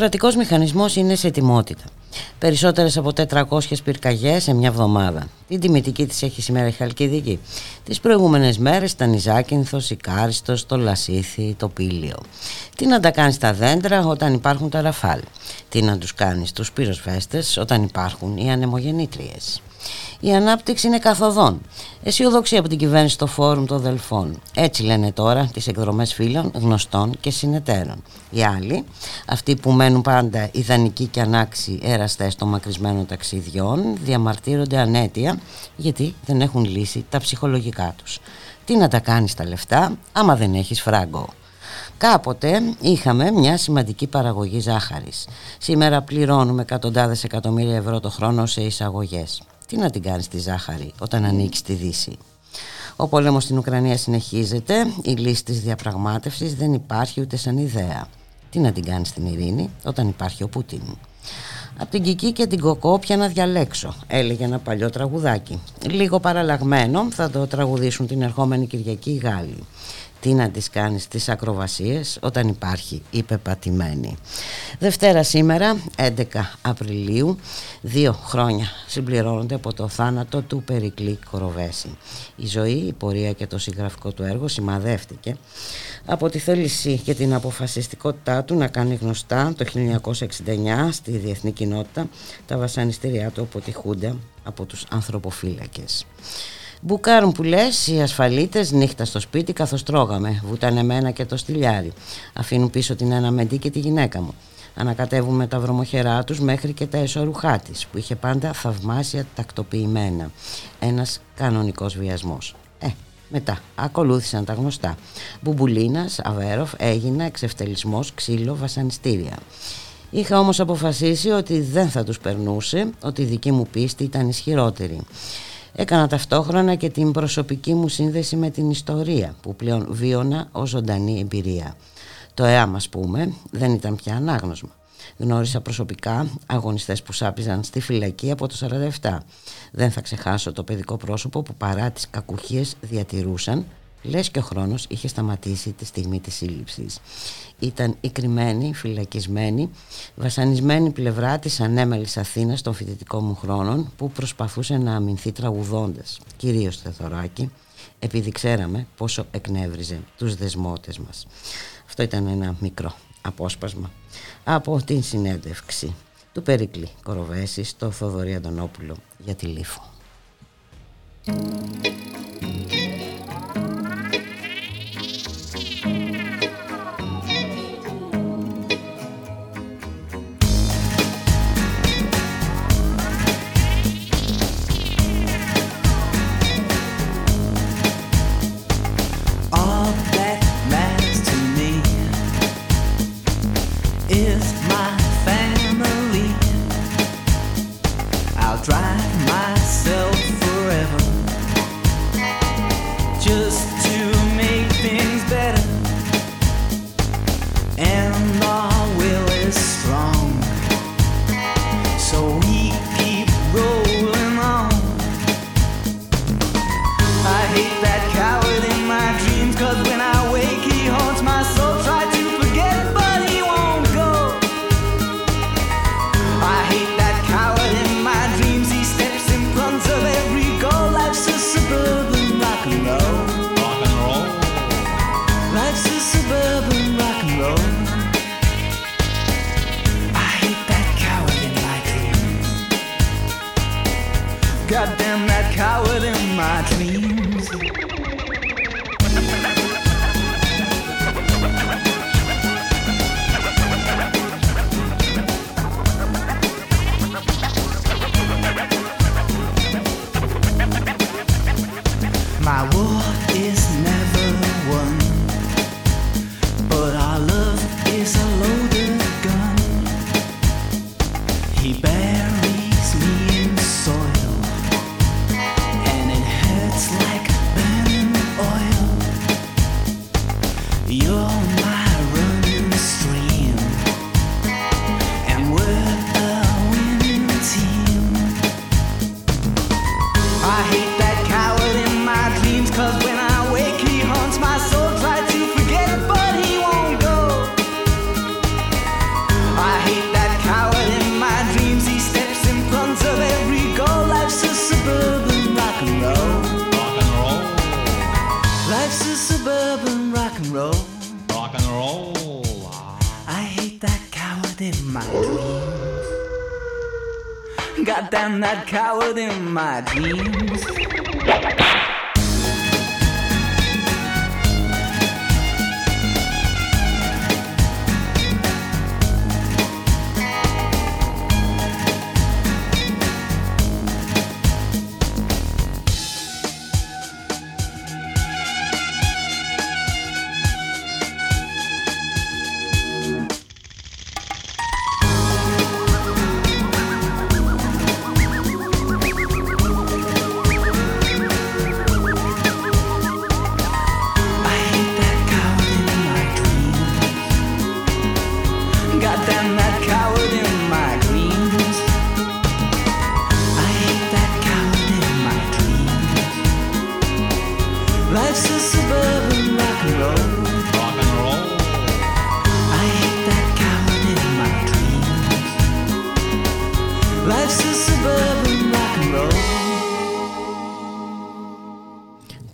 Κρατικός μηχανισμός είναι σε ετοιμότητα. Περισσότερες από 400 πυρκαγιές σε μια εβδομάδα. Την τιμητική της έχει σήμερα η Χαλκιδική. Τις προηγούμενες μέρες ήταν η Ζάκυνθος, η Κάριστος, το Λασίθι, το Πήλιο. Τι να τα κάνεις τα δέντρα όταν υπάρχουν τα ραφάλ; Τι να τους κάνεις τους πυροσβέστες όταν υπάρχουν οι ανεμογεννήτριες; Η ανάπτυξη είναι καθοδόν. Αισιοδοξία από την κυβέρνηση στο Φόρουμ των Δελφών. Έτσι λένε τώρα τις εκδρομές φίλων, γνωστών και συνεταίρων. Οι άλλοι, αυτοί που μένουν πάντα ιδανικοί και ανάξιοι έραστες των μακρισμένων ταξιδιών, διαμαρτύρονται ανέτεια γιατί δεν έχουν λύσει τα ψυχολογικά τους. Τι να τα κάνεις τα λεφτά άμα δεν έχεις φράγκο. Κάποτε είχαμε μια σημαντική παραγωγή ζάχαρης. Σήμερα πληρώνουμε εκατοντάδες εκατομμύρια ευρώ το χρόνο σε εισαγωγές. Τι να την κάνεις τη ζάχαρη όταν ανοίξεις τη Δύση; Ο πόλεμος στην Ουκρανία συνεχίζεται, η λύση της διαπραγμάτευσης δεν υπάρχει ούτε σαν ιδέα. Τι να την κάνεις την ειρήνη όταν υπάρχει ο Πούτιν; Από την Κική και την Κοκό πια να διαλέξω, έλεγε ένα παλιό τραγουδάκι. Λίγο παραλλαγμένο θα το τραγουδήσουν την ερχόμενη Κυριακή οι Γάλλοι τι να τις κάνεις τις ακροβασίες όταν υπάρχει η πεπατημένη. Δευτέρα σήμερα, 11 Απριλίου, δύο χρόνια συμπληρώνονται από το θάνατο του Περικλή Κοροβέση. Η ζωή, η πορεία και το συγγραφικό του έργο σημαδεύτηκε από τη θέληση και την αποφασιστικότητά του να κάνει γνωστά το 1969 στη διεθνή κοινότητα τα βασανιστήριά του από τη Χούντα από τους ανθρωποφύλακες. Μπουκάρουν που λες οι ασφαλίτες νύχτα στο σπίτι καθώς τρώγαμε. Βουτάνε εμένα και το στυλιάρι. Αφήνουν πίσω την ένα μεντή και τη γυναίκα μου. Ανακατεύουν με τα βρωμοχερά τους μέχρι και τα εσωρουχά της, που είχε πάντα θαυμάσια τακτοποιημένα. Ένας κανονικός βιασμός. Ε, μετά ακολούθησαν τα γνωστά. Μπουμπουλίνας, Αβέροφ, έγινα, εξευτελισμός, ξύλο, βασανιστήρια. Είχα όμως αποφασίσει ότι δεν θα τους περνούσε, ότι η δική μου πίστη ήταν ισχυρότερη. Έκανα ταυτόχρονα και την προσωπική μου σύνδεση με την ιστορία που πλέον βίωνα ως ζωντανή εμπειρία. Το ΕΑΜ ας πούμε δεν ήταν πια ανάγνωσμα. Γνώρισα προσωπικά αγωνιστές που σάπιζαν στη φυλακή από το 47. Δεν θα ξεχάσω το παιδικό πρόσωπο που παρά τις κακουχίες διατηρούσαν Λες και ο χρόνος είχε σταματήσει τη στιγμή της σύλληψης. Ήταν η κρυμμένη, φυλακισμένη, βασανισμένη πλευρά της ανέμελης Αθήνας των φοιτητικών μου χρόνων που προσπαθούσε να αμυνθεί τραγουδώντας, κυρίως Θεθωράκη, επειδή ξέραμε πόσο εκνεύριζε τους δεσμότες μας. Αυτό ήταν ένα μικρό απόσπασμα από την συνέντευξη του Περικλή Κοροβέση στο Θοδωρή Αντωνόπουλο για τη Λίφο.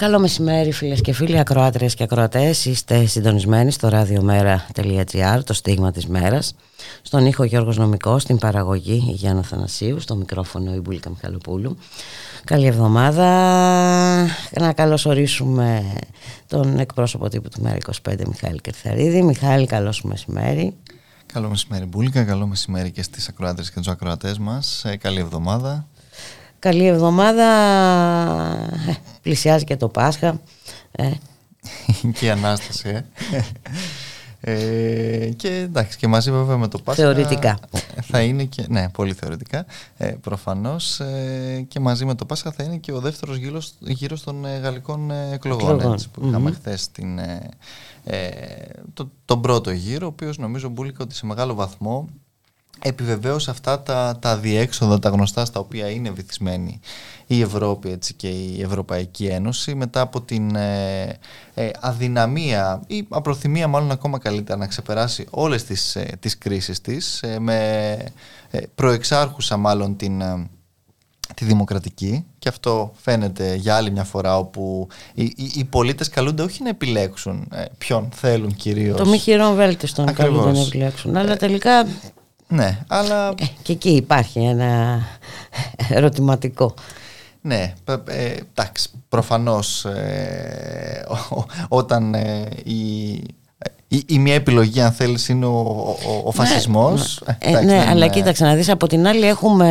Καλό μεσημέρι φίλες και φίλοι, ακροάτριες και ακροατές. Είστε συντονισμένοι στο radiomera.gr, το στίγμα της μέρας. Στον ήχο Γιώργος Νομικός, στην παραγωγή Γιάννα Θανασίου, στο μικρόφωνο η Μπουλίκα Μιχαλοπούλου. Καλή εβδομάδα. Να καλωσορίσουμε τον εκπρόσωπο τύπου του Μέρα 25, Μιχάλη Κερθαρίδη. Μιχάλη, καλό σου μεσημέρι. Καλό μεσημέρι Μπουλίκα, καλό μεσημέρι και στις ακροάτρες και τους ακροατές μας. Ε, καλή εβδομάδα. Καλή εβδομάδα. Ε, πλησιάζει και το Πάσχα. Ε. και η Ανάσταση. Ε. Ε, και εντάξει και μαζί βέβαια με το Πάσχα Θεωρητικά Θα είναι και, ναι πολύ θεωρητικά ε, Προφανώς ε, και μαζί με το Πάσχα θα είναι και ο δεύτερος γύρος, γύρος των ε, γαλλικών εκλογών έτσι, Που είχαμε χθες το, τον πρώτο γύρο Ο οποίος νομίζω μπουλίκα ότι σε μεγάλο βαθμό επιβεβαίωσε αυτά τα, τα διέξοδα, τα γνωστά στα οποία είναι βυθισμένη η Ευρώπη έτσι, και η Ευρωπαϊκή Ένωση μετά από την ε, ε, αδυναμία ή απροθυμία μάλλον ακόμα καλύτερα να ξεπεράσει όλες τις, ε, τις κρίσεις της με προεξάρχουσα μάλλον την τη δημοκρατική και αυτό φαίνεται για άλλη μια φορά όπου οι, οι, οι πολίτες καλούνται όχι να επιλέξουν ποιον θέλουν κυρίως. Το μη χειρόν βέλτιστον καλούνται να επιλέξουν αλλά τελικά ναι, αλλά... Ε, και εκεί υπάρχει ένα ερωτηματικό. Ναι, ε, εντάξει, προφανώς ε, όταν η, η, η, μία επιλογή αν θέλεις είναι ο, ο, ο φασισμός. Ναι, ναι αλλά κοίταξε να δεις από την άλλη έχουμε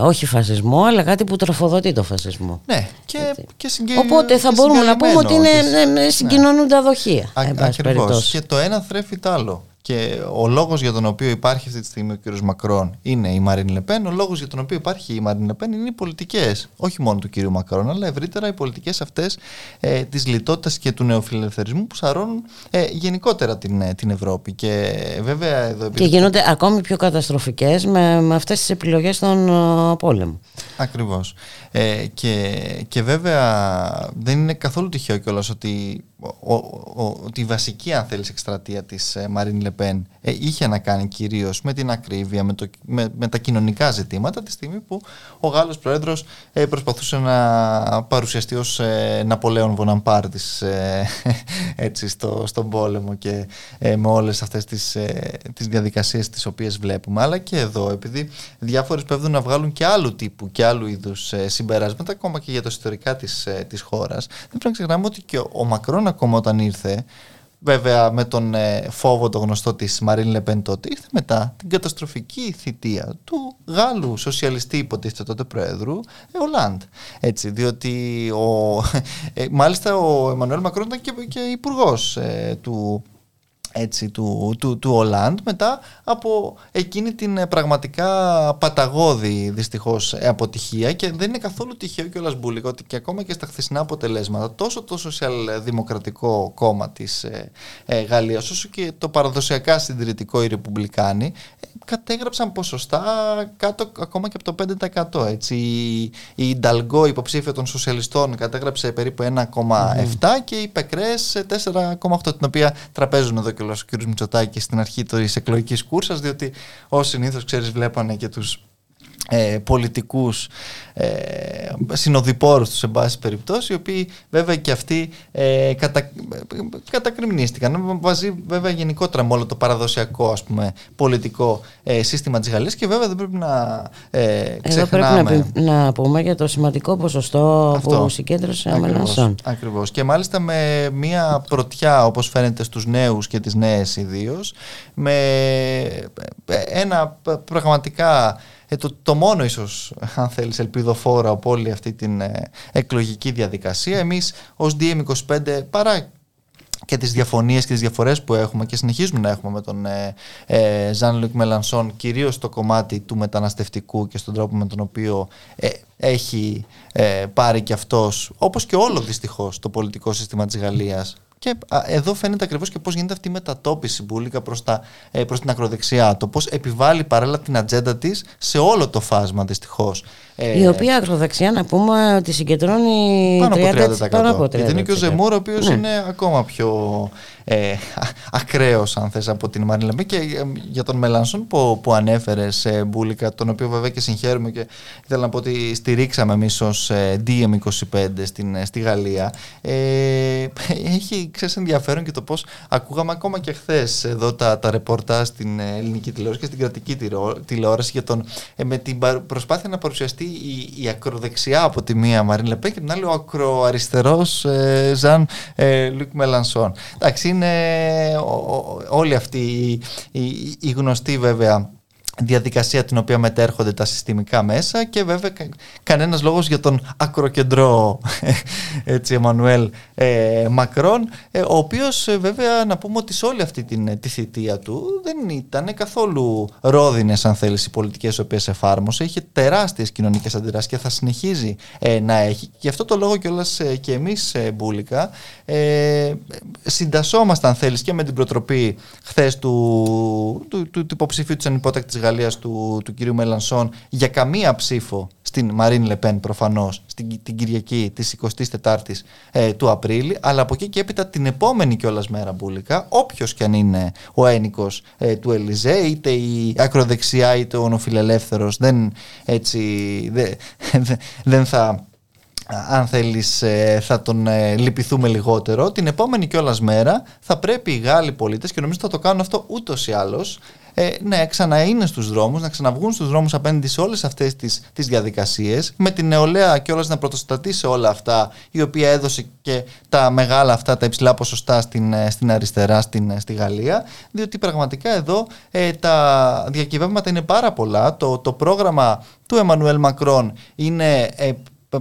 όχι φασισμό, αλλά κάτι που τροφοδοτεί το φασισμό. Ναι, και, και Οπότε θα μπορούμε να πούμε ότι είναι, ναι, συγκοινωνούν τα δοχεία. Ακριβώς. Και το ένα θρέφει το άλλο. Και ο λόγος για τον οποίο υπάρχει αυτή τη στιγμή ο κ. Μακρόν είναι η Μαρίν Λεπέν. Ο λόγος για τον οποίο υπάρχει η Μαρίν Λεπέν είναι οι πολιτικές. Όχι μόνο του κ. Μακρόν, αλλά ευρύτερα οι πολιτικές αυτές ε, της λιτότητας και του νεοφιλελευθερισμού που σαρώνουν ε, γενικότερα την, ε, την Ευρώπη. Και βέβαια εδώ. Και γίνονται ακόμη πιο καταστροφικές με, με αυτές τις επιλογές των uh, πόλεμων. Ακριβώς. Ε, και, και βέβαια δεν είναι καθόλου τυχαίο κιόλας ότι, ο, ο, ότι η βασική αν θέλεις εκστρατεία της ε, Μαρίν Λεπέν ε, είχε να κάνει κυρίως με την ακρίβεια, με, το, με, με, τα κοινωνικά ζητήματα τη στιγμή που ο Γάλλος Πρόεδρος ε, προσπαθούσε να παρουσιαστεί ως ε, Ναπολέον Βοναμπάρτης ε, έτσι στο, στον πόλεμο και με όλες αυτές τις, τις διαδικασίες τις οποίες βλέπουμε. Αλλά και εδώ επειδή διάφορες πέφτουν να βγάλουν και άλλου τύπου και άλλου είδους συμπεράσματα ακόμα και για το ιστορικά της, της χώρας δεν πρέπει να ξεχνάμε ότι και ο Μακρόν ακόμα όταν ήρθε Βέβαια με τον ε, φόβο το γνωστό της Μαρίν Λεπέν τότε ήρθε μετά την καταστροφική θητεία του Γάλλου σοσιαλιστή υποτίθεται τότε πρόεδρου ε, Ολάντ. Έτσι, διότι ο, ε, μάλιστα ο Εμμανουέλ Μακρόν ήταν και, και υπουργός του έτσι, του, του, του Ολάντ μετά από εκείνη την ε, πραγματικά παταγώδη δυστυχώς ε, αποτυχία και δεν είναι καθόλου τυχαίο κιόλας Μπούλικο ότι και ακόμα και στα χθεσινά αποτελέσματα τόσο το σοσιαλδημοκρατικό κόμμα της ε, ε, Γαλλίας όσο και το παραδοσιακά συντηρητικό οι Ρεπουμπλικάνοι ε, κατέγραψαν ποσοστά κάτω ακόμα και από το 5% έτσι. Η, η Νταλγκό υποψήφια των σοσιαλιστών κατέγραψε περίπου 1,7 και η Πεκρές 4,8 την οποία τραπέζουν εδώ και ο κ. Μητσοτάκης στην αρχή της εκλογικής κούρσας, διότι ως συνήθως ξέρεις, βλέπανε και τους ε, πολιτικούς ε, συνοδοιπόρους τους σε πάση περιπτώσει οι οποίοι βέβαια και αυτοί ε, κατα, κατακριμνίστηκαν μαζί βέβαια γενικότερα με όλο το παραδοσιακό ας πούμε, πολιτικό ε, σύστημα της Γαλλίας και βέβαια δεν πρέπει να ε, ξεχνάμε Εδώ πρέπει να, να πούμε για το σημαντικό ποσοστό Αυτό. που συγκέντρωσε ο Ακριβώς, Μελανσόν Ακριβώς. Και μάλιστα με μια πρωτιά όπως φαίνεται στους νέους και τις νέες ιδίως, με ένα πραγματικά ε, το, το μόνο ίσως αν θέλεις ελπιδοφόρο από όλη αυτή την ε, εκλογική διαδικασία εμείς ως DM25 παρά και τις διαφωνίες και τις διαφορές που έχουμε και συνεχίζουμε να έχουμε με τον Ζαν Λουκ Μελανσόν κυρίως στο κομμάτι του μεταναστευτικού και στον τρόπο με τον οποίο ε, έχει ε, πάρει και αυτός όπως και όλο δυστυχώς το πολιτικό σύστημα της Γαλλίας και α, εδώ φαίνεται ακριβώς και πώς γίνεται αυτή η μετατόπιση μπουλίκα προς ε, προς την ακροδεξιά. Το πώς επιβάλλει παράλληλα την ατζέντα της σε όλο το φάσμα δυστυχώς. Η οποία ακροδεξιά να πούμε ότι συγκεντρώνει πάνω 30%. από 30%. Πάνω από 30%. Γιατί είναι και ο Ζεμούρ, ο οποίος Ναι. είναι ακόμα πιο ε, ακραίος, αν θες, από την Μαρίνη Λεμπέ. Και ε, για τον Μελανσόν που, που ανέφερε, ε, Μπούλικα, τον οποίο βέβαια και συγχαίρουμε και ήθελα να πω ότι στηρίξαμε εμείς ως ε, DM25 στην, ε, στη Γαλλία. Ε, έχει ξέρεις, ενδιαφέρον και το πώς ακούγαμε ακόμα και χθες εδώ τα, τα ρεπορτάζ στην ε, ελληνική τηλεόραση και στην κρατική τηλεό- τηλεόραση για τον, ε, με την παρ- προσπάθεια να παρουσιαστεί η, η ακροδεξιά από τη μία Μαρίν Λεπέ και την άλλη ο ακροαριστερός ε, Ζαν ε, Λουκ Μελανσόν. Εντάξει, είναι ο- ο- όλοι αυτοί οι, οι, οι γνωστοί βέβαια διαδικασία την οποία μετέρχονται τα συστημικά μέσα και βέβαια κα, κανένας λόγος για τον ακροκεντρό έτσι Εμμανουέλ ε, Μακρόν ε, ο οποίος ε, βέβαια να πούμε ότι σε όλη αυτή την, ε, τη θητεία του δεν ήταν καθόλου ρόδινες αν θέλεις οι πολιτικές οι οποίες εφάρμοσε. Είχε τεράστιες κοινωνικές αντιδράσεις και θα συνεχίζει ε, να έχει. Και γι' αυτό το λόγο κιόλας ε, και εμείς ε, Μπούλικα ε, συντασσόμαστε αν θέλεις και με την προτροπή χθες του, του, του, του υποψηφίου της ανυπότακτης Γαλλίας του, του κυρίου Μελανσόν για καμία ψήφο στην Μαρίν Λεπέν προφανώς στην, την Κυριακή της 24ης ε, του Απρίλη αλλά από εκεί και έπειτα την επόμενη κιόλας μέρα μπουλικά όποιος κι αν είναι ο ένικος ε, του Ελιζέ είτε η ακροδεξιά είτε ο νοφιλελεύθερος δεν, έτσι, δεν, δεν θα αν θέλεις ε, θα τον ε, λυπηθούμε λιγότερο. Την επόμενη κιόλας μέρα θα πρέπει οι Γάλλοι πολίτες και νομίζω θα το κάνουν αυτό ούτως ή άλλως ε, να ξαναείναι στους δρόμους, να ξαναβγούν στους δρόμους απέναντι σε όλες αυτές τις, τις διαδικασίες με την νεολαία κιόλας να πρωτοστατεί σε όλα αυτά η οποία έδωσε και τα μεγάλα αυτά τα υψηλά ποσοστά στην, ε, στην αριστερά στην, ε, στη Γαλλία διότι πραγματικά εδώ ε, τα διακυβεύματα είναι πάρα πολλά. Το, το πρόγραμμα του Εμμανουέλ Μακρόν είναι ε,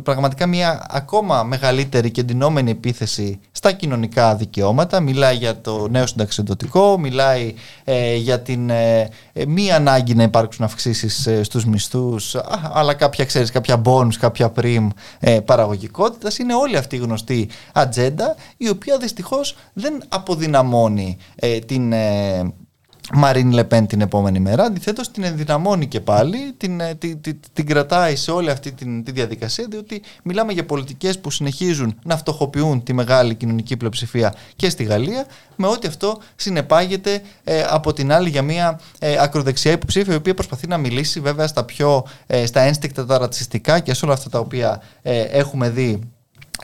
πραγματικά μια ακόμα μεγαλύτερη και εντυνόμενη επίθεση στα κοινωνικά δικαιώματα. Μιλάει για το νέο συνταξιδοτικό, μιλάει ε, για την ε, ε, μη ανάγκη να υπάρξουν αυξήσεις ε, στους μισθούς, α, αλλά κάποια, ξέρεις, κάποια bonus, κάποια πριμ ε, παραγωγικότητας. Είναι όλη αυτή η γνωστή ατζέντα, η οποία δυστυχώς δεν αποδυναμώνει ε, την... Ε, Μαρίν Λεπέν την επόμενη μέρα. Αντιθέτως, την ενδυναμώνει και πάλι, την, ε, την, την, την κρατάει σε όλη αυτή την, τη διαδικασία, διότι μιλάμε για πολιτικές που συνεχίζουν να φτωχοποιούν τη μεγάλη κοινωνική πλειοψηφία και στη Γαλλία, με ό,τι αυτό συνεπάγεται ε, από την άλλη για μια ε, ακροδεξιά υποψήφια, η οποία προσπαθεί να μιλήσει βέβαια στα πιο ε, στα ένστικτα τα ρατσιστικά και σε όλα αυτά τα οποία ε, έχουμε δει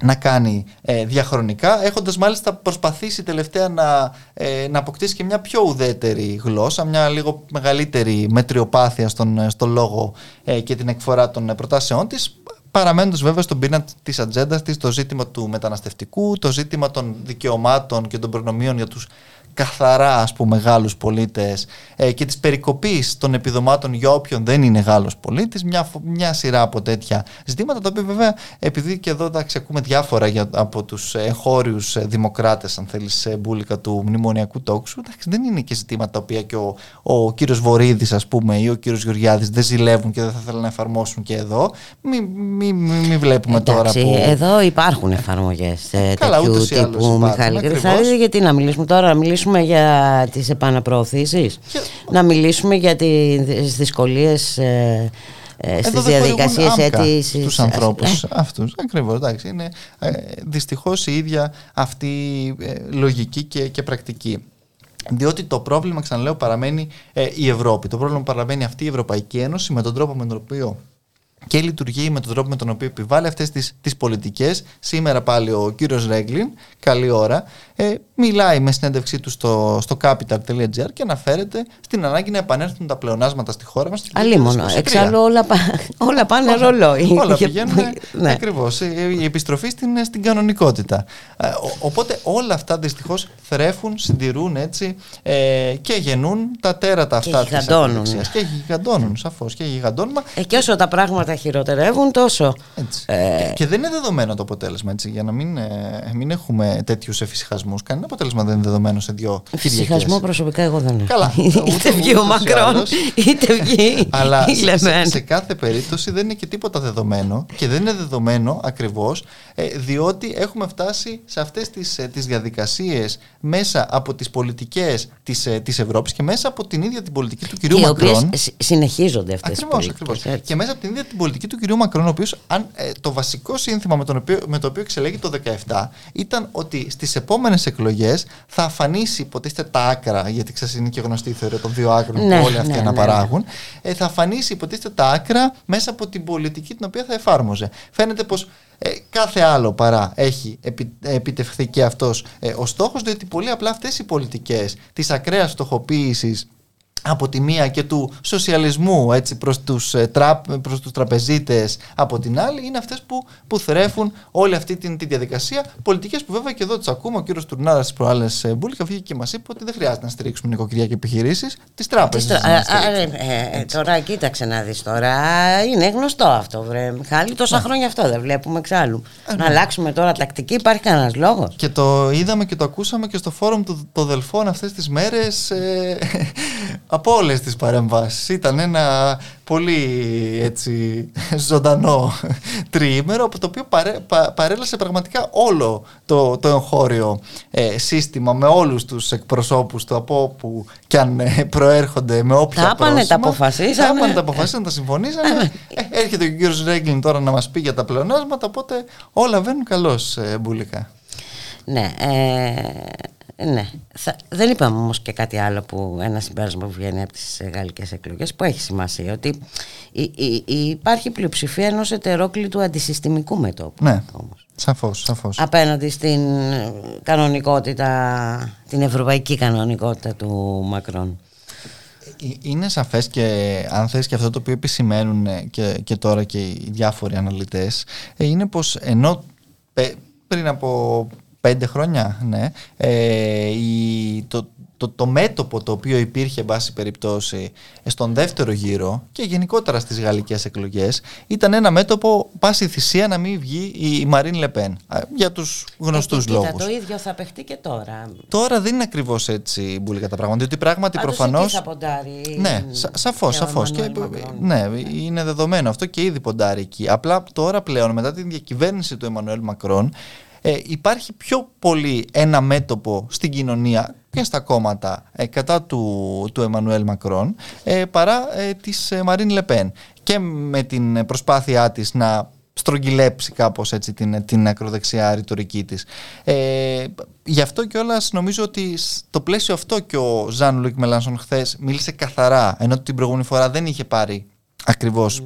να κάνει ε, διαχρονικά έχοντας μάλιστα προσπαθήσει τελευταία να, ε, να αποκτήσει και μια πιο ουδέτερη γλώσσα μια λίγο μεγαλύτερη μετριοπάθεια στον, ε, στον λόγο ε, και την εκφορά των ε, προτάσεών της παραμένοντας βέβαια στον πυρήνα της ατζέντας της το ζήτημα του μεταναστευτικού το ζήτημα των δικαιωμάτων και των προνομίων για τους καθαρά ας πούμε Γάλλους πολίτες ε, και της περικοπής των επιδομάτων για όποιον δεν είναι Γάλλος πολίτης μια, φο- μια σειρά από τέτοια ζητήματα τα οποία βέβαια επειδή και εδώ τα ακούμε διάφορα για, από τους εγχώριους ε, δημοκράτες αν θέλεις ε, μπουλικα του μνημονιακού τόξου εντάξει, δεν είναι και ζητήματα τα οποία και ο, ο κύριος Βορύδης ας πούμε ή ο κύριος Γεωργιάδης δεν ζηλεύουν και δεν θα θέλουν να εφαρμόσουν και εδώ μην μη, μη, μη βλέπουμε τώρα Εντάξει, που... εδώ υπάρχουν εφαρμογές Καλά, τέτοιου ούτως ή άλλως τύπου, υπάρχουν, Μιχάλη ακριβώς. Κρυθαρίδη. Γιατί να μιλήσουμε τώρα, να μιλήσουμε για τις επαναπροωθήσεις, να μιλήσουμε για τις δυσκολίες ε, ε, στις Εδώ δεν διαδικασίες χορηγούν άμκα αίτησης. στους ανθρώπους αυτούς. Ακριβώς, εντάξει. Είναι ε, δυστυχώς η ίδια αυτή ε, λογική και, και πρακτική. Διότι το πρόβλημα, ξαναλέω, παραμένει ε, η Ευρώπη. Το πρόβλημα παραμένει αυτή η Ευρωπαϊκή Ένωση με τον τρόπο με τον οποίο και λειτουργεί με τον τρόπο με τον οποίο επιβάλλει αυτές τις, τις πολιτικές. Σήμερα πάλι ο κύριος Ρέγκλιν, καλή ώρα, ε, μιλάει με συνέντευξή του στο, στο capital.gr και αναφέρεται στην ανάγκη να επανέλθουν τα πλεονάσματα στη χώρα μας. Αλλήμον, εξάλλου όλα, όλα πάνε ρολόι. Όλα πηγαίνουν ναι. ακριβώς, η επιστροφή στην, στην κανονικότητα. Ε, οπότε όλα αυτά δυστυχώς θρέφουν, συντηρούν έτσι ε, και γεννούν τα τέρατα αυτά και γιγαντώνουν. Και γιγαντώνουν, σαφώς. Και γιγαντώνουν. Ε, και όσο τα πράγματα χειροτερεύουν τόσο. Ε... Και, δεν είναι δεδομένο το αποτέλεσμα, έτσι, για να μην, ε, μην έχουμε τέτοιους εφησυχασμούς. Κανένα αποτέλεσμα δεν είναι δεδομένο σε δύο Εφησυχασμό προσωπικά εγώ δεν έχω. Καλά. είτε βγει ο Μακρόν, είτε βγει Αλλά σε, σε, σε, κάθε περίπτωση δεν είναι και τίποτα δεδομένο και δεν είναι δεδομένο ακριβώς ε, διότι έχουμε φτάσει σε αυτές τις τις διαδικασίες μέσα από τις πολιτικές της της Ευρώπης και μέσα από την ίδια την πολιτική του κυρίου Μακρόν. Οι συνεχίζονται αυτές τις πολιτικές. Και μέσα από την ίδια την πολιτική του κυρίου Μακρόν, ο οποίος ε, το βασικό σύνθημα με, τον οποίο, με το οποίο εξελέγει το 2017 ήταν ότι στις επόμενες εκλογές θα αφανίσει υποτίθεται τα άκρα, γιατί ξέρεις είναι και γνωστή η θεωρία των δύο άκρων ναι, που όλοι αυτοί ναι, αναπαράγουν. Ναι, ναι. Ε, θα αφανίσει υποτίθεται τα άκρα μέσα από την πολιτική την οποία θα εφάρμοζε. Φαίνεται πως ε, κάθε άλλο παρά έχει επι, επιτευχθεί και αυτός ε, ο στόχος διότι πολύ απλά αυτές οι πολιτικές της ακραίας φτωχοποίησης από τη μία και του σοσιαλισμού έτσι, προς, τους, ε, τραπ, προς τους τραπεζίτες από την άλλη είναι αυτές που, που θρέφουν όλη αυτή την, τη διαδικασία. Πολιτικές που βέβαια και εδώ τις ακούμε. Ο κύριος Τουρνάρας στις προάλλες ε, Μπούλικα βγήκε και μας είπε ότι δεν χρειάζεται να στηρίξουμε νοικοκυριά και επιχειρήσεις τις τράπεζες ε, ε, τώρα κοίταξε να δεις τώρα. Είναι γνωστό αυτό βρε Μιχάλη. Τόσα χρόνια αυτό δεν βλέπουμε εξάλλου. Να ναι. αλλάξουμε τώρα τακτική υπάρχει κανένας λόγος. Και το είδαμε και το ακούσαμε και στο φόρουμ των Δελφών αυτές τις μέρες από όλες τις παρεμβάσεις. Ήταν ένα πολύ έτσι ζωντανό τριήμερο από το οποίο παρέ, παρέλασε πραγματικά όλο το, το εγχώριο ε, σύστημα με όλους τους εκπροσώπους του από όπου και αν ε, προέρχονται με όποια τα πρόσημα. Τα αποφασίσανε. Τα τα αποφασίσανε, τα συμφωνήσανε. Ε, ε, έρχεται και ο κύριος Ρέγκλιν τώρα να μας πει για τα πλεονάσματα οπότε όλα βαίνουν καλώς μπουλικά. Ναι, ναι. Θα, δεν είπαμε όμως και κάτι άλλο που ένα συμπέρασμα που βγαίνει από τις γαλλικές εκλογές που έχει σημασία. Ότι υπάρχει πλειοψηφία ενός ετερόκλητου αντισυστημικού μετώπου. Ναι. Σαφώς, σαφώς. Απέναντι στην κανονικότητα, την ευρωπαϊκή κανονικότητα του Μακρόν. Ε, είναι σαφές και αν θες και αυτό το οποίο επισημαίνουν και, και τώρα και οι διάφοροι αναλυτές ε, είναι πως ενώ πριν από πέντε χρόνια, ναι, ε, η, το, το, το μέτωπο το οποίο υπήρχε εν πάση περιπτώσει στον δεύτερο γύρο και γενικότερα στις γαλλικές εκλογές ήταν ένα μέτωπο πάση θυσία να μην βγει η Μαρίν Λεπέν για τους γνωστούς ε, λόγους. το ίδιο θα παιχτεί και τώρα. Τώρα δεν είναι ακριβώς έτσι μπουλικά τα πράγματα, διότι πράγματι Πάντως προφανώς... θα ποντάρει ναι, σα, σαφώς, σαφώς. Και, ναι, είναι δεδομένο αυτό και ήδη ποντάρει εκεί. Απλά τώρα πλέον μετά την διακυβέρνηση του Εμμανουέλ Μακρόν ε, υπάρχει πιο πολύ ένα μέτωπο στην κοινωνία και στα κόμματα ε, κατά του, του Εμμανουέλ Μακρόν ε, παρά ε, της Μαρίν Λεπέν και με την προσπάθειά της να στρογγυλέψει κάπως έτσι την, την ακροδεξιά ρητορική της. Ε, γι' αυτό κιόλας νομίζω ότι στο πλαίσιο αυτό και ο Ζαν Λουίκ Μελάνσον χθες μίλησε καθαρά ενώ την προηγούμενη φορά δεν είχε πάρει ακριβώς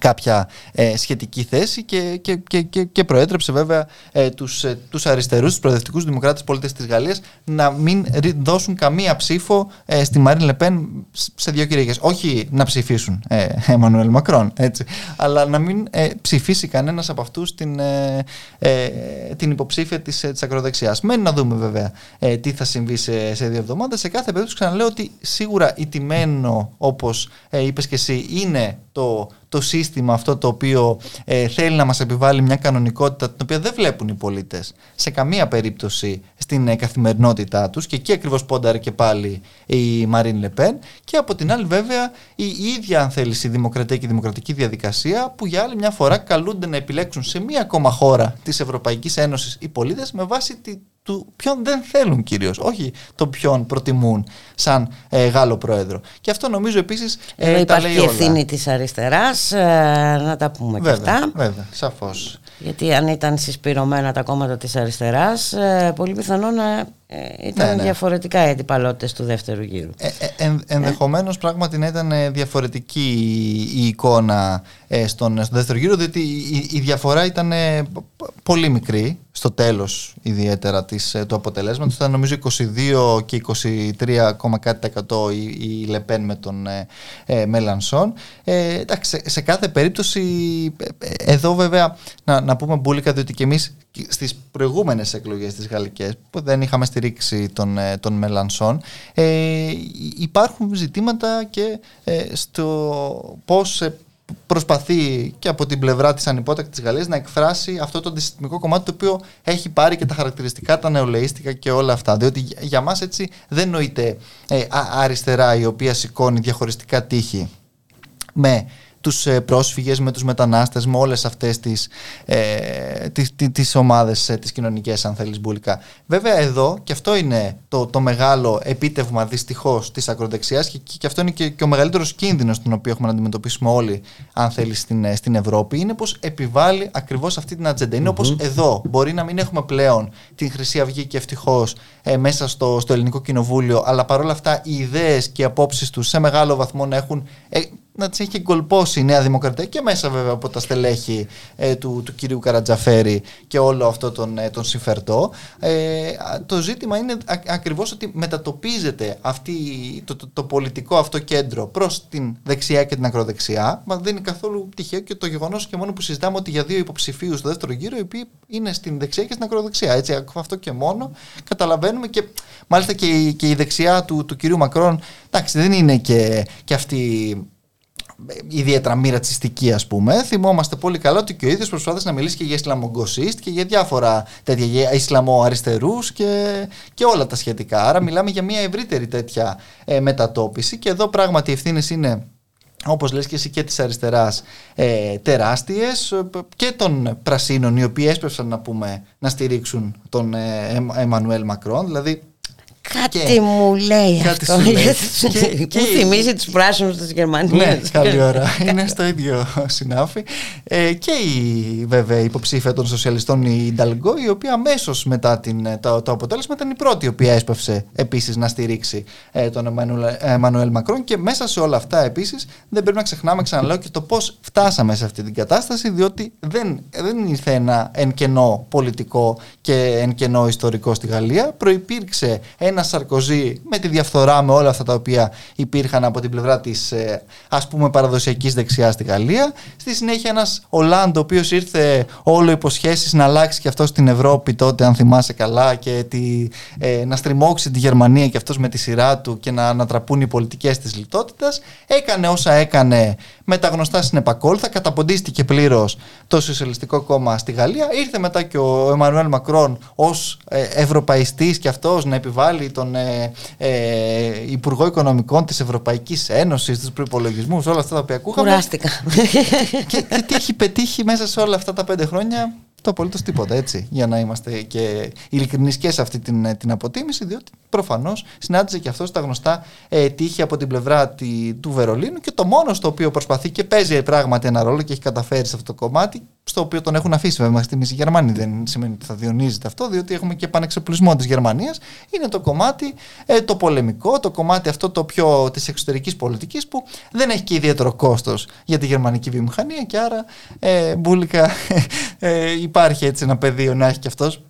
κάποια ε, σχετική θέση και, και, και, και, και προέτρεψε βέβαια ε, τους, ε, τους αριστερούς, τους προοδευτικούς δημοκράτες πολίτες της Γαλλίας να μην δώσουν καμία ψήφο ε, στη Μαρίν Λεπέν σε δύο κυριακές. Όχι να ψηφίσουν ε, Εμμανουέλ Μακρόν, έτσι, αλλά να μην ε, ψηφίσει κανένας από αυτούς την, ε, την υποψήφια της, της ακροδεξιάς. Μένει να δούμε βέβαια τι θα συμβεί σε, σε δύο εβδομάδες. Σε κάθε περίπτωση ξαναλέω ότι σίγουρα ιτημένο όπως είπες και εσύ είναι το το σύστημα αυτό το οποίο ε, θέλει να μας επιβάλλει μια κανονικότητα την οποία δεν βλέπουν οι πολίτες σε καμία περίπτωση στην ε, καθημερινότητά τους και εκεί ακριβώς πόνταρε και πάλι η Μαρίν Λεπέν και από την άλλη βέβαια η ίδια αν θέλεις η δημοκρατία και η δημοκρατική διαδικασία που για άλλη μια φορά καλούνται να επιλέξουν σε μία ακόμα χώρα της Ευρωπαϊκής Ένωσης οι πολίτες με βάση τη του ποιον δεν θέλουν κυρίως, όχι το ποιον προτιμούν σαν ε, Γάλλο πρόεδρο. Και αυτό νομίζω επίσης ε, ε, τα λέει όλα. Υπάρχει ευθύνη της αριστεράς, ε, να τα πούμε βέβαια, και αυτά. Βέβαια, σαφώς. Γιατί αν ήταν συσπηρωμένα τα κόμματα της αριστεράς, ε, πολύ πιθανό να ε, ήταν Ναι, ναι. διαφορετικά οι αντιπαλότητες του δεύτερου γύρου. Ε, ε, εν, ενδεχομένως πράγματι να ήταν ε, διαφορετική η, η εικόνα ε, στον, στον δεύτερο γύρο διότι η, η διαφορά ήταν ε, π- π- πολύ μικρή στο τέλος ιδιαίτερα της, ε, του αποτελέσματος ήταν νομίζω 22 και 23, κάτι τα εκατό η, η Λεπέν με τον ε, ε, Μελανσόν ε, εντάξει, σε, σε κάθε περίπτωση ε, ε, εδώ βέβαια να, να πούμε μπουλικα διότι και εμείς στις προηγούμενες εκλογές τις γαλλικές που δεν είχαμε στηρίξει τον, ε, τον Μελανσόν ε, υπάρχουν ζητήματα και ε, στο πώς ε, προσπαθεί και από την πλευρά της ανυπότακτης Γαλλίας να εκφράσει αυτό το αντισυστημικό κομμάτι το οποίο έχει πάρει και τα χαρακτηριστικά τα νεολαίστικα και όλα αυτά. Διότι για- για μας έτσι δεν νοείται ε, α- αριστερά η οποία σηκώνει διαχωριστικά τείχη με τους ε, πρόσφυγες, με τους μετανάστες, με όλες αυτές τις, ε, τις, τις, τις ομάδες ε, τις κοινωνικές αν θέλεις μπουλικά. Βέβαια εδώ και αυτό είναι το, το μεγάλο επίτευγμα δυστυχώς της ακροδεξιάς και, και αυτό είναι και, και ο μεγαλύτερος κίνδυνος τον οποίο έχουμε να αντιμετωπίσουμε όλοι αν θέλεις στην, ε, στην Ευρώπη είναι πως επιβάλλει ακριβώς αυτή την ατζέντα. Είναι όπως εδώ μπορεί να μην έχουμε πλέον την Χρυσή Αυγή και ευτυχώς ε, μέσα στο, στο ελληνικό κοινοβούλιο αλλά παρόλα αυτά οι ιδέες και οι απόψεις τους σε μεγάλο βαθμό να έχουν ε, να τις έχει εγκολπώσει η Νέα Δημοκρατία και μέσα βέβαια από τα στελέχη ε, του, του κυρίου Καρατζαφέρη και όλο αυτό τον, ε, τον συμφερτό. Ε, α, το ζήτημα είναι α, ακριβώς ότι μετατοπίζεται αυτή, το, το, το πολιτικό αυτό κέντρο προς την δεξιά και την ακροδεξιά. Μα δεν είναι καθόλου τυχαίο και το γεγονός και μόνο που συζητάμε ότι για δύο υποψηφίους στο δεύτερο γύρο οι οποίοι είναι στην δεξιά και στην ακροδεξιά. Έτσι, από αυτό και μόνο καταλαβαίνουμε και μάλιστα και, η- και η δεξιά του, του κυρίου Μακρόν εντάξει δεν είναι και, και αυτή ιδιαίτερα μη ρατσιστική, ας πούμε. Θυμόμαστε πολύ καλά ότι και ο ίδιος προσπάθησε να μιλήσει και για Ισλαμογκοσίστ και για διάφορα τέτοια για Ισλαμοαριστερού και, και όλα τα σχετικά. Άρα, μιλάμε για μια ευρύτερη τέτοια ε, μετατόπιση και εδώ πράγματι οι ευθύνες είναι όπως λες και εσύ και της αριστεράς ε, τεράστιες ε, και των πρασίνων οι οποίοι έσπευσαν να πούμε να στηρίξουν τον ε, Εμ- Εμμανουέλ Μακρόν δηλαδή Κάτι και- μου λέει κάτι αυτό. σου λέει. Γιατί Και- και- Μου θυμίζει τους πράσινους της Γερμανίας. Ναι, καλή ώρα. Είναι στο ίδιο συνάφι. Ε, και η βέβαια η υποψήφια των σοσιαλιστών, η Νταλγκό, η οποία αμέσως μετά την, ε, το, το αποτέλεσμα ήταν η πρώτη η οποία έσπευσε επίσης να στηρίξει ε, τον Εμμανουέλ- Εμμανουέλ Μακρόν. Και μέσα σε όλα αυτά επίσης δεν πρέπει να ξεχνάμε, ξαναλέω, και το πώς φτάσαμε σε αυτή την κατάσταση, διότι δεν, δεν ήρθε ένα εν κενό πολιτικό και εν κενό ιστορικό στη Γαλλία. Προπήρξε ένα Σαρκοζή με τη διαφθορά, με όλα αυτά τα οποία υπήρχαν από την πλευρά της ας πούμε παραδοσιακής δεξιάς στη Γαλλία. Στη συνέχεια ένας Ολάντο, ο οποίος ήρθε όλο υποσχέσεις να αλλάξει και αυτό στην Ευρώπη τότε, αν θυμάσαι καλά, και τη, ε, να στριμώξει τη Γερμανία και αυτός με τη σειρά του και να ανατραπούν οι πολιτικές της λιτότητας. Έκανε όσα έκανε με τα γνωστά συνεπακόλουθα, καταποντίστηκε πλήρως το Σοσιαλιστικό Κόμμα στη Γαλλία. Ήρθε μετά και ο Εμμανουέλ Μακρόν ως ε, ευρωπαϊστής και αυτός να επιβάλλει τον ε, ε, Υπουργό Οικονομικών της Ευρωπαϊκής Ένωσης, τους προπολογισμού, όλα αυτά τα οποία ακούγαμε. Κουράστηκα. και, και τι έχει πετύχει μέσα σε όλα αυτά τα πέντε χρόνια, το απολύτως τίποτα, έτσι. Για να είμαστε και ειλικρινείς και σε αυτή την, την αποτίμηση, διότι προφανώς συνάντησε και αυτός τα γνωστά ε, τύχη από την πλευρά τη, του Βερολίνου και το μόνος στο οποίο προσπαθεί και παίζει πράγματι ένα ρόλο και έχει καταφέρει σε αυτό το κομμάτι, στο οποίο τον έχουν αφήσει βέβαια στη μισή Γερμανία. Δεν σημαίνει ότι θα διονύζεται αυτό, διότι έχουμε και πανεξοπλισμό της Γερμανίας. Είναι το κομμάτι ε, το πολεμικό, το κομμάτι αυτό το πιο της εξωτερικής πολιτικής που δεν έχει και ιδιαίτερο κόστος για τη γερμανική βιομηχανία και άρα ε, μπουλικα ε, υπάρχει έτσι ένα πεδίο να έχει και αυτός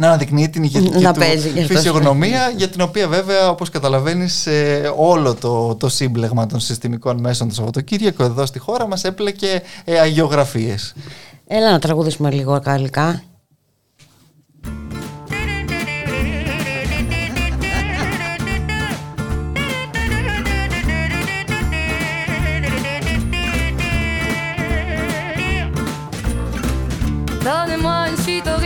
να αναδεικνύει την ηγετική Να του παίζει κι αυτός. φυσιογνωμία για την οποία βέβαια όπως καταλαβαίνεις ε, όλο το, το σύμπλεγμα των συστημικών μέσων το Σαββατοκύριακο εδώ στη χώρα μας έπλεκε ε, αγιογραφίες. Έλα να τραγουδήσουμε λίγο γαλλικά. Donnez-moi une suite au Ritz,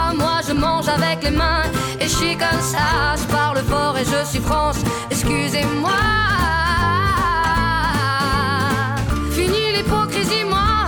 Avec les mains et je suis comme ça. Je parle fort et je suis France, excusez-moi. Fini l'hypocrisie, moi,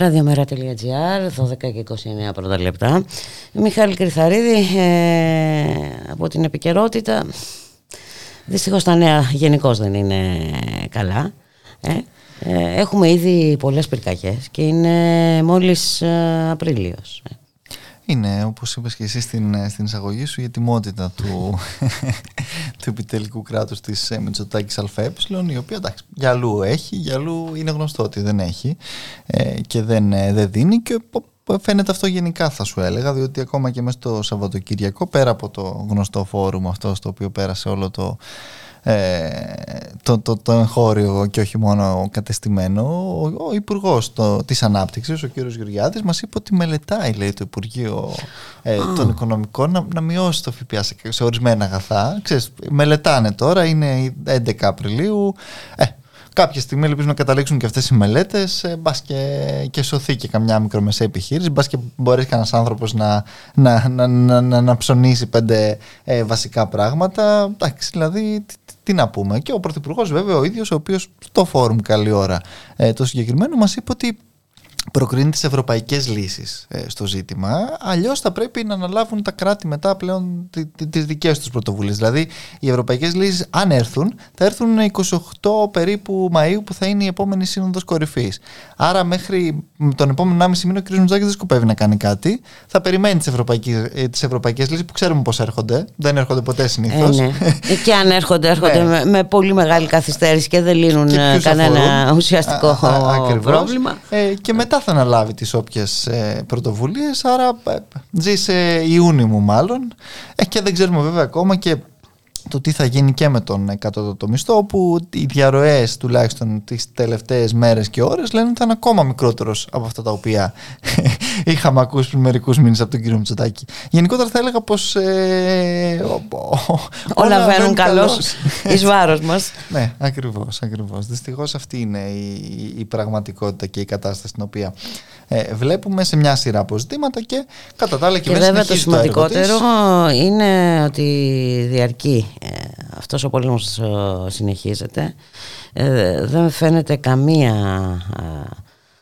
Ραδιομέρα.gr, 12 και 29 πρώτα λεπτά. Μιχάλη Κρυθαρίδη, ε, από την επικαιρότητα. Δυστυχώς τα νέα γενικώς δεν είναι καλά. Ε. Ε, έχουμε ήδη πολλές πυρκαγιές και είναι μόλις ε, Απρίλιος. Ε. Είναι, όπως είπες και εσύ στην, στην εισαγωγή σου, η ετοιμότητα του, του επιτελικού κράτους της ε, Μητσοτάκης ΑΕ, η οποία εντάξει, για αλλού έχει, για αλλού είναι γνωστό ότι δεν έχει ε, και δεν, ε, δεν δίνει και πο- πο- φαίνεται αυτό γενικά θα σου έλεγα, διότι ακόμα και μέσα στο Σαββατοκύριακο, πέρα από το γνωστό φόρουμ αυτό στο οποίο πέρασε όλο το, ε, το, το, το εγχώριο και όχι μόνο κατεστημένο, ο, ο Υπουργός της Ανάπτυξης, ο κύριος Γεωργιάδης, μας είπε ότι μελετάει, λέει, το Υπουργείο ε, των Οικονομικών να, να μειώσει το ΦΠΑ σε, σε ορισμένα αγαθά. Ξέρεις, μελετάνε τώρα, είναι 11 Απριλίου. Ε, κάποια στιγμή ελπίζουν να καταλήξουν και αυτές οι μελέτες ε, μπας και, και σωθεί και καμιά μικρομεσαία επιχείρηση μπας και μπορέσει κανένας άνθρωπος να, να, να, να, να, να ψωνίσει πέντε ε, βασικά πράγματα εντάξει δηλαδή τι, τι- τι να πούμε. Και ο Πρωθυπουργός βέβαια ο ίδιος ο οποίος στο φόρουμ καλή ώρα ε, το συγκεκριμένο μας είπε ότι προκρίνει τις ευρωπαϊκές λύσεις ε, στο ζήτημα αλλιώς θα πρέπει να αναλάβουν τα κράτη μετά πλέον τι- τι- τις δικές τους πρωτοβουλίες δηλαδή οι ευρωπαϊκές λύσεις αν έρθουν θα έρθουν 28 περίπου Μαΐου που θα είναι η επόμενη σύνοδος κορυφής άρα μέχρι τον επόμενο 1,5 μήνα ο κ. Μητσάκης δεν σκοπεύει να κάνει κάτι θα περιμένει τις ευρωπαϊκές, ε, τις ευρωπαϊκές λύσεις που ξέρουμε πώς έρχονται δεν έρχονται ποτέ Ε, συνήθως ναι. Ε, και αν έρχονται, έρχονται Ναι. με, με πολύ μεγάλη καθυστέρηση και δεν λύνουν και ε, ποιους κανένα αφορούν. ουσιαστικό Α, α, ακριβώς. πρόβλημα. Ε, και μετά θα αναλάβει τις όποιες ε, πρωτοβουλίες, άρα ε, ζει σε Ιούνιο μου μάλλον. Ε, και δεν ξέρουμε βέβαια ακόμα και το τι θα γίνει και με τον κατώτατο μισθό που οι διαρροές τουλάχιστον τις τελευταίες μέρες και ώρες λένε ότι θα είναι ακόμα μικρότερος από αυτά τα οποία είχαμε ακούσει πριν μερικούς μήνες από τον κύριο Μητσοτάκη. Γενικότερα θα έλεγα πως ε, όλα βαίνουν καλώς εις βάρος μας. ναι, ακριβώς, ακριβώς. Δυστυχώς αυτή είναι η, η πραγματικότητα και η κατάσταση στην οποία ε, βλέπουμε σε μια σειρά αποζητήματα και κατά τα άλλα και, και βέβαια το σημαντικότερο είναι ότι διαρκεί ε, αυτός ο πόλεμος ε, συνεχίζεται. Ε, δεν φαίνεται καμία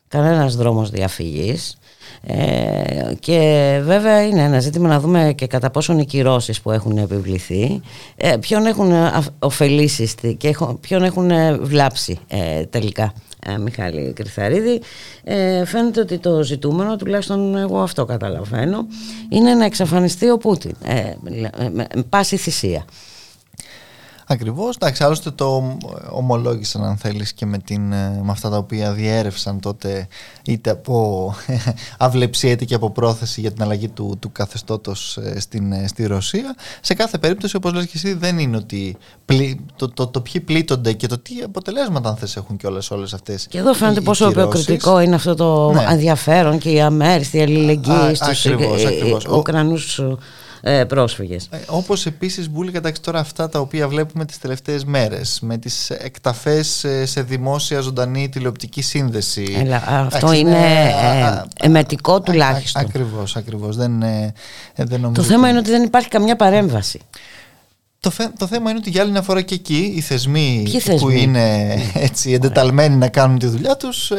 κανένας δρόμος διαφυγής. Ε, και βέβαια είναι ένα ζήτημα να δούμε και κατά πόσον οι κυρώσεις που έχουν επιβληθεί ε, ποιον έχουν ωφελήσει και ποιον έχουν βλάψει ε, τελικά ε, Μιχάλη Κρυθαρίδη. Ε, φαίνεται ότι το ζητούμενο τουλάχιστον εγώ αυτό καταλαβαίνω είναι να εξαφανιστεί ο Πούτιν. Ε, με πάση θυσία Ακριβώς, εντάξει, άλλωστε το ομολόγησαν αν θέλεις και με, την, ε, με αυτά τα οποία διέρευσαν τότε είτε από αυλεψία είτε και από πρόθεση για την αλλαγή του, του καθεστώτος ε, στην, ε, στη Ρωσία. Σε κάθε περίπτωση όπως λες και εσύ δεν είναι ότι πλη, το, το, το, ποιοι πλήττονται και το τι αποτελέσματα αν θες έχουν και όλες, όλες αυτές Και εδώ φαίνεται πόσο επικριτικό είναι αυτό το ναι. ενδιαφέρον και η αμέριστη αλληλεγγύη στους Ουκρανούς ε, πρόσφυγες. Ε, όπως επίσης Μπούλη κατάξει τώρα αυτά τα οποία βλέπουμε τις τελευταίες μέρες με τις εκταφές ε, σε δημόσια ζωντανή τηλεοπτική σύνδεση. Έλα, αυτό είναι ε, εμετικό τουλάχιστον. Ακριβώς, ακριβώς. Δεν, ε, δεν νομίζω το θέμα είναι ότι δεν υπάρχει καμιά παρέμβαση. Το, το θέμα είναι ότι για άλλη μια φορά και εκεί οι θεσμοί, που είναι έτσι εντεταλμένοι να κάνουν τη δουλειά τους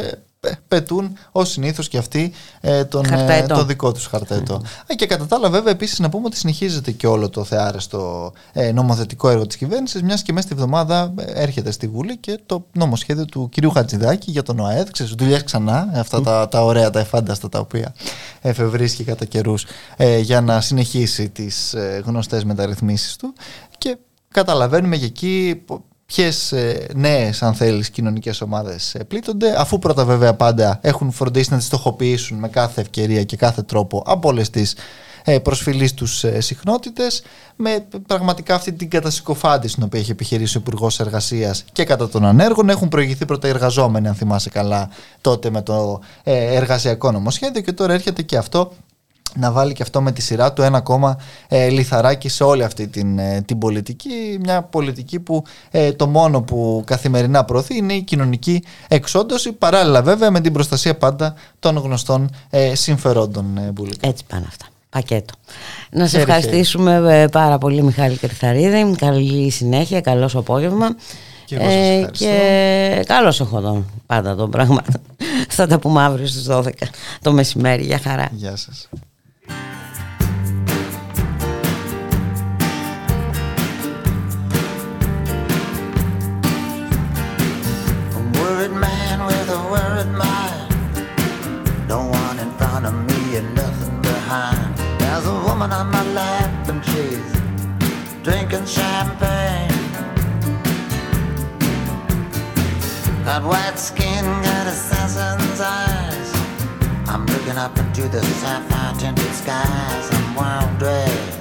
πετούν ως συνήθως και αυτοί ε, τον, ε, το δικό τους χαρτέτο. Mm. Και κατά τα άλλα, βέβαια, επίσης να πούμε ότι συνεχίζεται και όλο το θεάρεστο ε, νομοθετικό έργο της κυβέρνησης, μιας και μέσα στη βδομάδα ε, έρχεται στη Βουλή και το νομοσχέδιο του κυρίου Χατζηδάκη για τον ΟΑΕΔ. Ξέρετε, δουλειά ξανά, αυτά τα, τα ωραία, τα εφάνταστα τα οποία εφευρίσκει κατά καιρούς ε, για να συνεχίσει τις ε, γνωστές μεταρρυθμίσεις του. Και καταλαβαίνουμε και εκεί ποιες νέες, αν θέλεις, κοινωνικές ομάδες ε, πλήττονται, αφού πρώτα βέβαια πάντα έχουν φροντίσει να τις στοχοποιήσουν με κάθε ευκαιρία και κάθε τρόπο από όλες τις ε, προσφυλείς τους ε, συχνότητες, με πραγματικά αυτή την κατασυκοφάντηση την οποία έχει επιχειρήσει ο Υπουργός Εργασίας και κατά των ανέργων. Έχουν προηγηθεί πρώτα οι εργαζόμενοι, αν θυμάσαι καλά, τότε με το εργασιακό νομοσχέδιο και τώρα έρχεται και αυτό να βάλει και αυτό με τη σειρά του ένα ακόμα ε, λιθαράκι σε όλη αυτή την, ε, την πολιτική. Μια πολιτική που ε, το μόνο που καθημερινά προωθεί είναι η κοινωνική εξόντωση, παράλληλα βέβαια με την προστασία πάντα των γνωστών ε, συμφερόντων. Ε, Έτσι πάνε αυτά. Πακέτο. Να σε ευχαριστήσουμε πάρα πολύ Μιχάλη Κρυθαρίδη. Καλή συνέχεια, καλός απόγευμα. Και, ε, και καλώς έχω τον πάντα τον πράγμα. Θα τα πούμε αύριο στις 12 το μεσημέρι. Για χαρά. Γεια σας. Up into the sapphire tinted skies. I'm wild dressed,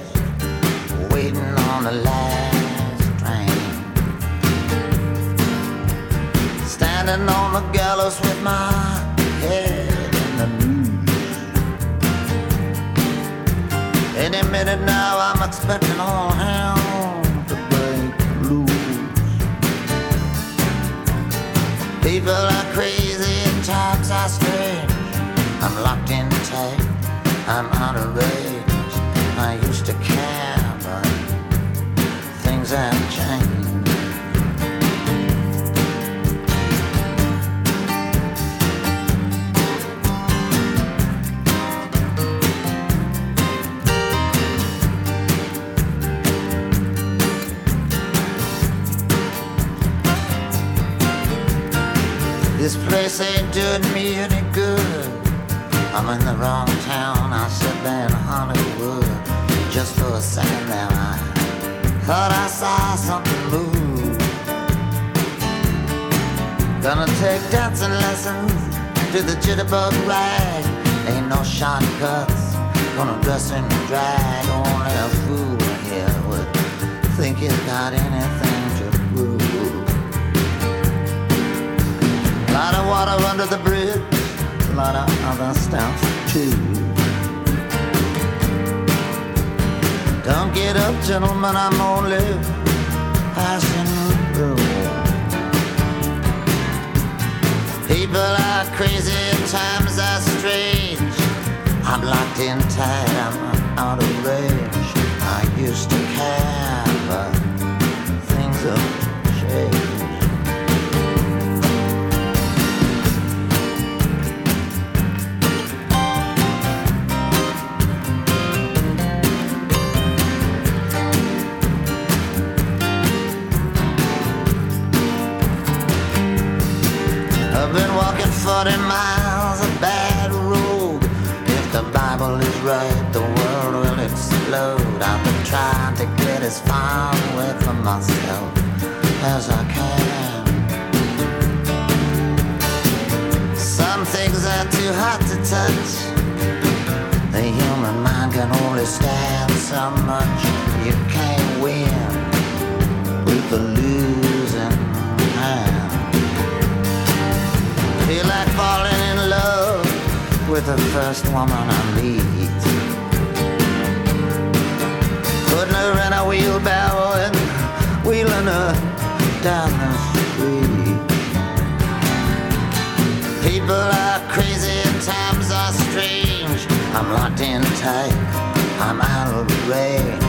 waiting on the last train. Standing on the gallows with my head in the news. Any minute now, I'm expecting all hell to break loose. People are crazy and times are strange. I'm locked I'm out of range. I used to care, but things have changed. This place ain't doing me any good. I'm in the wrong town. I said there in Hollywood. Just for a second there, I thought I saw something move. Gonna take dancing lessons to the jitterbug rag. Ain't no shortcuts. Gonna dress in drag. Only a fool here would think he's got anything to prove. Lot of water under the bridge, lot of other stuff too. Don't get up, gentlemen, I'm only passing through. People are crazy, times are strange. I'm locked in tight, I'm out of range. I used to care, but right, the world will explode. I've been trying to get as far away from myself as I can. Some things are too hot to touch. The human mind can only stand so much. You can't win with the losing hand. Feel like falling in love with the first woman I meet. In wheelbarrow and wheeling her down the street. People are crazy times are strange. I'm locked in tight, I'm out of range.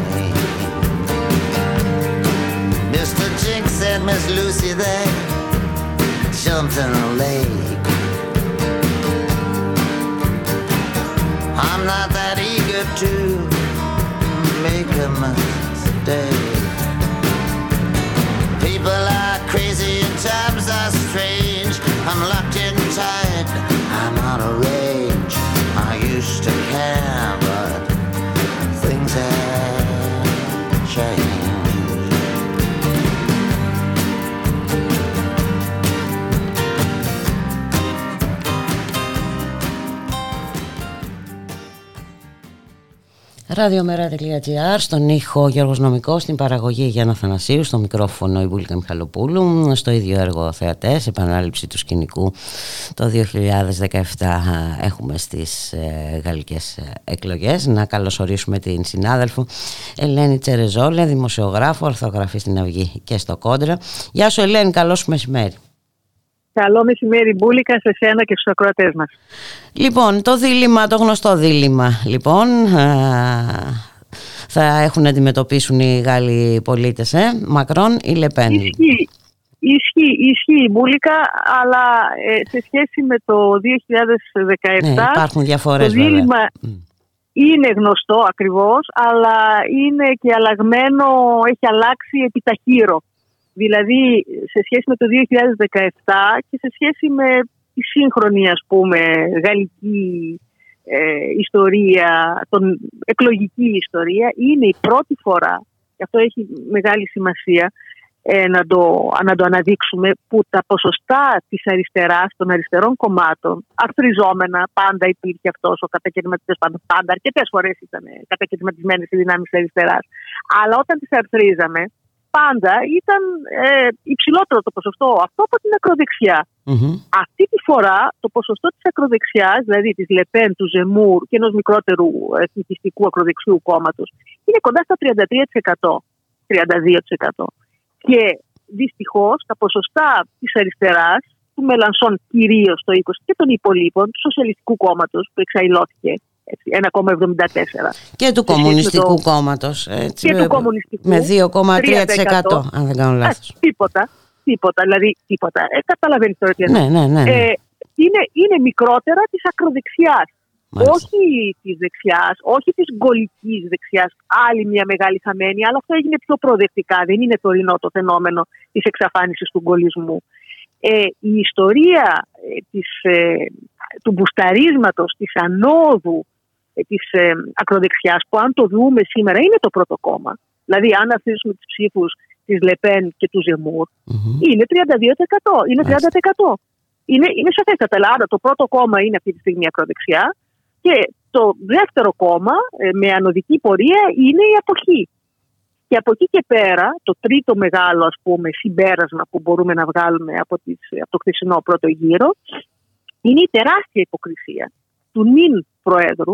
Jinx Miss Lucy, they jumped in the lake. I'm not that eager to make a mistake. People are crazy and times are strange. I'm locked in tight, I'm out of range. I used to care, Ραδιομέρα.gr, στον ήχο Γιώργος Νομικός, στην παραγωγή Γιάννα Θανασίου, στο μικρόφωνο η Μπουλίκα Μιχαλοπούλου, στο ίδιο έργο θεατές, επανάληψη του σκηνικού το 2017 έχουμε στις ε, γαλλικές εκλογές. Να καλωσορίσουμε την συνάδελφο Ελένη Τσερεζόλια, δημοσιογράφο, ορθογραφή στην Αυγή και στο Κόντρα. Γεια σου Ελένη, καλώς μεσημέρι. Καλό μεσημέρι Μπούλικα σε σένα και στους ακροατές μας. Λοιπόν, το δίλημα, το γνωστό δίλημα, λοιπόν, θα έχουν να αντιμετωπίσουν οι Γάλλοι πολίτες, ε; Μακρόν ή Λεπέν. Ισχύει, ισχύει, ισχύει Μπούλικα, αλλά ε, σε σχέση με το 2017 ναι, υπάρχουν διαφορές το δίλημα είναι γνωστό ακριβώς, αλλά είναι και αλλαγμένο, έχει αλλάξει επιταχύρω. Δηλαδή σε σχέση με το 2017 και σε σχέση με τη σύγχρονη ας πούμε γαλλική ε, ιστορία, τον εκλογική ιστορία είναι η πρώτη φορά και αυτό έχει μεγάλη σημασία ε, να, το, να το αναδείξουμε που τα ποσοστά της αριστεράς, των αριστερών κομμάτων αρθριζόμενα, πάντα υπήρχε αυτός ο κατακαιρματισμός, πάντα αρκετές φορές ήταν κατακαιρματισμένες οι δυνάμεις της αριστεράς αλλά όταν τις αρθρίζαμε πάντα ήταν ε, υψηλότερο το ποσοστό αυτό από την ακροδεξιά. Mm-hmm. Αυτή τη φορά το ποσοστό της ακροδεξιάς, δηλαδή της Λεπέν, του Ζεμούρ και ενός μικρότερου εθνικιστικού ακροδεξιού κόμματος, είναι κοντά στα 33%, 32%. Και δυστυχώς τα ποσοστά της αριστεράς, του Μελανσόν κυρίως το 20% και των υπολείπων, του Σοσιαλιστικού κόμματος που εξαϊλώθηκε έτσι, 1,74. Και του Σε σχέση με Κομμουνιστικού το- Κόμματος. έτσι, Και του με- Κομμουνιστικού, Με 2,3% 3%. αν δεν κάνω λάθος. Α, τίποτα, τίποτα, δηλαδή τίποτα. Ε, καταλαβαίνεις τώρα τι εννοώ. Ναι, ναι, ναι. ναι. Ε, είναι, είναι μικρότερα της ακροδεξιάς. Μάλιστα. Όχι της δεξιάς, όχι της γκολικής δεξιάς, άλλη μια μεγάλη χαμένη, αλλά αυτό έγινε πιο προοδευτικά. Δεν είναι τωρινό το φαινόμενο της εξαφάνισης του γκολισμού. Ε, η ιστορία ε, της, ε, του μπουσταρίσματος, της ανόδου ε, της ε, ακροδεξιάς, που αν το δούμε σήμερα είναι το πρώτο κόμμα, δηλαδή αν αφήσουμε τους ψήφους της Λεπέν και του Ζεμούρ, Μμμ. είναι 32%. Είναι 30%. Είναι, είναι σαφέστατα. Αλλά Άρα το πρώτο κόμμα είναι αυτή τη στιγμή η ακροδεξιά και το δεύτερο κόμμα ε, με ανωδική πορεία είναι η αποχή. Και από εκεί και πέρα, το τρίτο μεγάλο ας πούμε συμπέρασμα που μπορούμε να βγάλουμε από, τις, από το χθεσινό πρώτο γύρο είναι η τεράστια υποκρισία του νυν Προέδρου,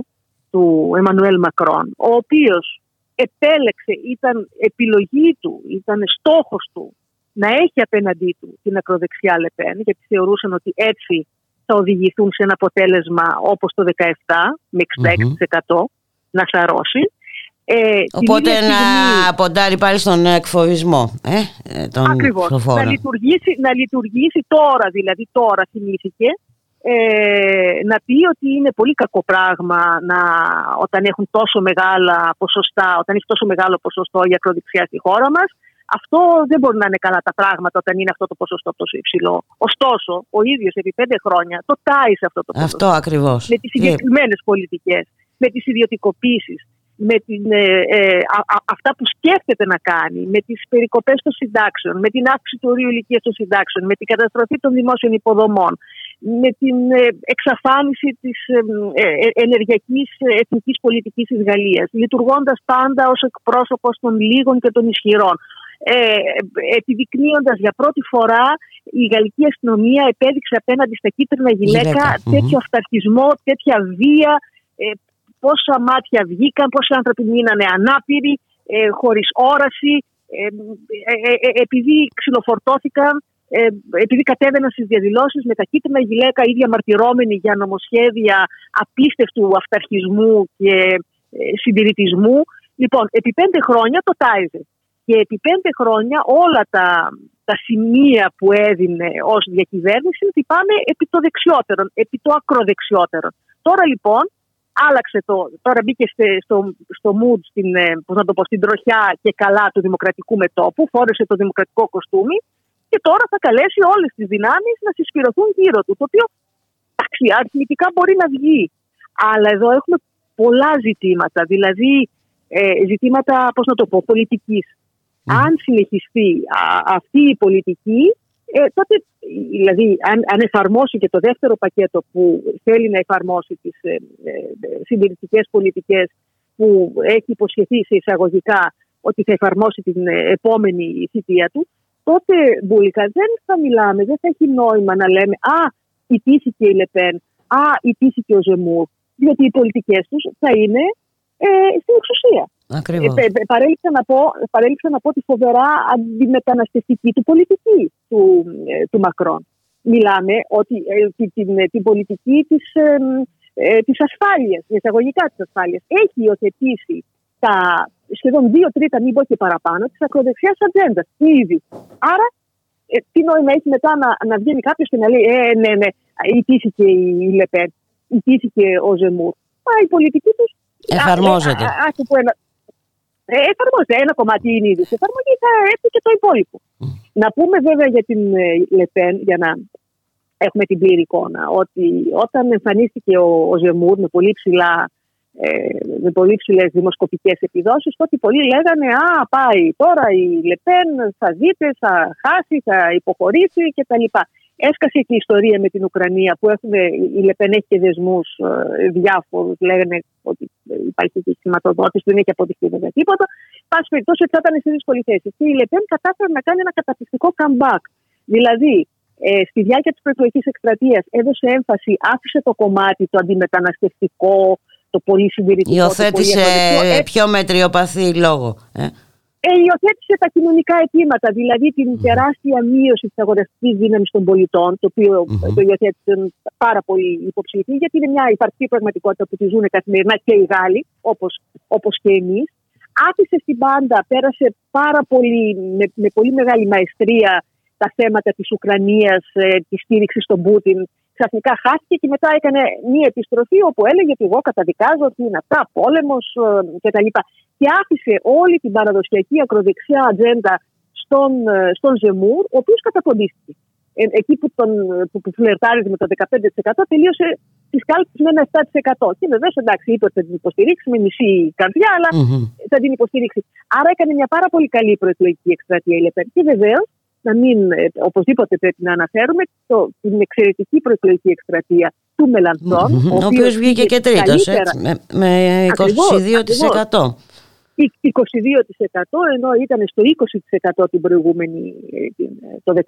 του Εμμανουέλ Μακρόν, ο οποίος επέλεξε, ήταν επιλογή του, ήταν στόχος του να έχει απέναντί του την ακροδεξιά Λεπέν, γιατί θεωρούσαν ότι έτσι θα οδηγηθούν σε ένα αποτέλεσμα όπως το 17 με 66% να σαρώσει. Ε, την Οπότε ίδια να στιγμή- ποντάρει πάλι στον εκφοβισμό ε, ε, των Ακριβώς. Να ψηφοφόρων. λειτουργήσει, να λειτουργήσει τώρα, δηλαδή τώρα θυμήθηκε, ε, να πει ότι είναι πολύ κακό πράγμα να, όταν έχουν τόσο μεγάλα ποσοστά, όταν έχει τόσο μεγάλο ποσοστό η ακροδεξιά στη χώρα μας, αυτό δεν μπορεί να είναι καλά τα πράγματα όταν είναι αυτό το ποσοστό τόσο υψηλό. Ωστόσο, ο ίδιος επί πέντε χρόνια το τάει σε αυτό το ποσοστό Αυτό ακριβώς. με τις συγκεκριμένες πολιτικές, με τις ιδιωτικοποίησεις, με την, ε, ε, α- α- αυτά που σκέφτεται να κάνει, με τις περικοπές των συντάξεων, με την αύξηση του ορίου ηλικίας των συντάξεων, με την καταστροφή των δημόσιων υποδομών, με την ε, εξαφάνιση της ε, ε, ε, ενεργειακής ε, εθνικής πολιτικής της Γαλλίας, λειτουργώντας πάντα ως εκπρόσωπος των λίγων και των ισχυρών. Ε, επιδεικνύοντας για πρώτη φορά η γαλλική αστυνομία επέδειξε απέναντι στα κίτρινα γυλαίκα Γυλαίκα, μμμ. τέτοιο αυταρχισμό, τέτοια βία, ε, πόσα μάτια βγήκαν, πόσοι άνθρωποι μείνανε ανάπηροι, ε, χωρίς όραση, ε, ε, ε, ε, επειδή ξυλοφορτώθηκαν, ε, επειδή κατέβαιναν στις διαδηλώσεις με τα κίτρινα γυλαίκα ή διαμαρτυρώμενοι για νομοσχέδια απίστευτου αυταρχισμού και ε, συντηρητισμού. Λοιπόν, επί πέντε χρόνια το τάιζε. Και επί πέντε χρόνια όλα τα, τα σημεία που έδινε ως διακυβέρνηση ότι πάμε επί το δεξιότερο, επί το ακροδεξιότερο. Τώρα λοιπόν άλλαξε το, τώρα μπήκε στε- στο, στο mood, στην, ε, πώς να το πω, στην τροχιά και καλά του δημοκρατικού μετόπου, φόρεσε το δημοκρατικό κοστούμι και τώρα θα καλέσει όλες τις δυνάμεις να συσπηρωθούν γύρω του, το οποίο εντάξει, αριθμητικά μπορεί να βγει. Αλλά εδώ έχουμε πολλά ζητήματα, δηλαδή ε, ζητήματα, πώς να το πω, πολιτικής. Αν συνεχιστεί α, αυτή η πολιτική, ε, τότε, δηλαδή, αν, αν εφαρμόσει και το δεύτερο πακέτο που θέλει να εφαρμόσει τις ε, ε, συντηρητικές πολιτικές που έχει υποσχεθεί σε εισαγωγικά ότι θα εφαρμόσει την ε, επόμενη θητεία του, τότε Μπούλικα δεν θα μιλάμε, δεν θα έχει νόημα να λέμε «Α, ιτήθηκε η Λεπέν», «Α, ιτήθηκε ο Ζεμούρ», διότι οι πολιτικές τους θα είναι ε, στην εξουσία. Ακριβώς. Ε, πε- παρέλειψα, να πω, παρέλειψα να πω τη φοβερά αντιμεταναστευτική του πολιτική του, ε, του Μακρόν. Μιλάμε ότι ε, τη- την, ε, την πολιτική της, ε, ε, της ασφάλειας, εισαγωγικά της ασφάλειας. Έχει υιοθετήσει τα σχεδόν δύο τρίτα, μην πω και παραπάνω, της ακροδεξιάς ατζέντα ήδη. Άρα, ε, τι νόημα έχει μετά να, να βγαίνει κάποιος και να λέει Ε, ναι, ναι, ιτήθηκε η Λεπέν, ιτήθηκε ο Ζεμούρ. Μα η πολιτική τους Εφαρμόζεται. Α, ας το πω ένα, ε, εφαρμόζεται. Ένα κομμάτι είναι ήδη σε εφαρμογή, θα έρθει και το υπόλοιπο. Να πούμε βέβαια για την ε, Λεπέν, για να έχουμε την πλήρη εικόνα, ότι όταν εμφανίστηκε ο, ο Ζεμούρ με πολύ ψηλά ε, με πολύ ψηλέ δημοσκοπικές επιδόσεις, τότε πολλοί λέγανε Α, πάει τώρα η Λεπέν, θα δείτε, θα χάσει, θα υποχωρήσει κτλ. Έσκασε και η ιστορία με την Ουκρανία που έχουμε, η Λεπέν έχει και δεσμούς ε, διάφορους. Λέγανε ότι υπάρχει και χρηματοδότηση, δεν έχει αποδειχθεί βέβαια τίποτα. Πάση περιπτώσει, ότι θα ήταν στη δύσκολη θέση. Και η Λεπέν κατάφερε να κάνει ένα καταπληκτικό comeback. Δηλαδή, ε, στη διάρκεια της προεκλογικής εκστρατείας έδωσε έμφαση, άφησε το κομμάτι το αντιμεταναστευτικό, το πολύ συντηρητικό. το πολύ Υιοθέτησε ακροδεξιό. Ε, πιο μετριοπαθή λόγο. Ε. ε, υιοθέτησε τα κοινωνικά αιτήματα, δηλαδή την τεράστια μείωση της αγοραστικής δύναμης των πολιτών, το οποιο το υιοθέτησαν πάρα πολλοί υποψήφοι, γιατί είναι μια υπαρκτή πραγματικότητα που τη ζουν καθημερινά και οι Γάλλοι, όπως όπως και εμείς. Άφησε στην πάντα, πέρασε πάρα πολύ, με, με πολύ μεγάλη μαεστρία τα θέματα της Ουκρανίας, ε, της στήριξης στον Πούτιν. Ξαφνικά χάθηκε και μετά έκανε μία επιστροφή όπου έλεγε ότι εγώ καταδικάζω ότι είναι αυτά, πόλεμος ε, κτλ. Και άφησε όλη την παραδοσιακή ακροδεξιά ατζέντα στον, ε, στον Ζεμούρ, ο οποίος καταποντίστηκε. Ε, εκεί που, τον, που, που φλερτάριζε με το 15% τελείωσε τις κάλπες με ένα 7%. Και βεβαίως εντάξει, είπε ότι θα την υποστηρίξει με μισή καρδιά, αλλά θα την υποστηρίξει. Άρα έκανε μια πάρα πολύ καλή προεκλογική εκστρατεία η Λεπέν. Και βεβαίως να μην, ε, οπωσδήποτε πρέπει να αναφέρουμε το, την εξαιρετική προεκλογική εκστρατεία του Μελανσόν. Mm-hmm. Ο, ο οποίος βγήκε και τρίτος, με, με 22%. Ακριβώς, 22% ενώ ήταν στο 20% την προηγούμενη ε, ε, το 2017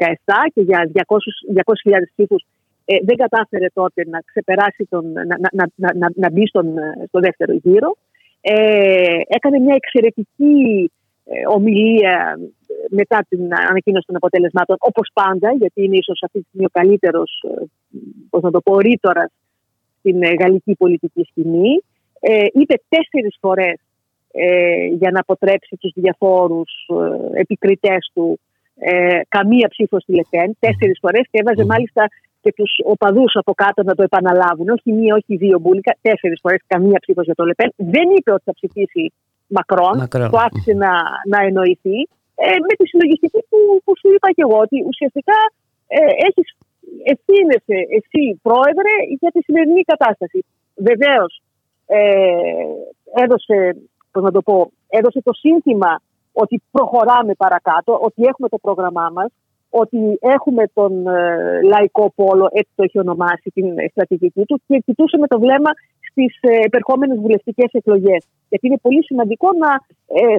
και για 200.000 ψήφους ε, δεν κατάφερε τότε να ξεπεράσει τον, να, να, να, να, να μπει στον, στο δεύτερο γύρο. Ε, έκανε μια εξαιρετική ομιλία μετά την ανακοίνωση των αποτελεσμάτων, όπως πάντα, γιατί είναι ίσως αυτή τη στιγμή ο καλύτερος, ε, πώς να το πω, ρήτορας στην ε, γαλλική πολιτική σκηνή. Ε, είπε τέσσερις φορές ε, για να αποτρέψει τους διαφόρους ε, επικριτές του ε, καμία ψήφος στη Λεπέν, τέσσερις φορές και έβαζε μάλιστα και τους οπαδούς από κάτω να το επαναλάβουν. Όχι μία, όχι δύο μπουλικα, τέσσερις φορές καμία ψήφος για το Λεπέν. Δεν είπε ότι θα ψηφίσει Μακρόν, Μακρόν. το άφησε να, να εννοηθεί ε, με τη συλλογιστική που, που σου είπα και εγώ, ότι ουσιαστικά ε, έχεις ευθύνε εσύ, πρόεδρε, για τη σημερινή κατάσταση. Βεβαίως, ε, έδωσε, πώς να το πω, έδωσε το σύνθημα ότι προχωράμε παρακάτω, ότι έχουμε το πρόγραμμά μας, ότι έχουμε τον ε, λαϊκό πόλο, έτσι το έχει ονομάσει την στρατηγική του και κοιτούσε με το βλέμμα στις ε, επερχόμενες βουλευτικές εκλογές. Γιατί είναι πολύ σημαντικό να, ε,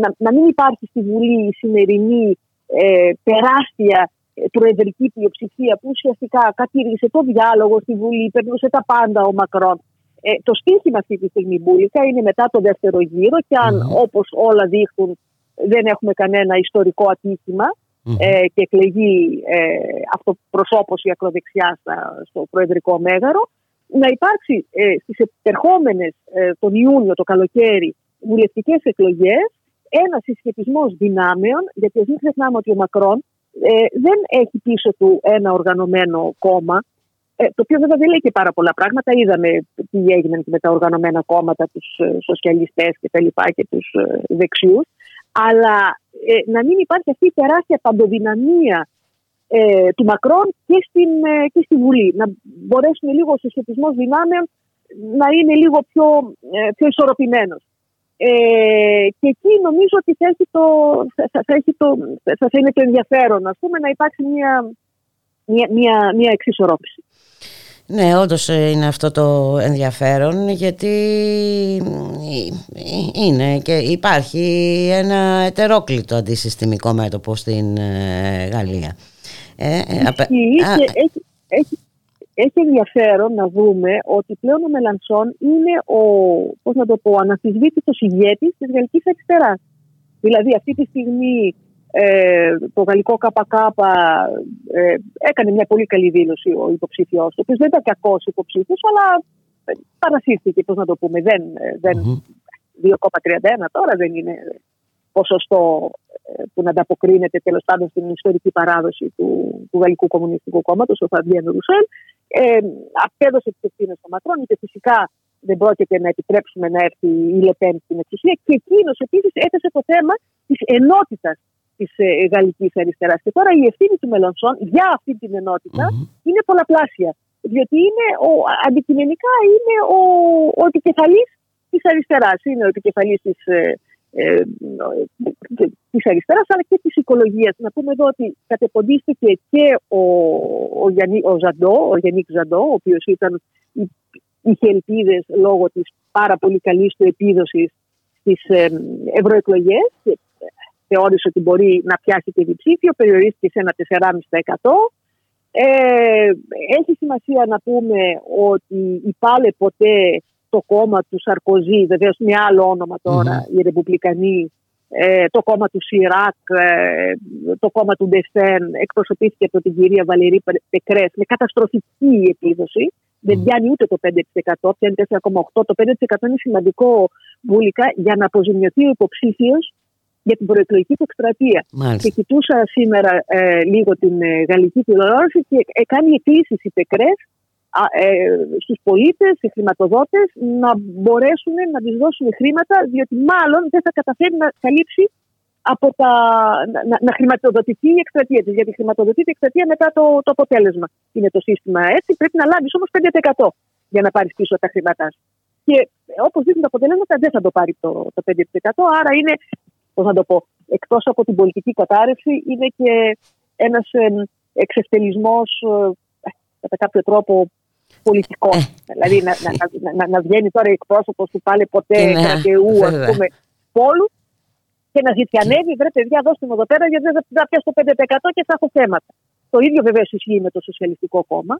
να, να, μην υπάρχει στη Βουλή η σημερινή ε, τεράστια προεδρική πλειοψηφία που ουσιαστικά κατήργησε το διάλογο στη Βουλή, περνούσε τα πάντα ο Μακρόν. Ε, το στίχημα αυτή τη στιγμή μπουλικα είναι μετά το δεύτερο γύρο και αν mm. όπως όλα δείχνουν δεν έχουμε κανένα ιστορικό ατύχημα ε, και εκλεγεί ε, αυτοπροσώπως η ακροδεξιά στο προεδρικό μέγαρο, να υπάρξει ε, στις επερχόμενες ε, τον Ιούνιο, το καλοκαίρι, βουλευτικές εκλογές, ένας συσχετισμός δυνάμεων, γιατί μην ξεχνάμε ότι ο Μακρόν ε, δεν έχει πίσω του ένα οργανωμένο κόμμα, ε, το οποίο βέβαια δεν λέει και πάρα πολλά πράγματα. Είδαμε τι έγιναν με τα οργανωμένα κόμματα, τους ε, σοσιαλιστές και τα λοιπά και τους ε, δεξιούς. Αλλά ε, να μην υπάρχει αυτή η τεράστια παντοδυναμία ε, του Μακρόν και, στην, ε, και στη Βουλή. Να μπορέσουν λίγο ο συσχετισμός δυνάμεων να είναι λίγο πιο, ε, πιο ισορροπημένος. Ε, και εκεί νομίζω ότι θα, έχει το, θα, θα, έχει το, θα, είναι το ενδιαφέρον ας πούμε, να υπάρξει μια, μια, μια, μια εξισορρόπηση. Ναι, όντως είναι αυτό το ενδιαφέρον γιατί είναι και υπάρχει ένα ετερόκλητο αντισυστημικό μέτωπο στην Γαλλία. Ε, ε, έχει, έχει, έχει, ενδιαφέρον να δούμε ότι πλέον ο Μελανσόν είναι ο, πώς να το πω, αναφυσβήτητος ηγέτης της γαλλικής αριστεράς. Δηλαδή αυτή τη στιγμή ε, το γαλλικό ΚΚ ε, έκανε μια πολύ καλή δήλωση ο υποψήφιος του, ο οποίος δεν ήταν κακό υποψήφιος, αλλά παρασύρθηκε, πώς να το πούμε. Δεν, δεν, 2,31 τώρα δεν είναι ποσοστό ε, που να ανταποκρίνεται τέλος πάντων στην ιστορική παράδοση του, του Γαλλικού Κομμουνιστικού Κόμματος, ο Φαμπιέν Ρουσέλ. Ε, απέδωσε τις ευθύνες στο Μακρόν, και φυσικά δεν πρόκειται να επιτρέψουμε να έρθει η Λεπέν στην εξουσία. Και εκείνος επίσης έθεσε το θέμα της ενότητας της ε, γαλλικής αριστεράς. Και τώρα η ευθύνη του Μελονσόν για αυτή την ενότητα mm-hmm. είναι πολλαπλάσια. Διότι είναι ο, αντικειμενικά είναι ο, ο επικεφαλής της αριστεράς. Είναι ο επικεφαλής της ε, ε, της αριστεράς αλλά και της οικολογίας. Να πούμε εδώ ότι κατεποντίστηκε και ο, ο, Γιάννη, ο Ζαντό, ο Γιάννικ Ζαντό, ο οποίος ήταν, είχε ελπίδες λόγω της πάρα πολύ καλής του επίδοσης στις ε, ευρωεκλογές και θεώρησε ότι μπορεί να πιάσει και διψήφιο, περιορίστηκε σε ένα 4,5%. Ε, έχει σημασία να πούμε ότι η Πάλε ποτέ το κόμμα του Σαρκοζή, βεβαίως με άλλο όνομα οι Ρεπουμπλικανοί, ε, το κόμμα του Σιράκ, ε, το κόμμα του Ντεσέν εκπροσωπήθηκε από την κυρία Βαλερή Πεκρές με καταστροφική επίδοση. Δεν πιάνει ούτε το 5%, πιάνει 4,8%. Το 5% είναι σημαντικό βούλικα για να αποζημιωθεί ο υποψήφιος για την προεκλογική του εκστρατεία. Και κοιτούσα σήμερα ε, λίγο την ε, γαλλική τηλεόραση και ε, κάνει εκκλήσει οι Πεκρές ε, στους πολίτες, οι χρηματοδότες να μπορέσουν να τις δώσουν χρήματα διότι μάλλον δεν θα καταφέρει να καλύψει από τα, να, να χρηματοδοτηθεί η εκστρατεία της. Γιατί χρηματοδοτείται η εκστρατεία μετά το, το αποτέλεσμα. Είναι το σύστημα έτσι. Πρέπει να λάβεις όμως 5% για να πάρεις πίσω τα χρήματά σου. Και όπως δείχνουν τα αποτελέσματα, δεν θα το πάρει το, το 5%. Άρα είναι, πώς να το πω, εκτός από την πολιτική κατάρρευση, είναι και ένας εξευτελισμός ε, κατά κάποιο τρόπο πολιτικό. Ε. Δηλαδή να, να, να, να, βγαίνει τώρα εκπρόσωπος του πάλι ποτέ ναι, κρατεού, ας πούμε, πόλου και να ζητιανεύει, βρε παιδιά, δώστε μου εδώ πέρα, γιατί δεν θα πιάσω το 5% και θα έχω θέματα. Το ίδιο βεβαίω ισχύει με το Σοσιαλιστικό Κόμμα.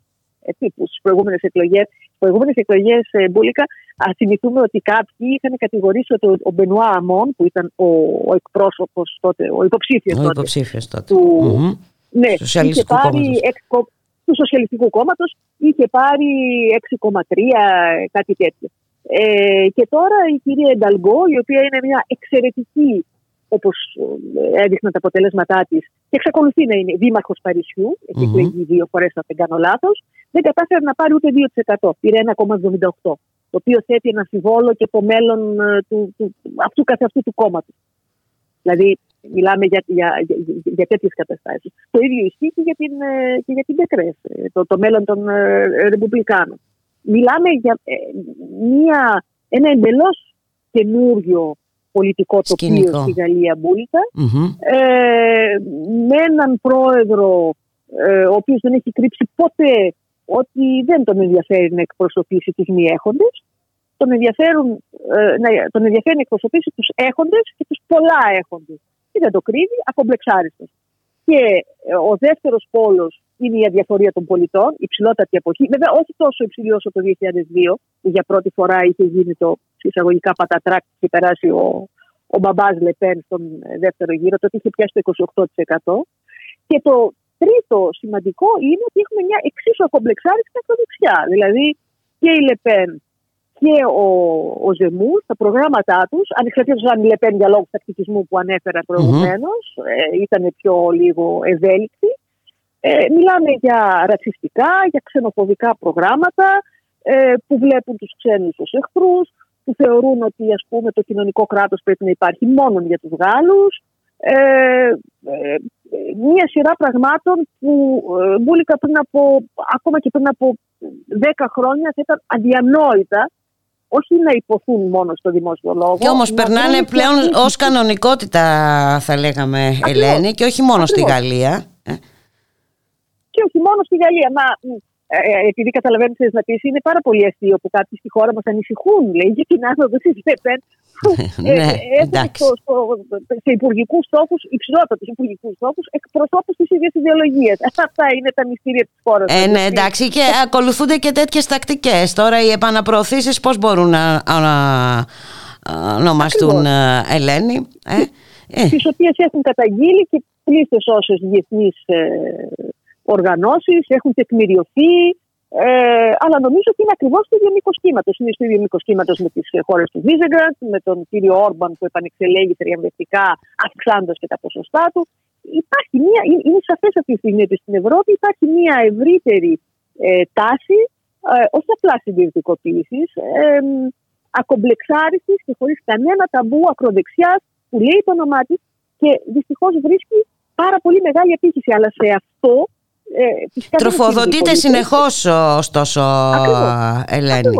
Έτσι, που στι προηγούμενες εκλογέ, προηγούμενες εκλογές, ε, Μπούλικα, ας θυμηθούμε ότι κάποιοι είχαν κατηγορήσει ότι ο Μπενουά Αμών, που ήταν ο, ο εκπρόσωπος τότε, ο υποψήφιος τότε, τότε. Του, mm-hmm. ναι, είχε πάρει του Σοσιαλιστικού Κόμματος είχε πάρει 6,3, κάτι τέτοιο. Ε, και τώρα η κυρία Ενταλγκό, η οποία είναι μια εξαιρετική, όπως ε, έδειχναν τα αποτελέσματά της, και εξακολουθεί να είναι δήμαρχος Παρισιού, έχει εκλεγεί δύο φορές, αν δεν κάνω λάθος, δεν κατάφερε να πάρει ούτε 2%. Πήρε 1,78. Το οποίο θέτει ένα αμφιβόλο και το μέλλον ε, του, του, αυτού καθ' αυτού του κόμματος. Δηλαδή, Μιλάμε για, για, για, για τέτοιες καταστάσεις. Το ίδιο ισχύει και για την, ε, και για την Πεκρές, ε, το, το μέλλον των ε, Ρεπουμπλικάνων. Μιλάμε για μια, ένα εντελώς καινούριο πολιτικό τοπίο στη Γαλλία μπουλικα με έναν πρόεδρο ο οποίος δεν έχει κρύψει ποτέ ότι δεν τον ενδιαφέρει να εκπροσωπήσει τους μη έχοντες. Τον, ενδιαφέρουν, τον ενδιαφέρει να εκπροσωπήσει τους έχοντες και τους πολλά έχοντες και δεν το κρύβει, ακομπλεξάριστος. Και ε, ο δεύτερος πόλος είναι η αδιαφορία των πολιτών, η ψηλότατη εποχή. Βέβαια, όχι τόσο υψηλή όσο το 2002, που για πρώτη φορά είχε γίνει το εισαγωγικά πατατράκ και περάσει ο, ο μπαμπάς Λεπέν στον ε, δεύτερο γύρο, τότε είχε πιάσει το 28%. Και το τρίτο σημαντικό είναι ότι έχουμε μια εξίσου ακομπλεξάριστη ακροδεξιά. Δηλαδή και η Λεπέν και ο, ο Ζεμού στα προγράμματά τους, ανεξαρτήτως αν Λεπέν για λόγους τακτικισμού που ανέφερα ε, ήταν πιο λίγο ευέλικτοι. Ε, μιλάμε για ρατσιστικά, για ξενοφοβικά προγράμματα ε, που βλέπουν τους ξένους ως εχθρούς, που θεωρούν ότι ας πούμε, το κοινωνικό κράτος πρέπει να υπάρχει μόνο για τους Γάλλους. Ε, ε, μία σειρά πραγμάτων που ε, μπουλικα πριν από, ακόμα και πριν από 10 χρόνια θα ήταν αδιανόητα όχι να υποθούν μόνο στο δημόσιο λόγο. Και όμως περνάνε πλέον ως κανονικότητα θα λέγαμε Ακριβώς. Ελένη και όχι μόνο στη Γαλλία. Ε. Και όχι μόνο στη Γαλλία. Μα ε, ε, επειδή καταλαβαίνω τι να πει, είναι πάρα πολύ αστείο που κάποιοι στη χώρα μας ανησυχούν λέει, για την άνοδο τη ΛΕΠΕΝ ναι, έχουν σε υπουργικούς στόχους, υψηλότατους υπουργικούς στόχους, εκπροσώπους της ίδιας ιδεολογίας. Αυτά είναι τα μυστήρια της χώρας. Ε, ναι, εντάξει, και ακολουθούνται και τέτοιες τακτικές. Τώρα οι επαναπροωθήσεις πώς μπορούν να, να ονομαστούν, ε, Ελένη. Ε, ε. Τις οποίες έχουν καταγγείλει και πλήστε όσε διεθνείς ε, οργανώσεις έχουν τεκμηριωθεί. Ε, αλλά νομίζω ότι είναι ακριβώς το ίδιο μήκος κύματος. Είναι στο ίδιο μήκος κύματος με τις χώρες του Βίζεγκραντ, με τον κύριο Όρμπαν που επανεξελέγει τριαμβευτικά, αυξάνοντας και τα ποσοστά του. Υπάρχει μια, είναι σαφές αυτή τη στιγμή ότι στην Ευρώπη υπάρχει μια ευρύτερη ε, τάση, ε, όχι απλά συντηρητικοποίησης, ε, ακομπλεξάριστη και χωρίς κανένα ταμπού ακροδεξιάς που λέει το όνομά της και δυστυχώς βρίσκει πάρα πολύ μεγάλη επίχυση. Αλλά σε αυτό ε, Τροφοδοτείται συνεχώς, ωστόσο, Ελένη.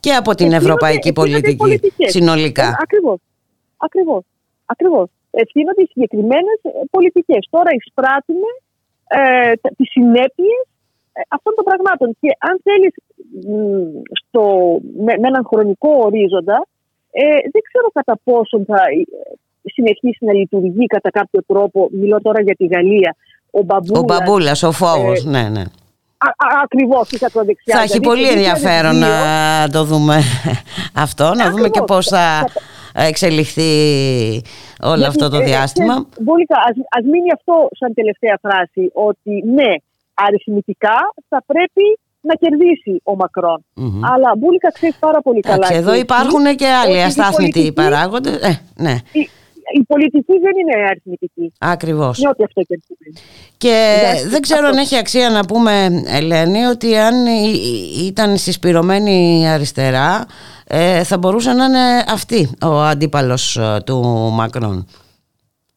Και από την ευρωπαϊκή πολιτική συνολικά. Ε, Ακριβώς. Ακριβώς. Ακριβώς. Ευθύνονται οι συγκεκριμένες πολιτικές. Τώρα εισπράττουμε ε, τις συνέπειες ε, αυτών των πραγμάτων. Και αν θέλεις με, με έναν χρονικό ορίζοντα, ε, δεν ξέρω κατά πόσο θα συνεχίσει να λειτουργεί κατά κάποιο τρόπο. Μιλώ τώρα για τη Γαλλία ο Μπαμπούλας. Ο Μπαμπούλας, ο φόβος, ε, ναι, ναι. Ακριβώς τη ακροδεξιά. Θα έχει δηλαδή, πολύ ενδιαφέρον να το δούμε αυτό, να δούμε και πώς θα εξελιχθεί όλο αυτό το Γιατί, ε, διάστημα. ε, Μπούλικα, ας, ας μείνει αυτό σαν τελευταία φράση, ότι ναι, αριθμητικά θα πρέπει να κερδίσει ο μακρον Μμμ. Αλλά Μπούλικα ξέρεις πάρα πολύ καλά. Εντάξει, εδώ και υπάρχουν εσύ και άλλοι ότι η αστάθμητοι πολιτική- παράγοντες. Ε, ναι, Η, η πολιτική δεν είναι αριθμητική. ακριβώς. Είναι ό,τι αυτό και αν σημαίνει. Και Εντάξει, δεν ξέρω αν αυτό. έχει αξία να πούμε, Ελένη, ότι αν η- η- ήταν συσπηρωμένη αριστερά, ε, θα μπορούσε να είναι αυτή ο αντίπαλος ε, του Μακρόν.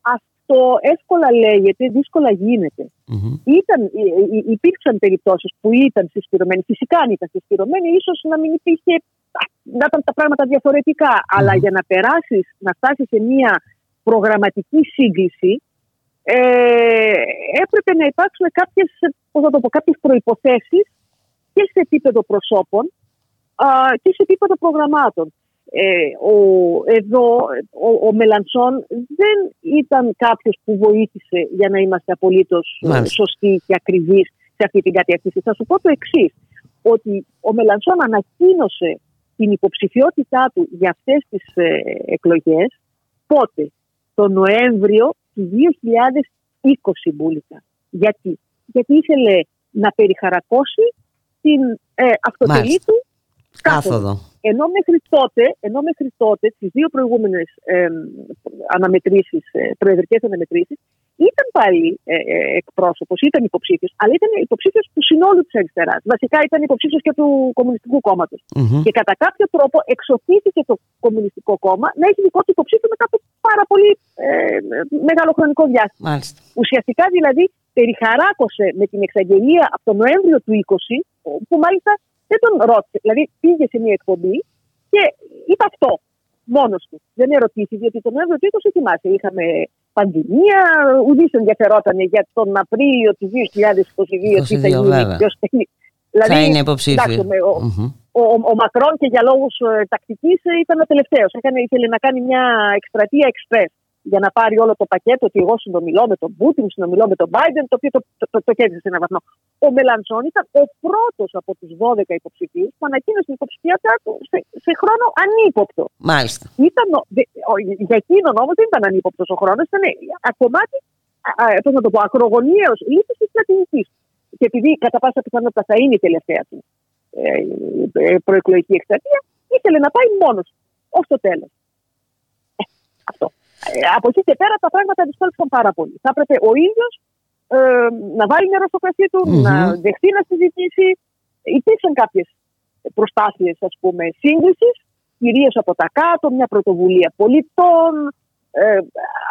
Αυτό εύκολα λέγεται, δύσκολα γίνεται. Μμμ. Ήταν, υ- υ- υπήρξαν περιπτώσεις που ήταν συσπηρωμένοι. Φυσικά αν ήταν συσπηρωμένοι, ίσως να μην υπήρχε, α, να ήταν τα πράγματα διαφορετικά. Αλλά για να περάσεις, να φτάσεις σε μια προγραμματική σύγκληση, ε, έπρεπε να υπάρξουν κάποιες, πώς να το πω, κάποιες προϋποθέσεις και σε επίπεδο προσώπων α, και σε επίπεδο προγραμμάτων. Ε, ο, εδώ ο, ο Μελανσόν δεν ήταν κάποιος που βοήθησε για να είμαστε απολύτως ε, Μάλιστα. σωστοί και ακριβείς σε αυτή την κατεύθυνση. Θα σου πω το εξής ότι ο Μελανσόν ανακοίνωσε την υποψηφιότητά του για αυτές τις ε, εκλογές πότε, το Νοέμβριο του 2020 μπουλικα. Γιατί, Γιατί ήθελε να περιχαρακώσει την ε, αυτοτελή Μάλιστα. του κάθοδο. Κάθοδο. Ενώ μέχρι τότε, ενώ μέχρι τότε τις δύο προηγούμενες ε, αναμετρήσεις, ε, προεδρικές αναμετρήσεις, ήταν πάλι ε, ε, εκπρόσωπος, ήταν υποψήφιος, αλλά ήταν υποψήφιος του συνόλου της αριστεράς. Βασικά ήταν υποψήφιος και του Κομμουνιστικού Κόμματος. Μμμ. Και κατά κάποιο τρόπο εξοφήθηκε το Κομμουνιστικό Κόμμα να έχει δικό του υποψήφιο μετά από πάρα πολύ ε, μεγάλο χρονικό διάστημα. Μάλιστα. Ουσιαστικά δηλαδή περιχαράκωσε με την εξαγγελία από τον Νοέμβριο του 20, που μάλιστα δεν τον ρώτησε. Δηλαδή πήγε σε μια εκπομπή και είπε αυτό μόνος του. Δεν ερωτήσει, γιατί τον Νοέμβριο του 20 θυμάσαι. Είχαμε πανδημία, ουδή ενδιαφερόταν για τον Απρίλιο του 2022 τι θα 22 γίνει. βέβαια. ποιος θα είναι. Δηλαδή, θα είναι υποψήφιο. εντάξει, με- ο, Μμμ. ο, ο, ο Μακρόν και για λόγους ε, τακτικής ήταν ο τελευταίος. Ήθελε να κάνει μια εκστρατεία express για να πάρει όλο το πακέτο ότι εγώ συνομιλώ με τον Πούτιν, συνομιλώ με τον Biden, το οποίο το, το, το, το κέρδισε σε έναν βαθμό. Ο Μελανσόν ήταν ο πρώτος από τους 12 υποψηφίους που ανακοίνωσε την υποψηφιότητά του σε, σε χρόνο ανύποπτο. Μάλιστα. Ήταν, ο- δε- ο- για εκείνον όμως δεν ήταν ανύποπτος ο χρόνος, ήταν α- κομμάτι, α- α, πώς να το πω, ακρογωνιαίος λύση της στρατηγικής. Και επειδή κατά πάσα πιθανότητα θα είναι η τελευταία του ε, ε, προεκλογική εκστρατεία, ήθελε να πάει μόνος ως το τέλος. αυτό. Ε, από εκεί και πέρα τα πράγματα δυσκόλεψαν πάρα πολύ. Θα έπρεπε ο ίδιος ε, να βάλει νερό στο κρασί του, Μμμ. να δεχτεί να συζητήσει. Υπήρξαν κάποιες προσπάθειες, ας πούμε, σύγκρισης, κυρίως από τα κάτω, μια πρωτοβουλία πολιτών. Ε,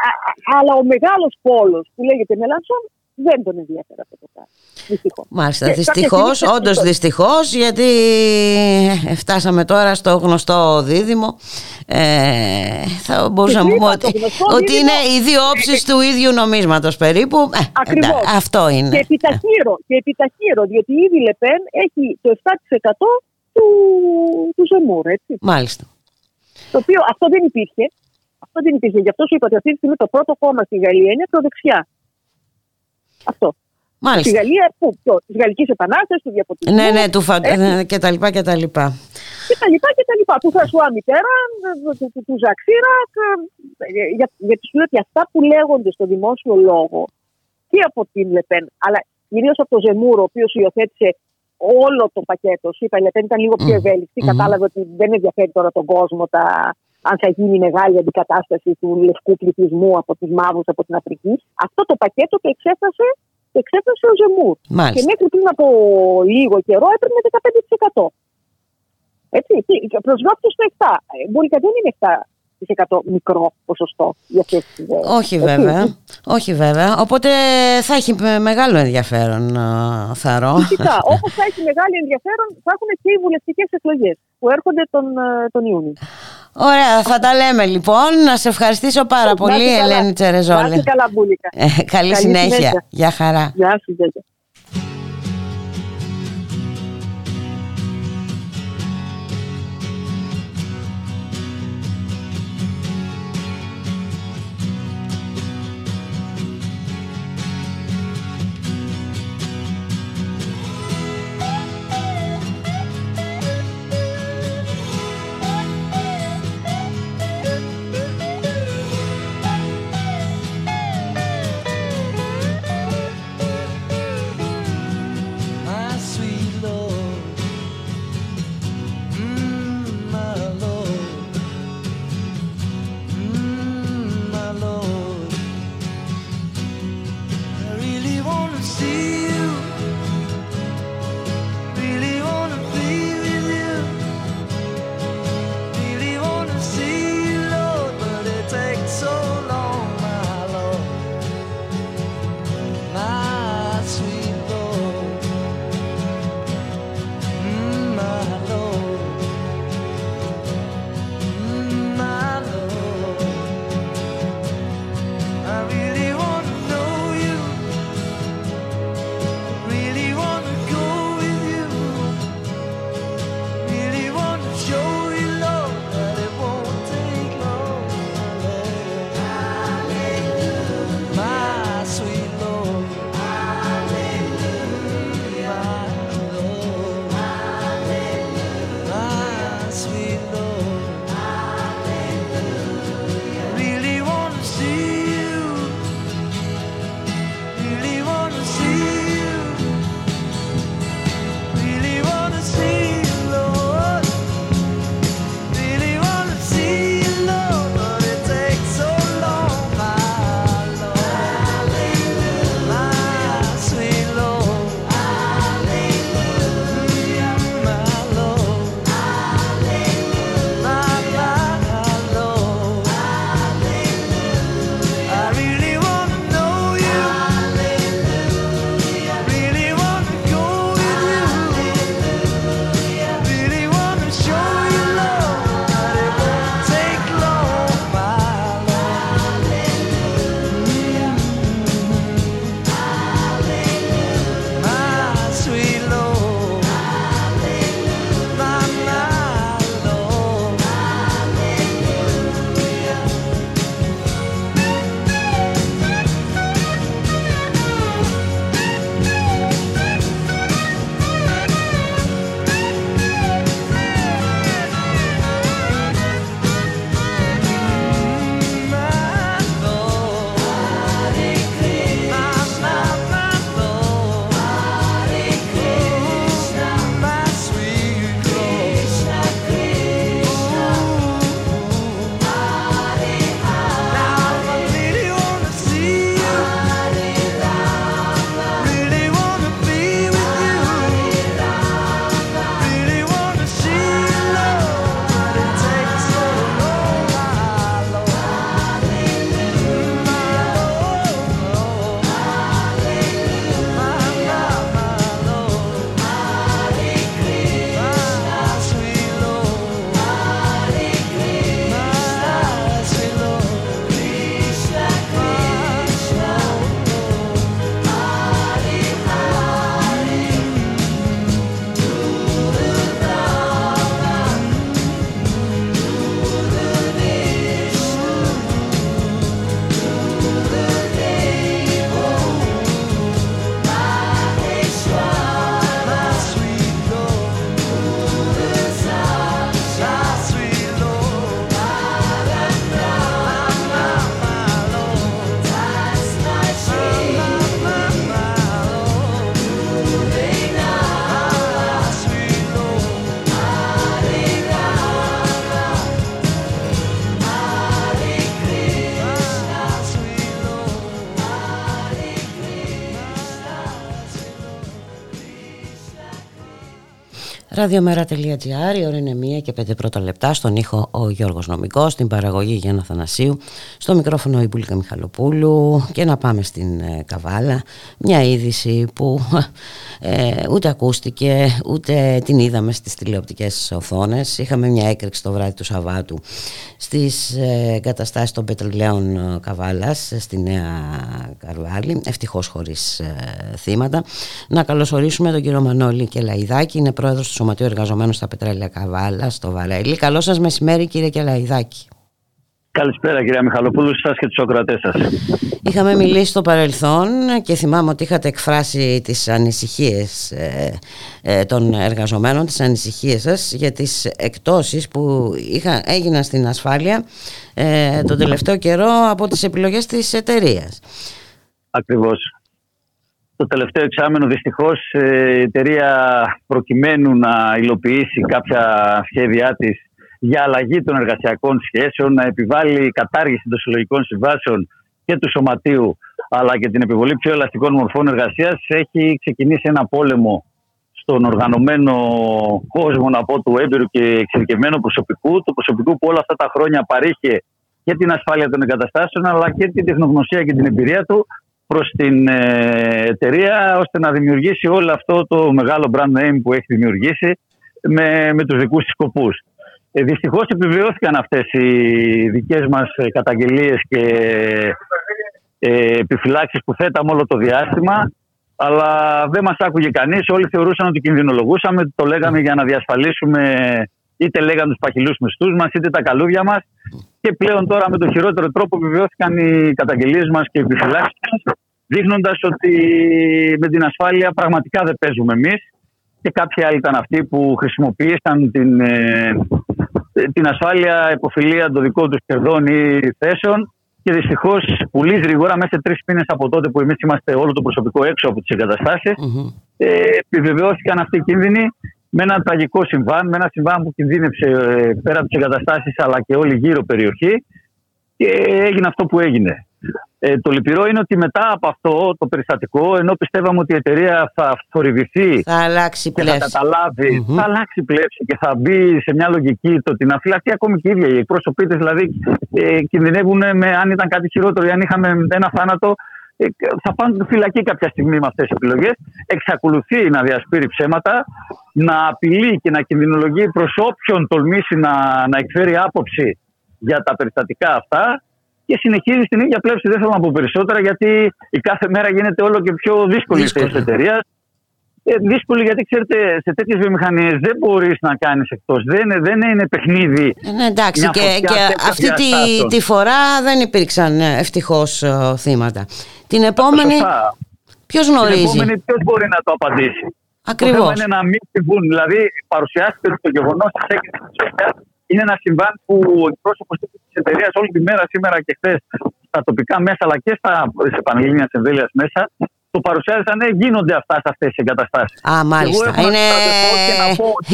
α- α- αλλά ο μεγάλος πόλος που λέγεται Μελανσόν δεν τον ενδιαφέρει αυτό το πράγμα. Δυστυχώς. Μάλιστα, Και δυστυχώς, κάποια στιγμή όντως θα- δυστυχώς, γιατί ε, φτάσαμε τώρα στο γνωστό δίδυμο. Ε, θα μπορούσαμε να είπα, πούμε το ότι, γνωστό ότι δίδυμο- είναι οι δύο όψεις του ίδιου νομίσματος περίπου. Ε, Ακριβώς. εντάξει, αυτό είναι. Και επιταχύρω, και επιταχύρω, διότι ήδη η Λεπέν έχει το 7% του, του Ζεμούρ, έτσι. Μάλιστα. Το οποίο αυτό δεν υπήρχε. Αυτό δεν υπήρχε. Γι' αυτό σου είπα ότι αυτή τη στιγμή το πρώτο κόμμα στη Γαλλία είναι ακροδεξιά. Αυτό. Στη Μάλιστα. Γαλλία, πού, της Γαλλικής Επανάστασης, του διαφωτισμού. Ναι, ναι, του φα... έτσι, ε, και τα λοιπά και τα λοιπά. και τα λοιπά και τα λοιπά. Του Φρασουά Μιτέρα, του, του, του Ζαξίρα. Για, γιατί σου λέω ότι αυτά που λέγονται στο δημόσιο λόγο και από την Λεπέν, αλλά κυρίως από τον Ζεμούρ, ο οποίος υιοθέτησε όλο το πακέτο. Σου είπα, η Λεπέν ήταν λίγο πιο Μμμ. ευέλικτη. Μμμ. Κατάλαβε ότι δεν ενδιαφέρει τώρα τον κόσμο τα, αν θα γίνει μεγάλη αντικατάσταση του λευκού πληθυσμού από τους μαύρου από την Αφρική. Αυτό το πακέτο το εξέφρασε, το εξέφρασε ο Ζεμούρ. Και Μάλιστα. μέχρι πριν από λίγο καιρό έπαιρνε 15%. Έτσι, και προσγράφηκε στο 7. Ε, Μπορεί και δεν είναι 7% μικρό ποσοστό για αυτές τις ιδέες. Όχι Έτσι. βέβαια. Όχι βέβαια. Οπότε θα έχει με- μεγάλο ενδιαφέρον, α, Θαρώ. Φυσικά, όπως θα έχει μεγάλο ενδιαφέρον, θα έχουν και οι βουλευτικές εκλογές που έρχονται τον, ε, τον Ιούνιο. Ωραία, θα τα λέμε λοιπόν. Να σε ευχαριστήσω πάρα Να πολύ, είσαι καλά. Ελένη Να Τσερεζόλη. είσαι καλά, Μπούλικα. Ε, καλή, Καλή συνέχεια. συνέχεια. Γεια χαρά. Γεια σου, Ραδιομέρα.gr, η ώρα είναι μία και πέντε πρώτα λεπτά. Στον ήχο ο Γιώργος Νομικός, στην παραγωγή Γιάννα Θανασίου, στο μικρόφωνο η Μπουλίκα Μιχαλοπούλου και να πάμε στην ε, Καβάλα. Μια είδηση που ε, ούτε ακούστηκε, ούτε την είδαμε στις τηλεοπτικές οθόνες. Είχαμε μια έκρηξη το βράδυ του Σαββάτου στις ε, εγκαταστάσεις των πετρελαίων ε, Καβάλας στη Νέα Καρβάλη, ευτυχώς χωρίς ε, θύματα. Να καλωσορίσουμε τον κύριο Μανώλη Κελαϊδάκη, είναι πρόεδρος του Σωματείου Εργαζομένων στα Πετρέλαια Καβάλα στο Βαρέλι. Καλό σας μεσημέρι κύριε Κελαϊδάκη. Καλησπέρα κυρία Μιχαλοπούλου, σας και τους ακροατές σας. Είχαμε μιλήσει στο παρελθόν και θυμάμαι ότι είχατε εκφράσει τις ανησυχίες ε, ε, των εργαζομένων, τις ανησυχίες σας για τις εκτόσεις που είχα, έγιναν στην ασφάλεια ε, τον τελευταίο καιρό από τις επιλογές της εταιρείας. Ακριβώς. Το τελευταίο εξάμενο δυστυχώς ε, η εταιρεία προκειμένου να υλοποιήσει κάποια σχέδιά της για αλλαγή των εργασιακών σχέσεων, να επιβάλλει κατάργηση των συλλογικών συμβάσεων και του σωματείου, αλλά και την επιβολή πιο ελαστικών μορφών εργασίας, έχει ξεκινήσει ένα πόλεμο στον οργανωμένο κόσμο να πω, του έμπειρου και εξειδικευμένου προσωπικού, του προσωπικού που όλα αυτά τα χρόνια παρήχε και την ασφάλεια των εγκαταστάσεων, αλλά και την τεχνογνωσία και την εμπειρία του προς την ε, εταιρεία, ώστε να δημιουργήσει όλο αυτό το μεγάλο brand name που έχει δημιουργήσει με, με τους δικούς της σκοπούς. Ε, Δυστυχώς επιβεβαιώθηκαν αυτές οι δικές μας καταγγελίες και ε, επιφυλάξεις που θέταμε όλο το διάστημα. Αλλά δεν μας άκουγε κανείς. Όλοι θεωρούσαν ότι κινδυνολογούσαμε. Το λέγαμε για να διασφαλίσουμε είτε λέγανε τους παχυλούς μισθούς μας, είτε τα καλούδια μας. Και πλέον τώρα με τον χειρότερο τρόπο επιβεβαιώθηκαν οι καταγγελίες μας και οι επιφυλάξεις μας, δείχνοντας ότι με την ασφάλεια πραγματικά δεν παίζουμε εμείς. Και κάποιοι άλλοι ήταν αυτοί που χρησιμοποίησαν την, ε, την ασφάλεια υποφιλία των δικών τους κερδών ή θέσεων. Και δυστυχώς, πολύ γρήγορα, μέσα σε τρεις μήνες από τότε που εμείς είμαστε όλο το προσωπικό έξω από τις εγκαταστάσεις, ε, επιβεβαιώθηκαν αυτοί οι κίνδυνοι με ένα τραγικό συμβάν, με ένα συμβάν που κινδύνεψε ε, πέρα από τις εγκαταστάσεις αλλά και όλη γύρω περιοχή. Και έγινε αυτό που έγινε. Ε, το λυπηρό είναι ότι μετά από αυτό το περιστατικό, ενώ πιστεύαμε ότι η εταιρεία θα θορυβηθεί θα αλλάξει και θα καταλάβει, θα αλλάξει πλεύση και θα μπει σε μια λογική το ότι να φυλαχθεί ακόμη και η ίδια. Οι εκπρόσωποι τη δηλαδή ε, κινδυνεύουν με αν ήταν κάτι χειρότερο ή αν είχαμε ένα θάνατο. Ε, θα πάνε φυλακή κάποια στιγμή με αυτές τις επιλογές. Εξακολουθεί να διασπείρει ψέματα, να απειλεί και να κινδυνολογεί προς όποιον τολμήσει να, να εκφέρει άποψη για τα περιστατικά αυτά και συνεχίζει στην ίδια πλεύση. Δεν θέλω να πω περισσότερα, γιατί η κάθε μέρα γίνεται όλο και πιο δύσκολη η θέση της εταιρείας. Ε, δύσκολη γιατί ξέρετε, σε τέτοιες βιομηχανίες δεν μπορείς να κάνεις εκτός. Δεν, δεν είναι παιχνίδι. Ε, ναι, εντάξει, και, και αυτή τη, τη φορά δεν υπήρξαν ε, ευτυχώς ε, θύματα. Την επόμενη. Ποιος γνωρίζει; Την επόμενη, ποιος μπορεί να το απαντήσει; Ακριβώς. Το είναι να μην συμβούν. Δηλαδή, παρουσιάστηκε το γεγονός τη έκρηξη είναι ένα συμβάν που ο εκπρόσωπος της εταιρείας όλη τη μέρα σήμερα και χθες στα τοπικά μέσα αλλά και στα πανελλήνιας εμβέλειας μέσα το παρουσιάζαν ναι, γίνονται αυτά σε αυτές τις εγκαταστάσεις. Α, μάλιστα. Είναι...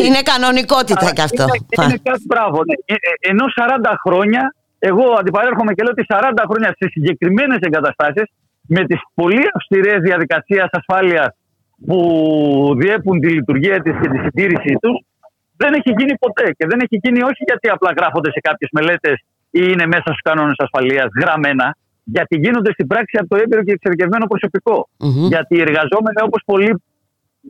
είναι κανονικότητα κι αυτό. Είναι, είναι κάτι μπράβο. Ναι. Ε, ε, ενώ 40 χρόνια, εγώ αντιπαρέρχομαι και λέω ότι 40 χρόνια στις συγκεκριμένες εγκαταστάσεις με τις πολύ αυστηρές διαδικασίες ασφάλειας που διέπουν τη λειτουργία της και τη συντήρησή τους, δεν έχει γίνει ποτέ. Και δεν έχει γίνει όχι γιατί απλά γράφονται σε κάποιες μελέτες ή είναι μέσα στους κανόνες ασφαλείας γραμμένα, γιατί γίνονται στην πράξη από το έμπειρο και εξειδικευμένο Γιατί οι εργαζόμενοι, όπως πολύ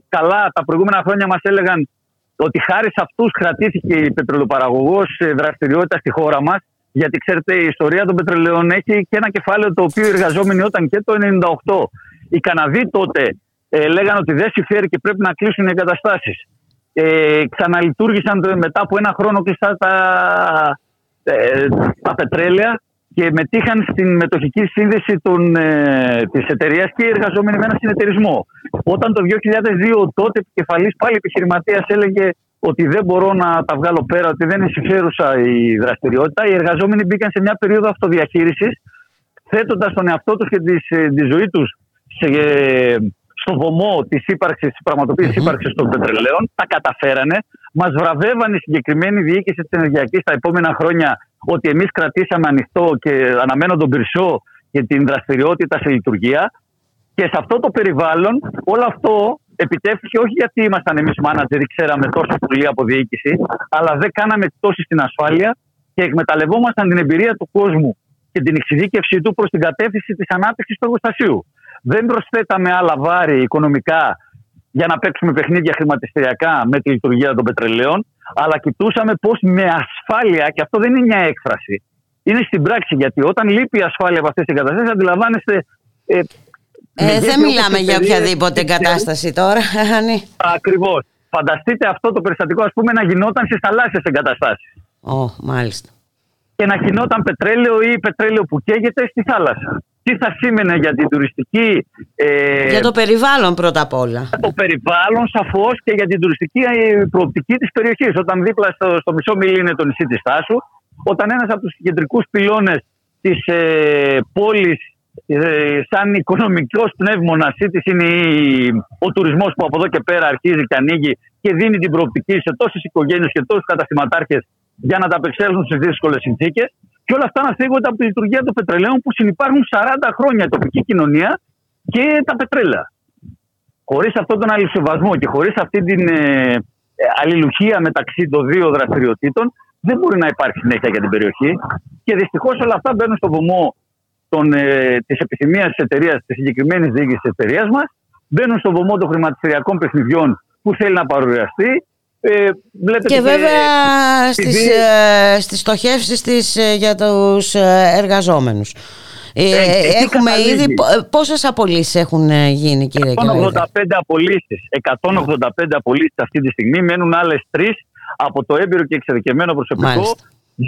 καλά τα προηγούμενα χρόνια μας έλεγαν ότι χάρη σε αυτούς κρατήθηκε η πετρελοπαραγωγός δραστηριότητα στη χώρα μας. Γιατί ξέρετε, η ιστορία των πετρελαιών έχει και ένα κεφάλαιο το οποίο οι εργαζόμενοι όταν και το 1998 οι Καναδοί τότε ε, λέγανε ότι δεν συμφέρει και πρέπει να κλείσουν οι εγκαταστάσεις. Ε, ξαναλειτουργήσαν μετά από ένα χρόνο κλειστά τα, ε, τα πετρέλαια και μετήχαν στην μετοχική σύνδεση των, ε, της εταιρείας και οι εργαζόμενοι με ένα συνεταιρισμό. Όταν το 2002 τότε επικεφαλής πάλι επιχειρηματίας έλεγε ότι δεν μπορώ να τα βγάλω πέρα, ότι δεν είναι συμφέρουσα η δραστηριότητα, οι εργαζόμενοι μπήκαν σε μια περίοδο αυτοδιαχείρισης θέτοντας τον εαυτό τους και τη, ε, τη ζωή τους σε, στο βωμό της ύπαρξης, της πραγματοποίησης mm-hmm. ύπαρξης των πετρελαίων. Τα καταφέρανε. Μας βραβεύαν η συγκεκριμένη διοίκηση της ενεργειακής τα επόμενα χρόνια ότι εμείς κρατήσαμε ανοιχτό και αναμένω τον πυρσό και την δραστηριότητα σε λειτουργία. Και σε αυτό το περιβάλλον, όλο αυτό επιτεύχθηκε όχι γιατί ήμασταν εμείς μάνατζερ ή ξέραμε τόσο πολύ από διοίκηση, αλλά δεν κάναμε τόση στην ασφάλεια και εκμεταλλευόμασταν την εμπειρία του κόσμου και την εξειδίκευσή του προς την κατεύθυνση της ανάπτυξης του εργοστασίου. Δεν προσθέταμε άλλα βάρη οικονομικά για να παίξουμε παιχνίδια χρηματιστηριακά με τη λειτουργία των πετρελαίων, αλλά κοιτούσαμε πώς με ασφάλεια, και αυτό δεν είναι μια έκφραση, είναι στην πράξη. Γιατί όταν λείπει η ασφάλεια από αυτές τις εγκαταστάσεις, αντιλαμβάνεστε. Ε, ε, δεν μιλάμε για οποιαδήποτε εγκατάσταση τώρα. Ακριβώς. Φανταστείτε αυτό το περιστατικό, ας πούμε, να γινόταν στις θαλάσσιες εγκαταστάσεις. Ω, oh, μάλιστα. Και να γινόταν πετρέλαιο ή πετρέλαιο που καίγεται στη θάλασσα τι θα σήμαινε για την τουριστική. Ε, για το περιβάλλον πρώτα απ' όλα. Για το περιβάλλον σαφώς και για την τουριστική ε, προοπτική της περιοχής. Όταν δίπλα στο, στο μισό μιλή είναι το νησί της Στάσου, όταν ένας από τους κεντρικούς πυλώνες της ε, πόλης, ε, σαν οικονομικός πνεύμονας της, είναι ο τουρισμός που από εδώ και πέρα αρχίζει και ανοίγει και δίνει την προοπτική σε τόσες οικογένειες και τόσους καταστηματάρχες για να τα απεξέλθουν σε δύσκολες συνθήκες. Και όλα αυτά να φύγονται από τη λειτουργία των πετρελαίων που συνεπάρχουν 40 χρόνια η τοπική κοινωνία και τα πετρέλαια. Χωρίς αυτόν τον αλληλοσεβασμό και χωρίς αυτή την ε, αλληλουχία μεταξύ των δύο δραστηριοτήτων, δεν μπορεί να υπάρχει συνέχεια για την περιοχή. Και δυστυχώς όλα αυτά μπαίνουν στο βωμό ε, της επιθυμίας της εταιρείας, της συγκεκριμένης διοίκησης της εταιρείας μας, μπαίνουν στο βωμό των χρηματιστηριακών παιχνιδιών που θέλει να παρουσιαστεί ε, και βέβαια στις, ε, στις στοχεύσεις της ε, για τους ε, εργαζόμενους. Ε, έχουμε ήδη πόσες απολύσεις έχουν γίνει κύριε 185 απολύσεις. 185 απολύσεις αυτή τη στιγμή. Μένουν άλλες τρεις από το έμπειρο και εξειδικευμένο προσωπικό.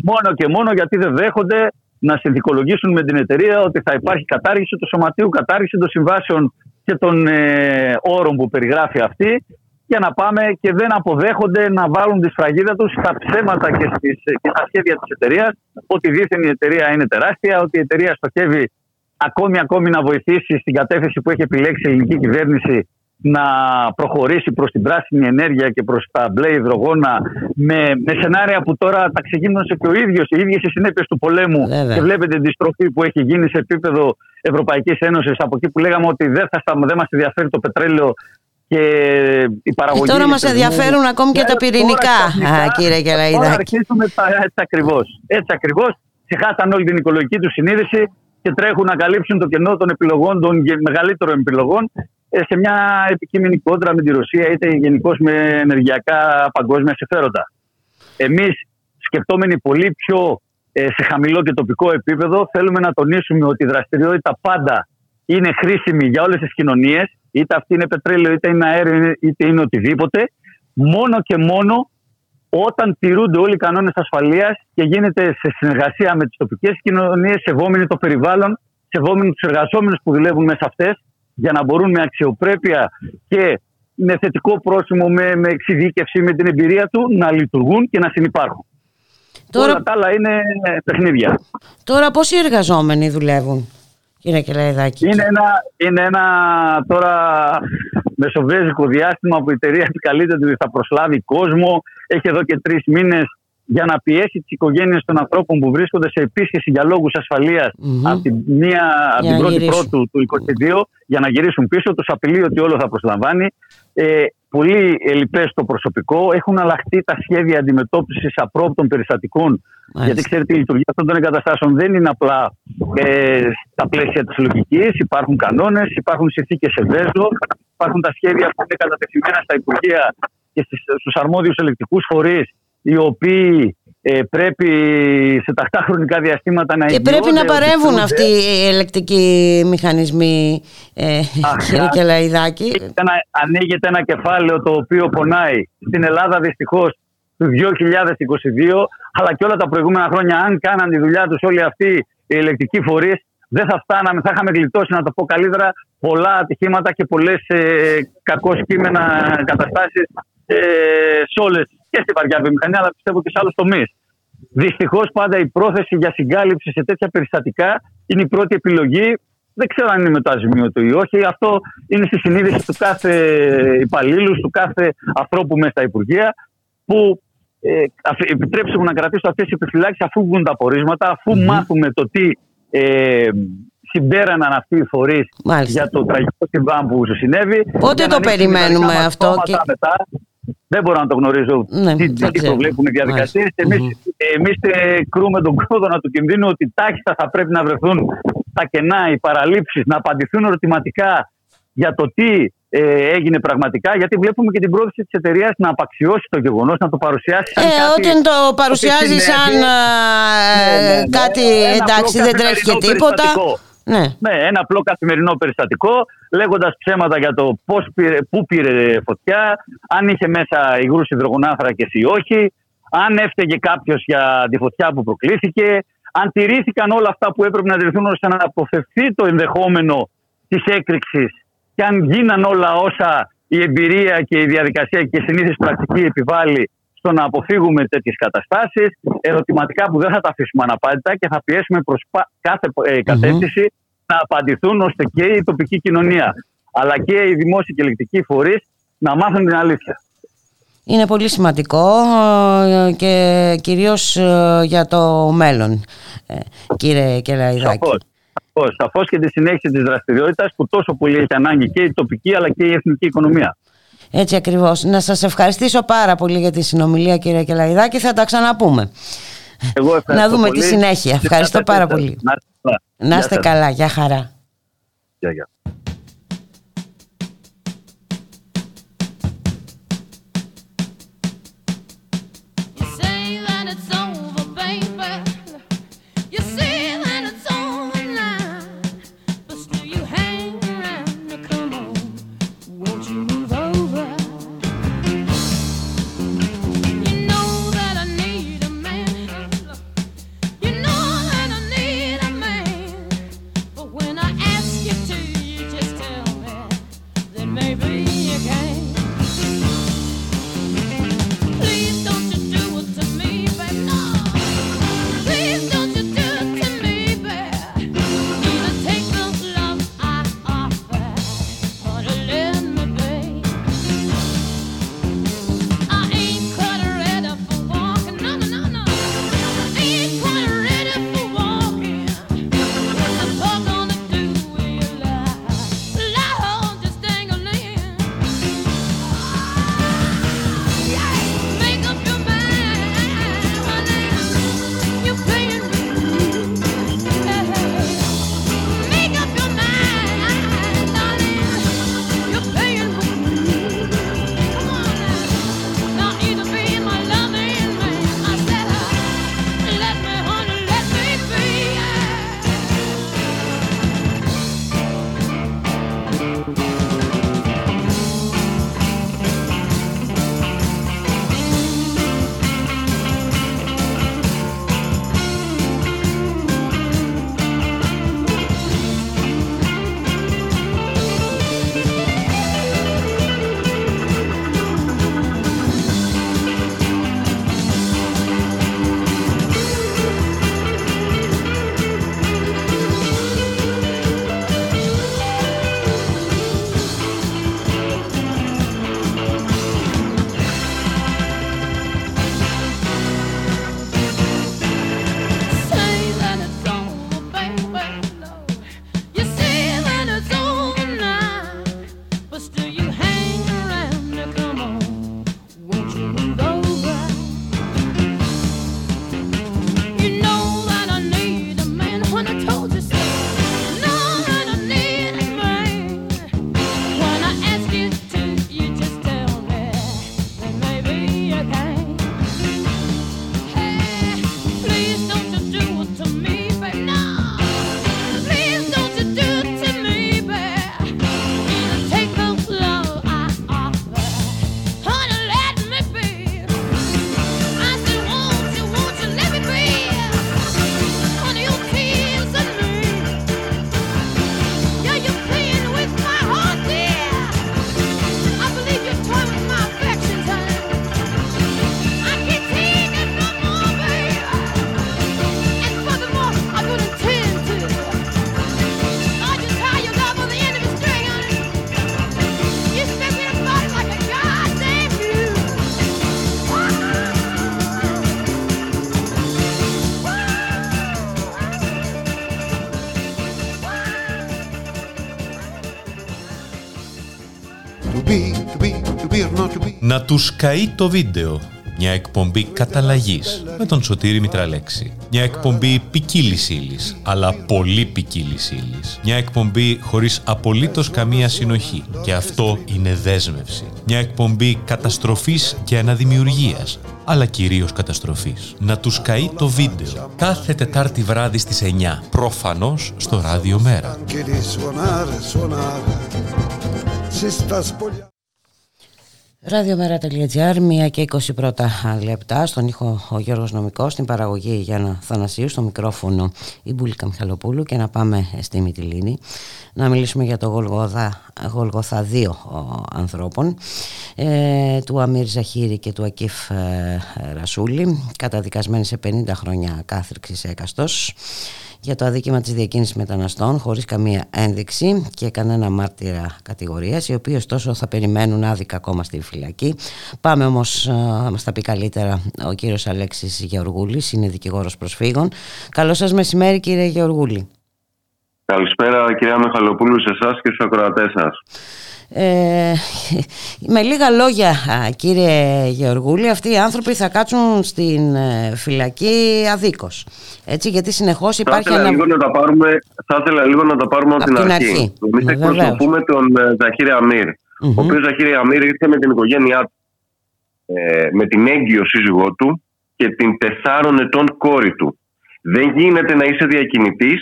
Μόνο και μόνο γιατί δεν δέχονται να συνθηκολογήσουν με την εταιρεία ότι θα υπάρχει κατάργηση του σωματείου, κατάργηση των συμβάσεων και των ε, όρων που περιγράφει αυτή για να πάμε και δεν αποδέχονται να βάλουν τη σφραγίδα τους στα ψέματα και, στις, και στα σχέδια της εταιρείας. Ότι δίθεν η εταιρεία είναι τεράστια, ότι η εταιρεία στοχεύει ακόμη ακόμη να βοηθήσει στην κατεύθυνση που έχει επιλέξει η ελληνική κυβέρνηση να προχωρήσει προς την πράσινη ενέργεια και προς τα μπλε υδρογόνα με, με σενάρια που τώρα τα ξεκίνησε και ο ίδιος, οι ίδιες οι συνέπειες του πολέμου. Βέβαια. και βλέπετε τη στροφή που έχει γίνει σε επίπεδο Ευρωπαϊκής Ένωσης. Από εκεί που λέγαμε ότι δεν, θα, δεν μας ενδιαφέρει το πετρέλαιο και η παραγωγή. Και τώρα μας ενδιαφέρουν ακόμη και τα πυρηνικά, τώρα, κύριε Γελαϊδάκη. Τώρα αρχίσουμε έτσι ακριβώς. Έτσι ακριβώς. Ξεχάσαν όλη την οικολογική τους συνείδηση και τρέχουν να καλύψουν το κενό των επιλογών, των μεγαλύτερων επιλογών, ε, σε μια επικείμενη κόντρα με τη Ρωσία, είτε γενικώς με ενεργειακά παγκόσμια συμφέροντα. Εμείς, σκεπτόμενοι πολύ πιο ε, σε χαμηλό και τοπικό επίπεδο, θέλουμε να τονίσουμε ότι η δραστηριότητα πάντα είναι χρήσιμη για όλες τις κοινωνίες είτε αυτή είναι πετρέλαιο, είτε είναι αέριο, είτε είναι οτιδήποτε, μόνο και μόνο όταν τηρούνται όλοι οι κανόνες ασφαλείας και γίνεται σε συνεργασία με τις τοπικές κοινωνίες, σεβόμενοι το περιβάλλον, σεβόμενοι τους εργαζόμενους που δουλεύουν μέσα αυτές, για να μπορούν με αξιοπρέπεια και με θετικό πρόσημο, με, με εξειδίκευση, με την εμπειρία του να λειτουργούν και να συνεπάρχουν. Τώρα... Όλα τα άλλα είναι παιχνίδια. Τώρα πόσοι εργαζόμενοι δουλεύουν; Κύριε Κελαϊδάκη. Είναι ένα, είναι ένα τώρα μεσοβέζικο διάστημα που η εταιρεία επικαλείται ότι θα προσλάβει κόσμο. Έχει εδώ και τρεις μήνες για να πιέσει τις οικογένειες των ανθρώπων που βρίσκονται σε επίσκεψη για λόγους ασφαλείας mm-hmm. από την, μία, από την πρώτη πρώτου του 2022 για να γυρίσουν πίσω. Τους απειλεί ότι όλο θα προσλαμβάνει. Ε, πολύ ελλειπές το προσωπικό. Έχουν αλλάχθεί τα σχέδια αντιμετώπισης απρόπτων περιστατικών. Γιατί ξέρετε, η λειτουργία αυτών των εγκαταστάσεων δεν είναι απλά ε, στα πλαίσια της λογικής. Υπάρχουν κανόνες, υπάρχουν συνθήκες ευαίσθητο, υπάρχουν τα σχέδια που είναι κατατεθειμένα στα Υπουργεία και στους αρμόδιους ελεκτικούς φορείς, οι οποίοι ε, πρέπει σε τακτά χρονικά διαστήματα να Και πρέπει να παρέμβουν αυτοί οι ελεκτικοί μηχανισμοί, ε, κύριε Κελαϊδάκη. Ανοίγεται ένα κεφάλαιο το οποίο πονάει στην Ελλάδα δυστυχώς του 2022, αλλά και όλα τα προηγούμενα χρόνια. Αν κάναν τη δουλειά τους όλοι αυτοί οι ελεκτικοί φορείς, δεν θα φτάναμε, θα είχαμε γλιτώσει, να το πω καλύτερα, πολλά ατυχήματα και πολλές ε, κακό κείμενα καταστάσεις ε, σε όλες και στη βαριά βιομηχανία, αλλά πιστεύω και σε άλλους τομείς. Δυστυχώς πάντα η πρόθεση για συγκάλυψη σε τέτοια περιστατικά είναι η πρώτη επιλογή. Δεν ξέρω αν είναι με το αζημίο ή όχι. Αυτό είναι στη συνείδηση του κάθε υπαλλήλου, του κάθε ανθρώπου μέσα στα Υπουργεία, που ε, επιτρέψτε μου να κρατήσω αυτές τι επιφυλάξεις αφού βγουν τα απορίσματα, αφού μάθουμε το τι ε, συμπέραναν αυτοί οι φορείς για το τραγικό συμβάν που σου συνέβη. Πότε το περιμένουμε αυτό. Και... Μετά. Δεν μπορώ να το γνωρίζω ναι, τι, τι προβλέπουν οι διαδικασίες. Εμεί εμείς κρούμε τον κόδωνα του κινδύνου ότι τάχιστα θα πρέπει να βρεθούν τα κενά, οι παραλήψεις, να απαντηθούν ερωτηματικά για το τι ε, έγινε πραγματικά, γιατί βλέπουμε και την πρόθεση της εταιρείας να απαξιώσει το γεγονός, να το παρουσιάσει σαν ε, κάτι. Όταν το παρουσιάζει σαν ναι, ναι, ναι, εντάξει, εντάξει δεν τρέχει και τίποτα. Ναι. ναι, ένα απλό καθημερινό περιστατικό, λέγοντας ψέματα για το πώς πήρε, πού πήρε φωτιά, αν είχε μέσα υγρούς υδρογονάθρακε ή όχι, αν έφταιγε κάποιος για τη φωτιά που προκλήθηκε, αν τηρήθηκαν όλα αυτά που έπρεπε να τηρηθούν ώστε να αποφευθεί το ενδεχόμενο της έκρηξης και αν γίναν όλα όσα η εμπειρία και η διαδικασία και η συνήθι πρακτική επιβάλλει στο να αποφύγουμε τέτοιες καταστάσεις. Ερωτηματικά που δεν θα τα αφήσουμε αναπάντητα και θα πιέσουμε προς κάθε ε, κατεύθυνση να απαντηθούν ώστε και η τοπική κοινωνία αλλά και οι δημόσιοι και ελεκτικοί φορείς να μάθουν την αλήθεια. Είναι πολύ σημαντικό ε, και κυρίως ε, για το μέλλον, κύριε Κελαϊδάκη. Σαφώς, σαφώς και τη συνέχιση της δραστηριότητας που τόσο πολύ έχει ανάγκη και η τοπική αλλά και η εθνική οικονομία. Έτσι ακριβώς. Να σας ευχαριστήσω πάρα πολύ για τη συνομιλία κύριε Κελαϊδάκη. Θα τα ξαναπούμε. Εγώ να δούμε πολύ. τη συνέχεια. Ευχαριστώ πάρα πολύ. Να είστε καλά. Γεια χαρά. Γεια, γεια. Να τους καεί το βίντεο. Μια εκπομπή καταλλαγή με τον Σωτήρη Μητραλέξη. Μια εκπομπή ποικίλης ύλης, αλλά πολύ ποικίλης ύλης. Μια εκπομπή χωρίς απολύτως καμία συνοχή. Και αυτό είναι δέσμευση. Μια εκπομπή καταστροφής και αναδημιουργίας, αλλά κυρίως καταστροφής. Να τους καεί το βίντεο. Κάθε Τετάρτη βράδυ στις 9. Προφανώς στο ράδιο Μέρα. Ραδιομέρα.gr, 1 και 20 πρώτα λεπτά. Στον ήχο ο Γιώργος Νομικός, στην παραγωγή Γιάννα Θανασίου, στο μικρόφωνο η Μπουλίκα Μιχαλοπούλου και να πάμε στη Μυτιλίνη να μιλήσουμε για το Γολγοθά, Γολγοθά δύο ανθρώπων ε, του Αμύρ Ζαχύρη και του Ακίφ ε, Ρασούλη καταδικασμένοι σε 50 χρόνια κάθριξης έκαστος για το αδίκημα της διακίνησης μεταναστών χωρίς καμία ένδειξη και κανένα μάρτυρα κατηγορίας οι οποίοι ωστόσο θα περιμένουν άδικα ακόμα στη φυλακή. Πάμε όμως να μας τα πει καλύτερα ο κύριος Αλέξης Γεωργούλης, είναι δικηγόρος προσφύγων. Καλό σας μεσημέρι κύριε Γεωργούλη. Καλησπέρα κυρία Μιχαλοπούλου σε εσάς και στους ακροατές σας. Ε, με λίγα λόγια κύριε Γεωργούλη αυτοί οι άνθρωποι θα κάτσουν στην ε, φυλακή αδίκως. Έτσι γιατί συνεχώς υπάρχει θα ήθελα, λίγο να τα πάρουμε, θα ήθελα λίγο να τα πάρουμε από, την αρχή, αρχή. εμείς Ναι, εκπροσωπούμε τον ε, Ζαχύρη Αμύρ ο οποίος Ζαχύρη Αμύρ ήρθε με την οικογένειά του ε, με την έγκυο σύζυγό του και την τεσσάρων ετών κόρη του. Δεν γίνεται να είσαι διακινητής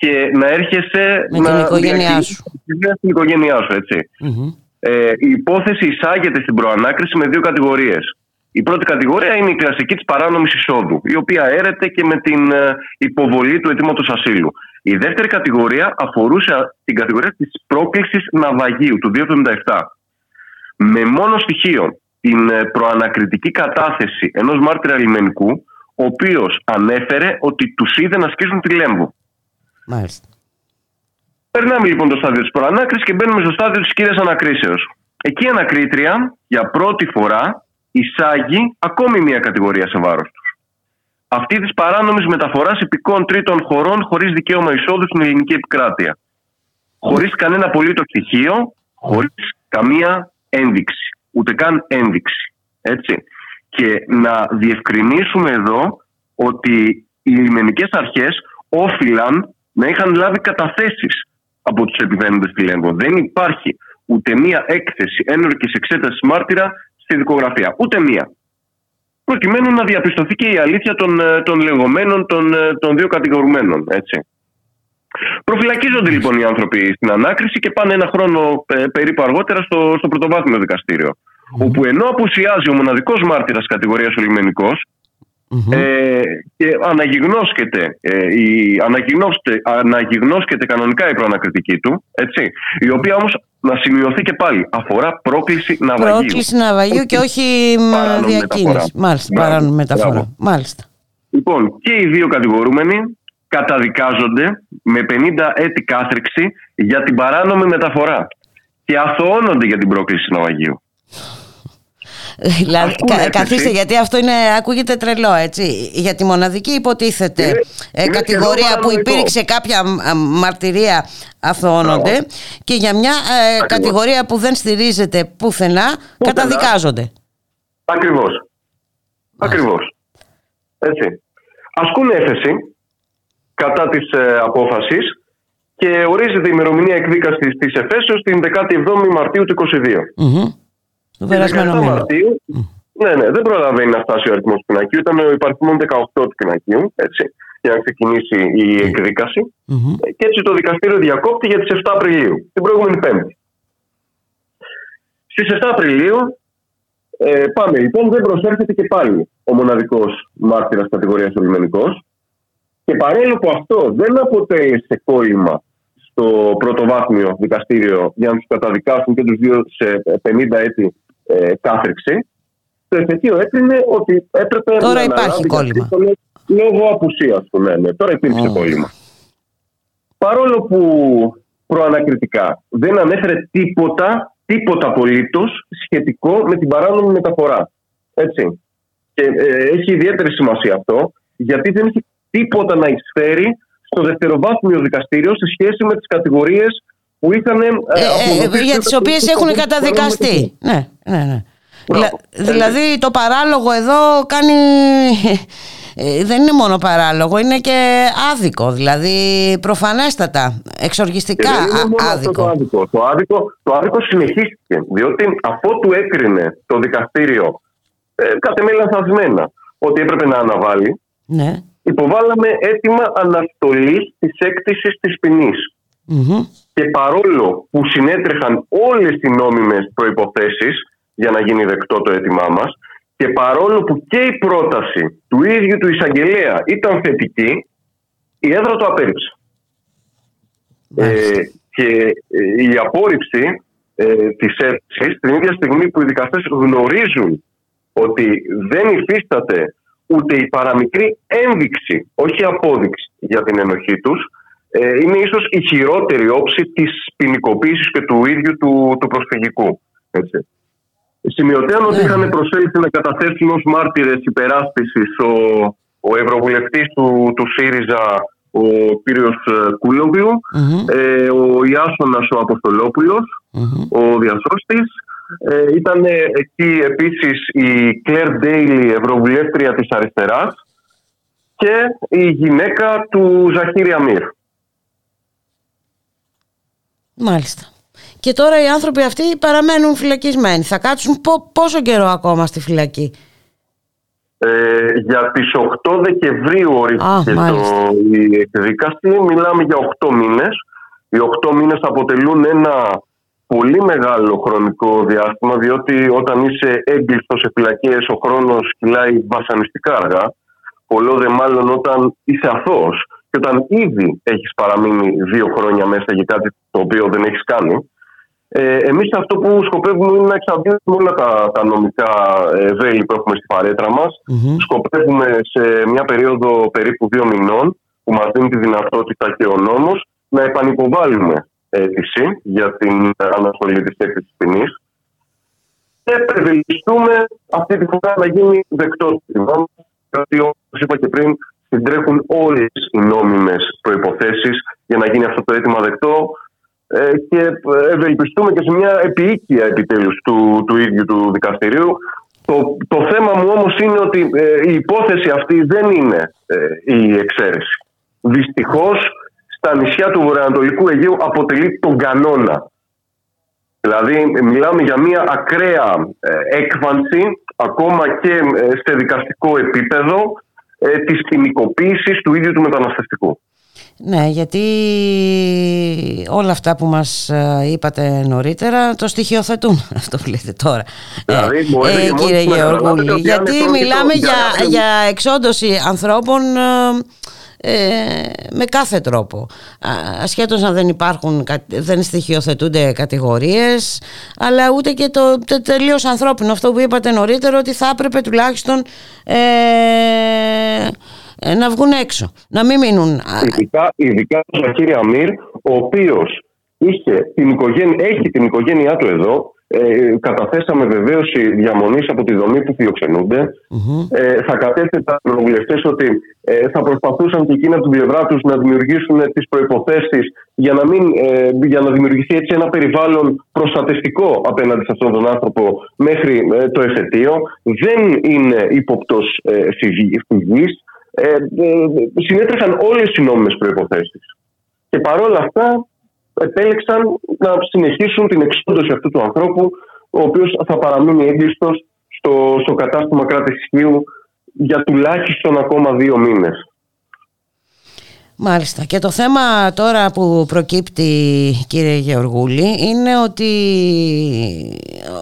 και να έρχεσαι Με να την οικογένειά διακινήσεις σου. την οικογένειά σου, έτσι. Ε, η υπόθεση εισάγεται στην προανάκριση με δύο κατηγορίες. Η πρώτη κατηγορία είναι η κλασική της παράνομης εισόδου, η οποία έρεται και με την ε, υποβολή του αιτήματος ασύλου. Η δεύτερη κατηγορία αφορούσε α, την κατηγορία της πρόκλησης ναυαγίου του 277. Με μόνο στοιχείο την ε, προανακριτική κατάθεση ενός μάρτυρα λιμενικού, ο οποίος ανέφερε ότι τους είδε να σκίζουν τη λέμβο. Μάλιστα. Περνάμε λοιπόν το στάδιο της προανάκρισης και μπαίνουμε στο στάδιο της κύρια ανακρίσεως. Εκεί η ανακρίτρια για πρώτη φορά εισάγει ακόμη μια κατηγορία σε βάρος τους. Αυτή της παράνομης μεταφοράς υπηκών τρίτων χωρών χωρίς δικαίωμα εισόδου στην ελληνική επικράτεια. Χωρίς κανένα απολύτως στοιχείο, χωρίς καμία ένδειξη. Ούτε καν ένδειξη. Έτσι. Και να διευκρινίσουμε εδώ ότι οι λιμενικές αρχές όφυλαν να είχαν λάβει καταθέσεις από τους επιβαίνοντες στη Λέμβο. Δεν υπάρχει ούτε μία έκθεση ένορκης εξέτασης μάρτυρα στη δικογραφία. Ούτε μία. Προκειμένου να διαπιστωθεί και η αλήθεια των, ε, των λεγόμενων των, ε, των δύο κατηγορουμένων. Έτσι. Προφυλακίζονται λοιπόν οι άνθρωποι στην ανάκριση και πάνε ένα χρόνο ε, περίπου αργότερα στο, στο πρωτοβάθμιο δικαστήριο. Όπου ενώ απουσιάζει ο μοναδικός μάρτυρας κατηγορίας ο λιμενικός, ε, και αναγυγνώσκεται, ε, η, αναγυγνώσκεται, αναγυγνώσκεται κανονικά η προανακριτική του, έτσι, η οποία όμως να σημειωθεί και πάλι αφορά πρόκληση ναυαγίου. Πρόκληση ναυαγίου και όχι μ, παράνομη διακίνηση. μεταφορά. Μάλιστα, Μπράβο, παράνομη μεταφορά. μπράβο. Μάλιστα. Λοιπόν, και οι δύο κατηγορούμενοι καταδικάζονται με 50 έτη κάθριξη για την παράνομη μεταφορά και αθωώνονται για την πρόκληση ναυαγίου. Δηλαδή, Ασκούν κα- έκθεση. καθίστε, γιατί αυτό είναι, ακούγεται τρελό, έτσι. Για τη μοναδική υποτίθεται Είναι- ε, είναι κατηγορία σχεδόν που παρανοϊκό. υπήρξε κάποια μ, μαρτυρία αθωώνονται και για μια ε, κατηγορία που δεν στηρίζεται πουθενά, καταδικάζονται. Ακριβώς. Ακριβώς. Έτσι. Ασκούν έφεση κατά της ε, απόφασης και ορίζεται η ημερομηνία εκδίκασης της εφέσεως την 17η Μαρτίου του 2022. Μμμ. Το Την περασμένο 17 μήνα. Μαρτίου, ναι, ναι, δεν προλαβαίνει να φτάσει ο αριθμός του πινακίου. Ήταν ο υπαριθμόν 18 του πινακίου, έτσι, για να ξεκινήσει η εκδίκαση. Μμμ. Και έτσι το δικαστήριο διακόπτει για τις 7 Απριλίου, την προηγούμενη Πέμπτη. Στις 7 Απριλίου, ε, πάμε λοιπόν, δεν προσέρχεται και πάλι ο μοναδικός μάρτυρας κατηγορίας ο λιμενικός. Και παρόλο που αυτό δεν αποτέλεσε κόλλημα στο πρωτοβάθμιο δικαστήριο για να τους καταδικάσουν και τους δύο σε 50 έτη ε, κάθριξη, το εφετείο έκρινε ότι έπρεπε Τώρα να υπάρχει αναλάβει κόλλημα. καθήκον λόγω απουσίας του. Ναι, ναι. Τώρα υπήρξε Ω. κόλλημα. Παρόλο που προανακριτικά δεν ανέφερε τίποτα, τίποτα απολύτως σχετικό με την παράνομη μεταφορά. Έτσι. Και ε, έχει ιδιαίτερη σημασία αυτό, γιατί δεν έχει τίποτα να εισφέρει στο δευτεροβάθμιο δικαστήριο σε σχέση με τις κατηγορίες που είχαν. Ε, ε, για τις οποίες έχουν καταδικαστεί. Ναι, ναι, ναι. Δηλα, δηλαδή το παράλογο εδώ κάνει ε, δεν είναι μόνο παράλογο, είναι και άδικο, δηλαδή προφανέστατα, εξοργιστικά άδικο. το άδικο. Το άδικο. Το άδικο συνεχίστηκε, διότι αφότου έκρινε το δικαστήριο ε, κατ' λανθασμένα ότι έπρεπε να αναβάλει, ναι. υποβάλαμε αίτημα αναστολής της έκτησης της ποινης Και παρόλο που συνέτρεχαν όλες οι νόμιμες προϋποθέσεις για να γίνει δεκτό το αίτημά μας, και παρόλο που και η πρόταση του ίδιου του εισαγγελέα ήταν θετική, η έδρα το απέρριψε. Ε, και ε, η απόρριψη ε, της αίτησης την ίδια στιγμή που οι δικαστές γνωρίζουν ότι δεν υφίσταται ούτε η παραμικρή ένδειξη, όχι απόδειξη για την ενοχή τους, ε, είναι ίσως η χειρότερη όψη της ποινικοποίησης και του ίδιου του, του προσφυγικού. Έτσι. Σημειωτέων ότι ναι. είχαν προσέλθει να καταθέσουν ως μάρτυρες υπεράσπισης ο, ο Ευρωβουλευτής του, του ΣΥΡΙΖΑ, ο κύριος ε, ε, ο Ιάσονας ο αποστολοπουλος ο διασώστης. Ε, ήταν εκεί επίσης η Κλέρ Ντέιλι, Ευρωβουλεύτρια της Αριστεράς και η γυναίκα του Ζαχίρη Αμύρ. Μάλιστα. Και τώρα οι άνθρωποι αυτοί παραμένουν φυλακισμένοι. Θα κάτσουν πόσο καιρό ακόμα στη φυλακή; Ε, για τις 8 Δεκεμβρίου ορίστηκε το, η εκδίκαση. Μιλάμε για 8 μήνες. Οι 8 μήνες αποτελούν ένα πολύ μεγάλο χρονικό διάστημα διότι όταν είσαι έγκλειστος σε φυλακές ο χρόνος κυλάει βασανιστικά αργά. Πολλό δε μάλλον όταν είσαι αθώος και όταν ήδη έχεις παραμείνει δύο χρόνια μέσα για κάτι το οποίο δεν έχεις κάνει. Ε, Εμείς αυτό που σκοπεύουμε είναι να εξαντλήσουμε όλα τα, τα νομικά ε, βέλη που έχουμε στη παρέτρα μας. Σκοπεύουμε σε μια περίοδο περίπου δύο μηνών, που μας δίνει τη δυνατότητα και ο νόμος, να επανυποβάλουμε αίτηση για την αναστολή της έκθεσης ποινής και ευελπιστούμε αυτή τη φορά να γίνει δεκτός νόμος, γιατί όπως είπα και πριν, συντρέχουν όλες οι νόμιμες προποθέσει για να γίνει αυτό το αίτημα δεκτό ε, και ευελπιστούμε και σε μια επίοικια επιτέλους του, του ίδιου του δικαστηρίου. Το, το θέμα μου όμως είναι ότι ε, η υπόθεση αυτή δεν είναι ε, η εξαίρεση. Δυστυχώς στα νησιά του Βορειοανατολικού Αιγαίου αποτελεί τον κανόνα. Δηλαδή μιλάμε για μια ακραία έκφανση ακόμα και σε δικαστικό επίπεδο της ποινικοποίησης του ίδιου του μεταναστευτικού. Ναι, γιατί όλα αυτά που μας ε, είπατε νωρίτερα το στοιχειοθετούν αυτό που λέτε τώρα. Δηλαδή, ε, ε, κύριε Γεωργούλη, γιατί μιλάμε για, για εξόντωση ανθρώπων ε, με κάθε τρόπο. Ασχέτως αν δεν υπάρχουν, δεν στοιχειοθετούνται κατηγορίες, αλλά ούτε και το, το τελείως ανθρώπινο. Αυτό που είπατε νωρίτερα ότι θα έπρεπε τουλάχιστον... Ε, ε, να βγουν έξω, να μην μείνουν. Ειδικά, ειδικά ο Ζαχύρη Αμύρ, ο οποίος έχει την οικογένειά του εδώ. Ε, καταθέσαμε βεβαίωση διαμονής από τη δομή που φιλοξενούνται. Ε, θα κατέθεσαν οι βουλευτέ ότι ε, θα προσπαθούσαν και εκείνα από την πλευρά τους να δημιουργήσουν τις προποθέσει για, να ε, για να δημιουργηθεί έτσι ένα περιβάλλον προστατευτικό απέναντι σε αυτόν τον άνθρωπο μέχρι ε, το εφετείο. Δεν είναι ύποπτος ε, φυγής ε, ε, συνέτρεχαν όλες οι νόμιμες προϋποθέσεις. Και παρόλα αυτά επέλεξαν να συνεχίσουν την εξόντωση αυτού του ανθρώπου ο οποίος θα παραμείνει έγκλειστος στο, στο κατάστημα κράτης ισχύου για τουλάχιστον ακόμα δύο μήνες. Μάλιστα. Και το θέμα τώρα που προκύπτει κύριε Γεωργούλη είναι ότι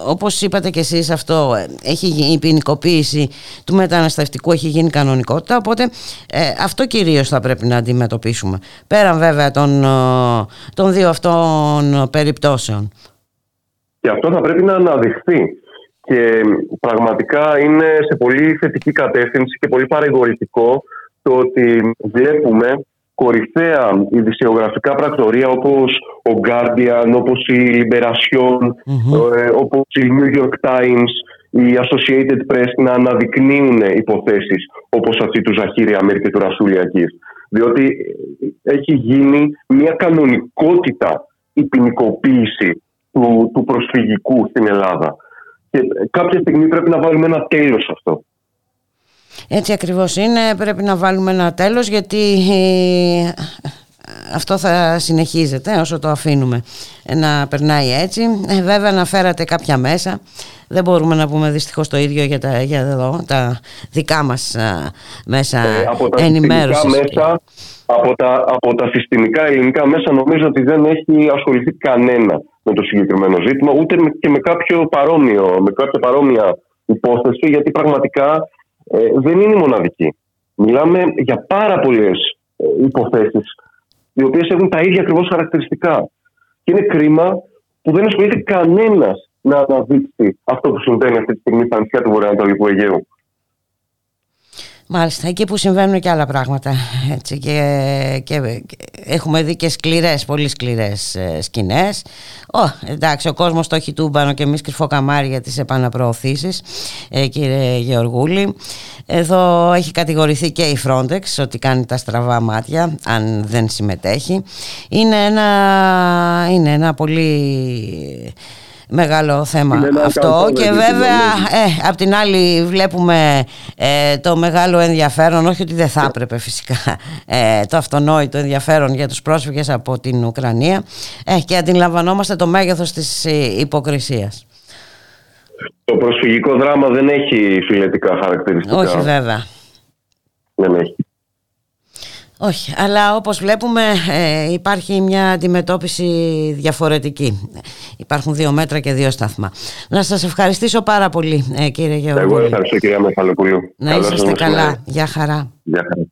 όπως είπατε και εσείς αυτό έχει γίνει, η ποινικοποίηση του μεταναστευτικού έχει γίνει κανονικότητα οπότε ε, αυτό κυρίως θα πρέπει να αντιμετωπίσουμε πέραν βέβαια των, ε, των δύο αυτών περιπτώσεων. Και αυτό θα πρέπει να αναδειχθεί και πραγματικά είναι σε πολύ θετική κατεύθυνση και πολύ παρηγορητικό το ότι βλέπουμε κορυφαία ειδησιογραφικά πρακτορία όπως ο Guardian, όπως η Liberation, mm όπως η New York Times, η Associated Press να αναδεικνύουν υποθέσεις όπως αυτή του Ζαχύρη Αμέρ και του Ρασούλη Ακής. Διότι έχει γίνει μια κανονικότητα η η ποινικοποίηση του, του προσφυγικού στην Ελλάδα. Και κάποια στιγμή πρέπει να βάλουμε ένα τέλος σε αυτό. Έτσι ακριβώς είναι, πρέπει να βάλουμε ένα τέλος γιατί αυτό θα συνεχίζεται όσο το αφήνουμε να περνάει έτσι. Ε, βέβαια αναφέρατε κάποια μέσα. Δεν μπορούμε να πούμε δυστυχώς το ίδιο για τα, για εδώ, τα δικά μας μέσα ε, από τα ενημέρωσης. Μέσα, από, τα, από τα συστημικά ελληνικά μέσα νομίζω ότι δεν έχει ασχοληθεί κανένα με το συγκεκριμένο ζήτημα ούτε και με κάποιο παρόμοιο, με κάποια παρόμοια υπόθεση γιατί πραγματικά ε, δεν είναι μοναδική. Μιλάμε για πάρα πολλές ε, υποθέσεις οι οποίες έχουν τα ίδια ακριβώς χαρακτηριστικά. Και είναι κρίμα που δεν ασχολείται κανένας να αναδείξει αυτό που συμβαίνει αυτή τη στιγμή στα νησιά του Βορειοανατολικού Αιγαίου. Μάλιστα, εκεί που συμβαίνουν και άλλα πράγματα έτσι, και, και, έχουμε δει και σκληρές, πολύ σκληρές ε, σκηνές. Oh, εντάξει, ο κόσμος το έχει τούμπανο και εμείς κρυφό καμάρι για τις επαναπροωθήσεις ε, κύριε Γεωργούλη. Εδώ έχει κατηγορηθεί και η Frontex ότι κάνει τα στραβά μάτια αν δεν συμμετέχει. Είναι ένα, είναι ένα πολύ μεγάλο θέμα αυτό και βέβαια ε, απ' την άλλη βλέπουμε ε, το μεγάλο ενδιαφέρον όχι ότι δεν θα έπρεπε φυσικά ε, το αυτονόητο ενδιαφέρον για τους πρόσφυγες από την Ουκρανία ε, και αντιλαμβανόμαστε το μέγεθος της ε, υποκρισίας. Το προσφυγικό δράμα δεν έχει φιλετικά χαρακτηριστικά. Όχι βέβαια. Δεν έχει. Όχι, αλλά όπως βλέπουμε ε, υπάρχει μια αντιμετώπιση διαφορετική. Υπάρχουν δύο μέτρα και δύο σταθμά. Να σας ευχαριστήσω πάρα πολύ ε, κύριε Γεωργίου. Εγώ ευχαριστώ κυρία Μεφαλοπούλου. Να είσαστε καλά. Γεια χαρά. Γεια χαρά.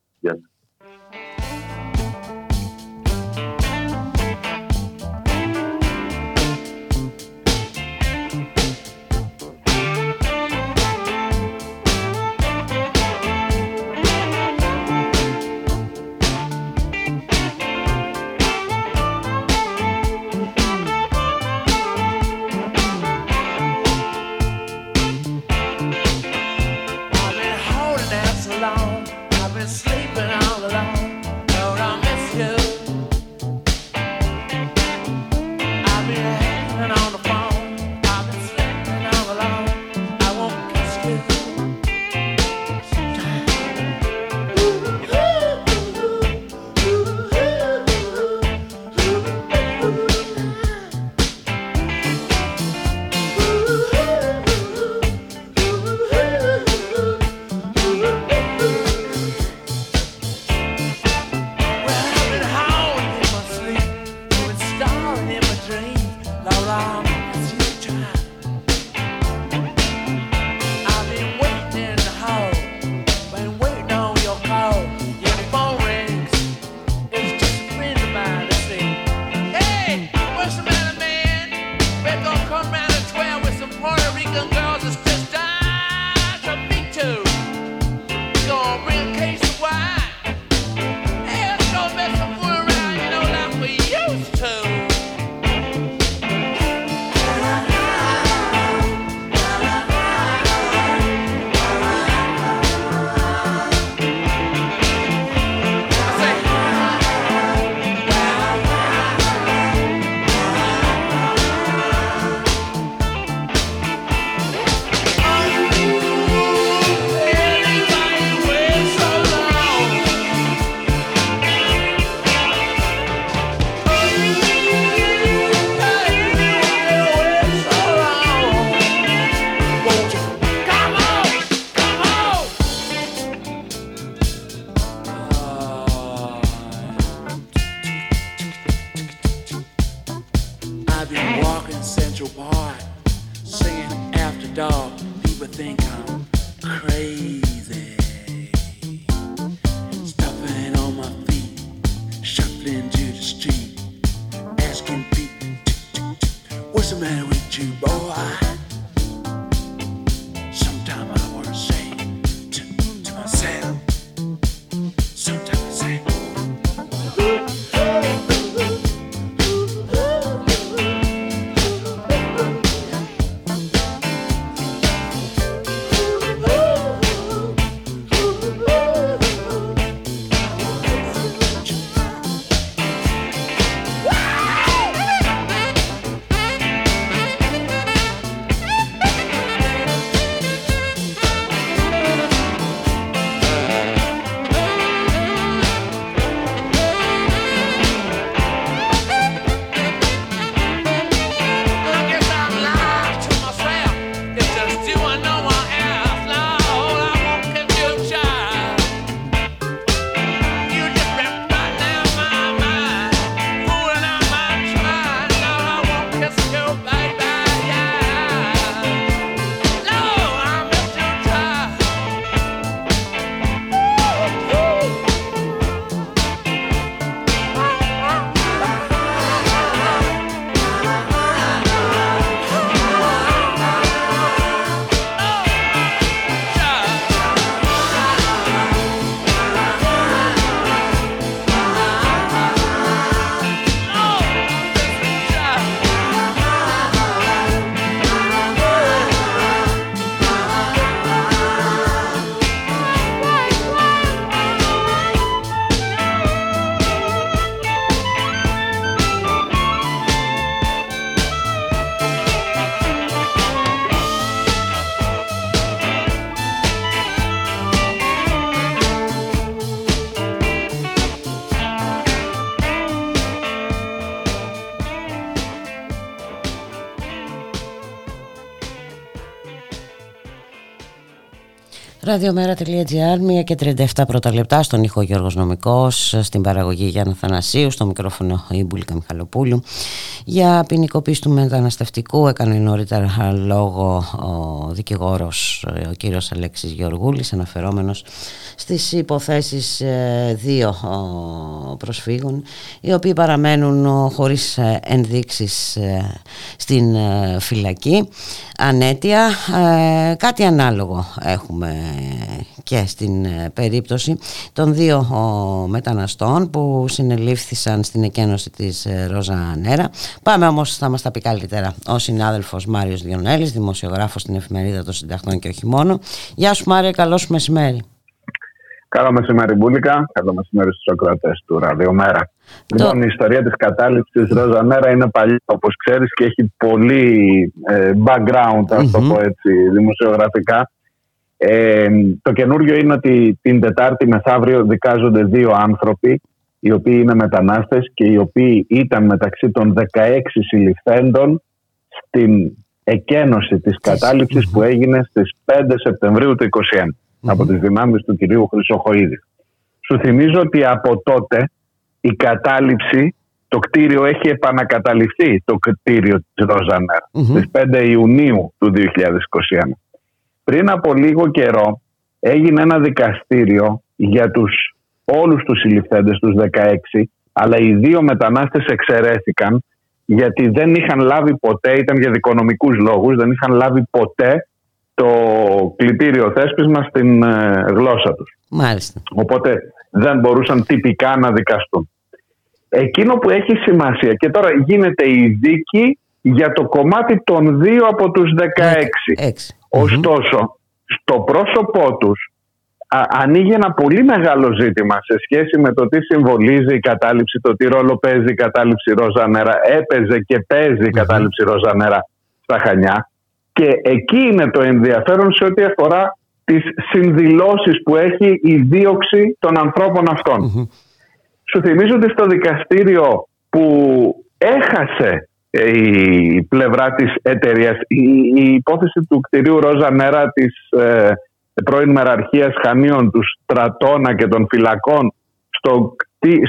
Ραδιομέρα.gr, 1 και 37 πρώτα λεπτά στον ήχο Γιώργος Νομικός, στην παραγωγή Γιάννα Θανασίου, στο μικρόφωνο η Μπουλίκα Μιχαλοπούλου. Για ποινικοποίηση του μεταναστευτικού έκανε νωρίτερα λόγο ο δικηγόρος ο κύριος Αλέξης Γεωργούλης, αναφερόμενος στις υποθέσεις ε, δύο προσφύγων, οι οποίοι παραμένουν χωρίς ε, ενδείξεις ε, στην φυλακή. Ανέτεια, κάτι ανάλογο έχουμε και στην ε, περίπτωση των δύο μεταναστών που συνελήφθησαν στην εκένωση της ε, Ρόζα Νέρα. Πάμε όμως θα μας τα πει καλύτερα ο συνάδελφος Μάριος Διονέλης, δημοσιογράφος στην εφημερίδα των συνταχτών και όχι μόνο. Γεια σου Μάρια, καλό σου μεσημέρι. Καλό μεσημέρι Μπούλικα, καλό μεσημέρι στους ακροατές του Ραδιομέρα. Το... Λοιπόν, η ιστορία της κατάληψης της Ρόζα Νέρα είναι παλιά όπως ξέρεις και έχει πολύ ε, background, ας το πω έτσι, δημοσιογραφικά. Ε, το καινούριο είναι ότι την Τετάρτη μεθαύριο δικάζονται δύο άνθρωποι οι οποίοι είναι μετανάστες και οι οποίοι ήταν μεταξύ των 16 συλληφθέντων στην εκένωση της κατάληψης που έγινε στις 5 Σεπτεμβρίου του 2021 από τις δυνάμεις του κυρίου Χρυσοχοίδη. Σου θυμίζω ότι από τότε η κατάληψη, το κτίριο έχει επανακαταληφθεί το κτίριο της Ροζανέρ στις 5 Ιουνίου του 2021. Πριν από λίγο καιρό έγινε ένα δικαστήριο για τους, όλους τους συλληφθέντες, τους 16, αλλά οι δύο μετανάστες εξαιρέθηκαν γιατί δεν είχαν λάβει ποτέ, ήταν για δικονομικούς λόγους, δεν είχαν λάβει ποτέ το κλητήριο θέσπισμα στην ε, γλώσσα τους. Μάλιστα. Οπότε δεν μπορούσαν τυπικά να δικαστούν. Εκείνο που έχει σημασία και τώρα γίνεται η δίκη για το κομμάτι των δύο από τους 16. Ωστόσο, στο πρόσωπό τους α, ανοίγει ένα πολύ μεγάλο ζήτημα σε σχέση με το τι συμβολίζει η κατάληψη, το τι ρόλο παίζει η κατάληψη Ρόζα Νέρα, έπαιζε και παίζει η κατάληψη Ρόζα Νέρα στα Χανιά. Και εκεί είναι το ενδιαφέρον σε ό,τι αφορά τις συνδηλώσεις που έχει η δίωξη των ανθρώπων Σου θυμίζω ότι στο δικαστήριο που έχασε ε, η πλευρά της εταιρείας. Η, η, υπόθεση του κτηρίου Ρόζα Μέρα της ε, πρώην μεραρχίας Χανίων τους Στρατώνα και των φυλακών στο,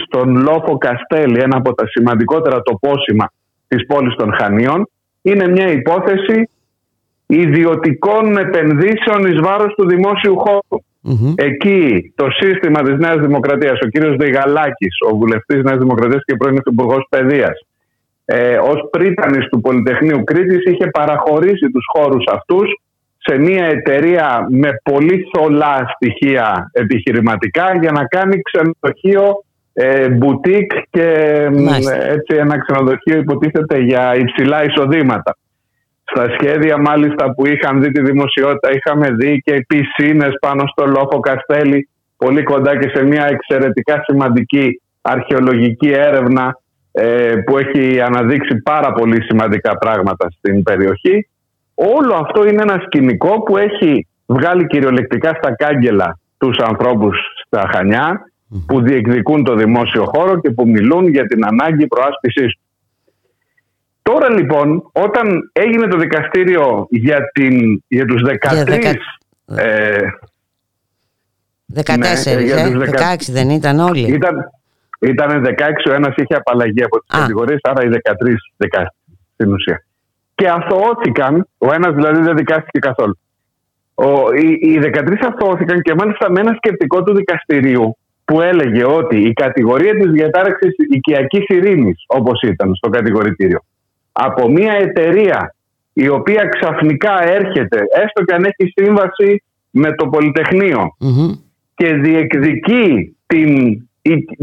στον Λόφο Καστέλη, ένα από τα σημαντικότερα τοπόσημα της πόλης των Χανίων, είναι μια υπόθεση ιδιωτικών επενδύσεων εις βάρος του δημόσιου Εκεί το σύστημα της Νέας Δημοκρατίας, ο κύριος Δεγαλάκης, ο βουλευτής Νέας Δημοκρατίας και πρώην Υπουργός Παιδείας, ε, ως πρίτανης του Πολυτεχνείου Κρήτης είχε παραχωρήσει τους χώρους αυτούς σε μια εταιρεία με πολύ θολά στοιχεία επιχειρηματικά για να κάνει ξενοδοχείο ε, μπουτίκ και έτσι ένα ξενοδοχείο υποτίθεται για υψηλά εισοδήματα. Στα σχέδια μάλιστα που είχαν δει τη δημοσιότητα είχαμε δει και πισίνες πάνω στο Λόφο Καστέλη πολύ κοντά και σε μια εξαιρετικά σημαντική αρχαιολογική έρευνα ε, που έχει αναδείξει πάρα πολύ σημαντικά πράγματα στην περιοχή. Όλο αυτό είναι ένα σκηνικό που έχει βγάλει κυριολεκτικά στα κάγκελα τους ανθρώπους στα Χανιά που διεκδικούν το δημόσιο χώρο και που μιλούν για την ανάγκη προάσπισης του. Τώρα λοιπόν όταν έγινε το δικαστήριο για, την, για τους 13... Ε, 14, ναι, για ε, 16 δεν ήταν όλοι; Ήταν, ήταν 16, ο ένας είχε απαλλαγή από τις κατηγορίες, άρα οι 13 δικάστηκαν στην ουσία. Και αθωώθηκαν, ο ένας δηλαδή δεν δικάστηκε καθόλου. Ο, οι, οι 13 αθωώθηκαν και μάλιστα με ένα σκεπτικό του δικαστηρίου που έλεγε ότι η κατηγορία της διατάραξης οικιακής ειρήνης, όπως ήταν στο κατηγορητήριο, από μια εταιρεία η οποία ξαφνικά έρχεται, έστω και αν έχει σύμβαση με το πολυτεχνειο και διεκδικεί την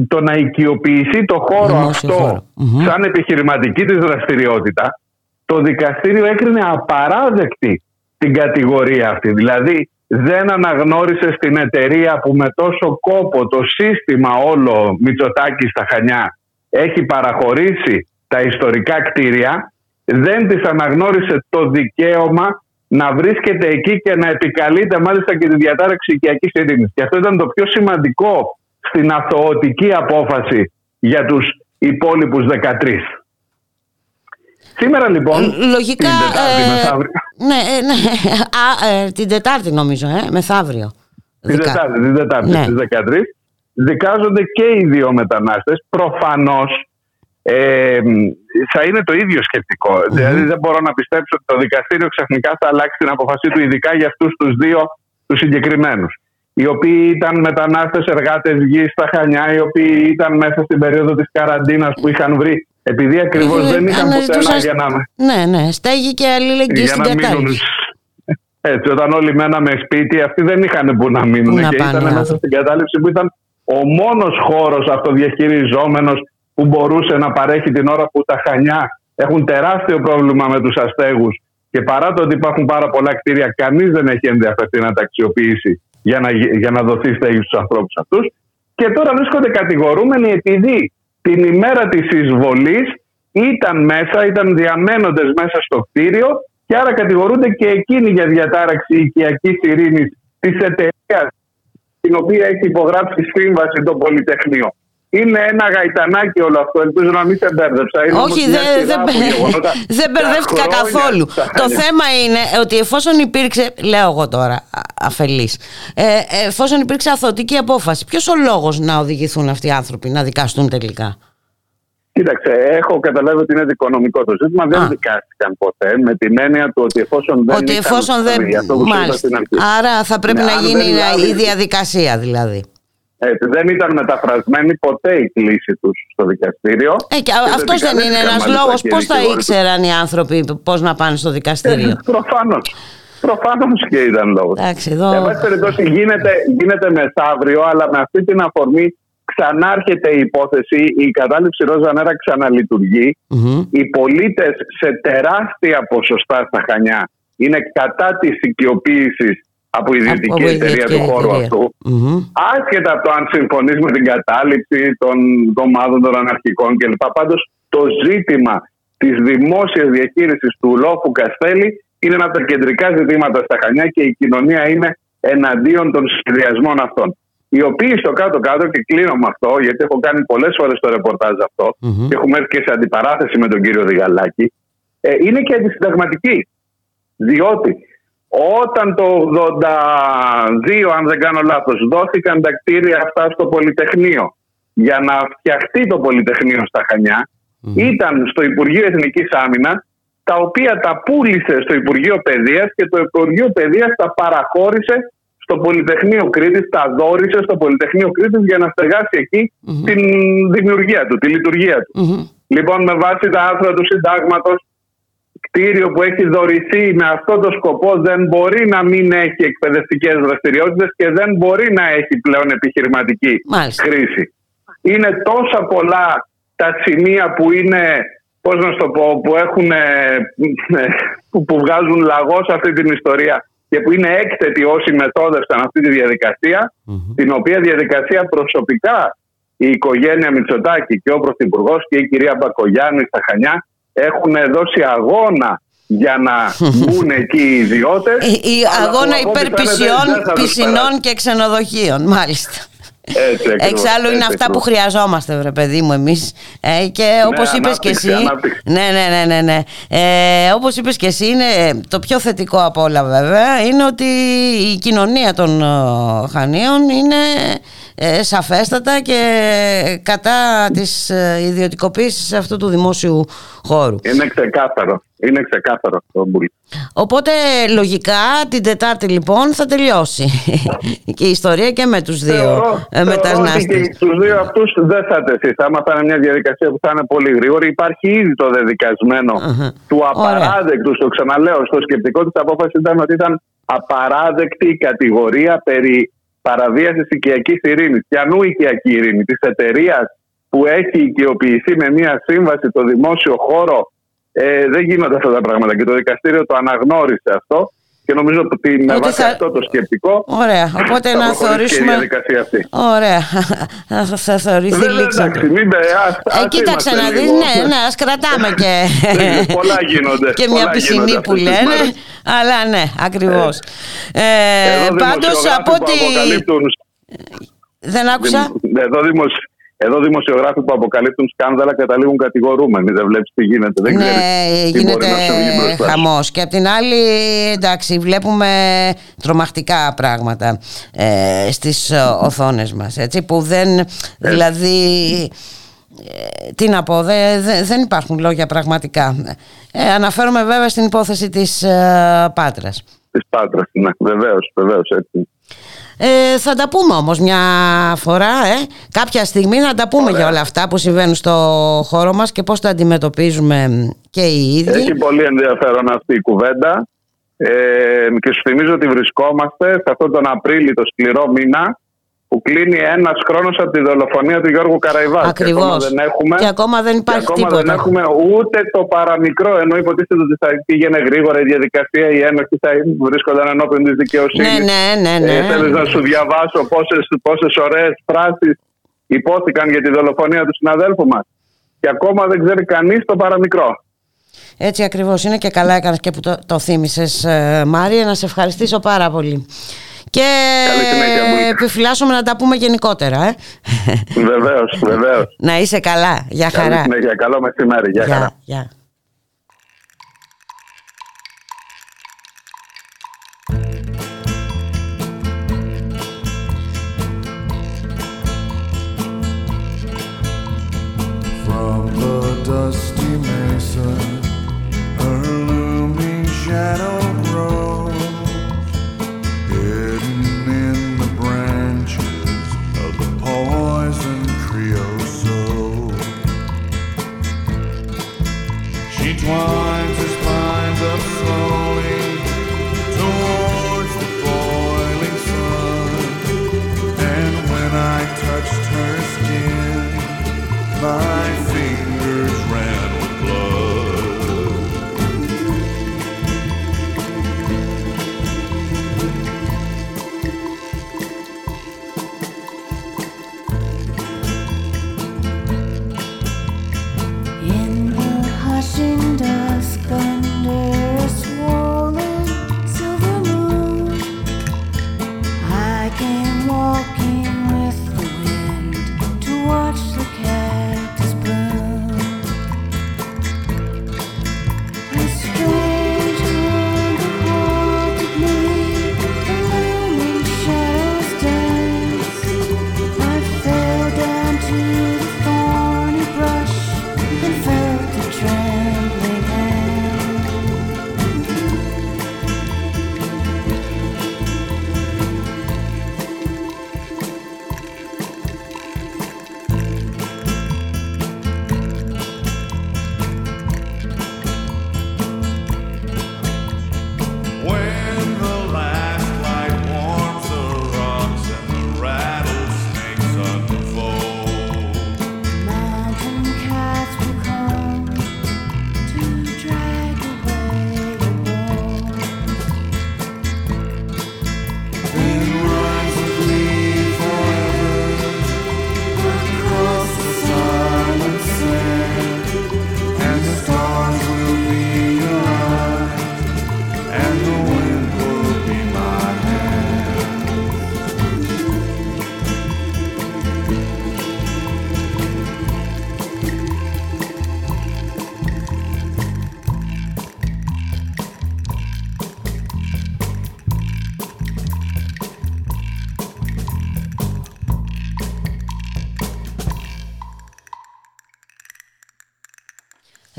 το να οικειοποιηθεί το χώρο αυτό σαν επιχειρηματική της δραστηριότητα το δικαστήριο έκρινε απαράδεκτη την κατηγορία αυτή. Δηλαδή δεν αναγνώρισε στην εταιρεία που με τόσο κόπο το σύστημα όλο Μητσοτάκης στα Χανιά έχει παραχωρήσει τα ιστορικά κτίρια δεν της αναγνώρισε το δικαίωμα να βρίσκεται εκεί και να επικαλείται μάλιστα και τη διατάραξη οικιακής ειρήνης. Και αυτό ήταν το πιο σημαντικό στην αθωωτική απόφαση για τους υπόλοιπους 13. Σήμερα λοιπόν, Λογικά, την Τετάρτη ε, μεθαύριο. Ναι, ε, ναι. Α, ε, την Τετάρτη νομίζω, ε, μεθαύριο. Τη Δετάρτη, τη Δετάρτη, ναι. 13. Δικάζονται και οι δύο μετανάστες. Προφανώς ε, θα είναι το ίδιο Δηλαδή δεν μπορώ να πιστέψω ότι το δικαστήριο ξαφνικά θα αλλάξει την αποφασή του, ειδικά για αυτούς τους δύο τους συγκεκριμένους. Οι οποίοι ήταν μετανάστες εργάτες γης στα Χανιά, οι οποίοι ήταν μέσα στην περίοδο της καραντίνας που είχαν βρει. Επειδή ακριβώς ε, δεν είχαν πουθενά για να. Ναι, ναι, στέγει και αλληλεγγύη στην κατάληψη. Έτσι, όταν όλοι μέναμε σπίτι, αυτοί δεν είχαν που να μείνουν. και ήταν μέσα στην κατάληψη που ήταν ο μόνος χώρος αυτοδιαχειριζόμενος που μπορούσε να παρέχει την ώρα που τα Χανιά έχουν τεράστιο πρόβλημα με τους αστέγους και παρά το ότι υπάρχουν πάρα πολλά κτίρια, κανείς δεν έχει ενδιαφερθεί να τα αξιοποιήσει για να, για να δοθεί στέγη στους ανθρώπους αυτούς. Και τώρα βρίσκονται κατηγορούμενοι επειδή την ημέρα της εισβολής ήταν μέσα, ήταν διαμένοντες μέσα στο κτίριο και άρα κατηγορούνται και εκείνοι για διατάραξη οικιακής ειρήνης της εταιρείας την οποία έχει υπογράψει σύμβαση το Πολυτεχνείο. Είναι ένα γαϊτανάκι όλο αυτό. Ελπίζω να μην σε μπέρδεψα. Όχι, δεν δε, δε μπερδεύτηκα καθόλου. Το θέμα είναι ότι εφόσον υπήρξε, λέω εγώ τώρα αφελής, ε, εφόσον υπήρξε αθωτική απόφαση, ποιος ο λόγος να οδηγηθούν αυτοί οι άνθρωποι να δικαστούν τελικά; Κοίταξε, έχω καταλάβει ότι είναι δικονομικό το ζήτημα. Δεν δικάστηκαν ποτέ με την έννοια του ότι εφόσον δεν. Ότι εφόσον δεν. Μάλιστα. Άρα θα πρέπει ναι, να γίνει η διαδικασία δηλαδή. Έτσι, δεν ήταν μεταφρασμένη ποτέ η κλίση τους στο δικαστήριο. Ε, και αυτός δεν είναι ένας λόγος. Πώς θα ήξεραν οι άνθρωποι πώς να πάνε στο δικαστήριο; Ε, Προφανώς. Προφανώς και ήταν λόγος. Εντάξει, εδώ... Εν πάση περιπτώσει γίνεται, γίνεται μεθαύριο, αλλά με αυτή την αφορμή ξανάρχεται η υπόθεση. Η κατάληψη Ρόζα Νέρα ξαναλειτουργεί. Οι πολίτες σε τεράστια ποσοστά στα Χανιά είναι κατά της οικειοποίησης από ιδιωτική από εταιρεία του χώρου αυτού. Mm-hmm. Άσχετα από το αν συμφωνείς με την κατάληψη των ομάδων των αναρχικών κλπ. Πάντως το ζήτημα της δημόσιας διαχείρισης του λόφου Καστέλη είναι ένα από τα κεντρικά ζητήματα στα Χανιά και η κοινωνία είναι εναντίον των σχεδιασμών αυτών. Οι οποίοι στο κάτω-κάτω, και κλείνω με αυτό, γιατί έχω κάνει πολλές φορές το ρεπορτάζ αυτό mm-hmm. και έχουμε έρθει και σε αντιπαράθεση με τον κύριο Διγαλάκη, ε, είναι και αντισυνταγματικοί. Διότι όταν το 82, αν δεν κάνω λάθος, δόθηκαν τα κτίρια αυτά στο Πολυτεχνείο για να φτιαχτεί το Πολυτεχνείο στα Χανιά, ήταν στο Υπουργείο Εθνικής Άμυνας, τα οποία τα πούλησε στο Υπουργείο Παιδείας και το Υπουργείο Παιδείας τα παραχώρησε στο Πολυτεχνείο Κρήτης, τα δόρισε στο Πολυτεχνείο Κρήτης για να στεγάσει εκεί την δημιουργία του, τη λειτουργία του. Λοιπόν, με βάση τα άρθρα του συντάγματος κτίριο που έχει δωρηθεί με αυτό το σκοπό δεν μπορεί να μην έχει εκπαιδευτικές δραστηριότητες και δεν μπορεί να έχει πλέον επιχειρηματική χρήση. Είναι τόσα πολλά τα σημεία που είναι, πώς να το πω, που, έχουν, που βγάζουν λαγό σε αυτή την ιστορία και που είναι έκθετοι όσοι μετόδευσαν αυτή τη διαδικασια την οποία διαδικασία προσωπικά η οικογένεια Μητσοτάκη και ο Πρωθυπουργός και η κυρία Μπακογιάννη στα Χανιά έχουν δώσει αγώνα για να μπουν εκεί οι ιδιώτες. Η αγώνα υπέρ πισινών και ξενοδοχείων, μάλιστα. Έτσι, Εξάλλου είναι αυτά που χρειαζόμαστε, βρε παιδί μου, εμείς. Ε, και όπως ναι, είπες και εσύ. Ναι, ναι, ναι, ναι. ναι. Ε, όπως είπες και εσύ, είναι το πιο θετικό από όλα, βέβαια, είναι ότι η κοινωνία των ε, Χανίων είναι ε, σαφέστατα και κατά της ε, ιδιωτικοποίησης αυτού του δημόσιου χώρου. Είναι ξεκάθαρο. Είναι ξεκάθαρο αυτό Οπότε λογικά την Τετάρτη λοιπόν θα τελειώσει και η ιστορία και με τους δύο ε, μετανάστες. Και τους δύο αυτούς δεν θα τεθεί. Θα είναι μια διαδικασία που θα είναι πολύ γρήγορη. Υπάρχει ήδη το δεδικασμενο του απαράδεκτου, στο ξαναλέω, στο σκεπτικό της απόφασης ήταν ότι ήταν απαράδεκτη η κατηγορία περί παραβίασης οικιακής ειρήνης. Και ανού οικιακή ειρήνη, της εταιρείας που έχει οικειοποιηθεί με μια σύμβαση το δημόσιο χώρο. Ε, δεν γίνονται αυτά τα πράγματα και το δικαστήριο το αναγνώρισε αυτό και νομίζω ότι με βάση θα... αυτό το σκεπτικό. Ωραία. Οπότε να θεωρήσουμε. αυτή. Ωραία. θα θεωρηθεί λήξη. Εντάξει, μην ε, κοίταξε να δεις. Ναι, ναι, ας κρατάμε και. πολλά γίνονται. και μια πισινή που λένε. Αλλά ναι, ακριβώς. Ε, ε Πάντως από ότι. Δεν άκουσα. Εδώ Εδώ δημοσιογράφοι που αποκαλύπτουν σκάνδαλα καταλήγουν κατηγορούμενοι. Δεν βλέπεις τι γίνεται. Δεν ναι, γίνεται χαμός. Και απ' την άλλη, εντάξει, βλέπουμε τρομακτικά πράγματα ε, στις οθόνες μας. Που δεν. Ε. Δηλαδή. Ε, τι να πω, δεν υπάρχουν λόγια πραγματικά. Ε, αναφέρομαι βέβαια στην υπόθεση της ε, Πάτρας. Της Πάτρας, ναι, βεβαίως, βεβαίως έτσι. Ε, θα τα πούμε όμως μια φορά, ε. κάποια στιγμή να τα πούμε για όλα αυτά που συμβαίνουν στο χώρο μας και πώς τα αντιμετωπίζουμε και οι ίδιοι. Έχει πολύ ενδιαφέρον αυτή η κουβέντα ε, και σου θυμίζω ότι βρισκόμαστε σε αυτόν τον Απρίλιο, το σκληρό μήνα, που κλείνει ένας χρόνος από τη δολοφονία του Γιώργου Καραϊβάκη. Ακριβώς. Και, και ακόμα δεν υπάρχει και ακόμα τίποτα. δεν έχουμε ούτε το παραμικρό, ενώ υποτίθεται ότι θα πήγαινε γρήγορα η διαδικασία, οι ένοχοι θα βρίσκονταν ενώπιον της δικαιοσύνης. Ναι, ναι, ναι. ναι. Ε, Θέλω να σου διαβάσω πόσες ωραίες φράσεις υπόθηκαν για τη δολοφονία του συναδέλφου μας. Και ακόμα δεν ξέρει κανείς το παραμικρό. Έτσι ακριβώς είναι και καλά έκανες και που το, το θύμισες ε, Μάρια να σε ευχαριστήσω πάρα πολύ και επιφυλάσσουμε να τα πούμε γενικότερα. Ε. Βεβαίως, βεβαίως. να είσαι καλά. Γεια χαρά. Καλή Καλό μεσημέρι. Γεια, χαρά. Γεια. From the dusty mesa, her looming shadow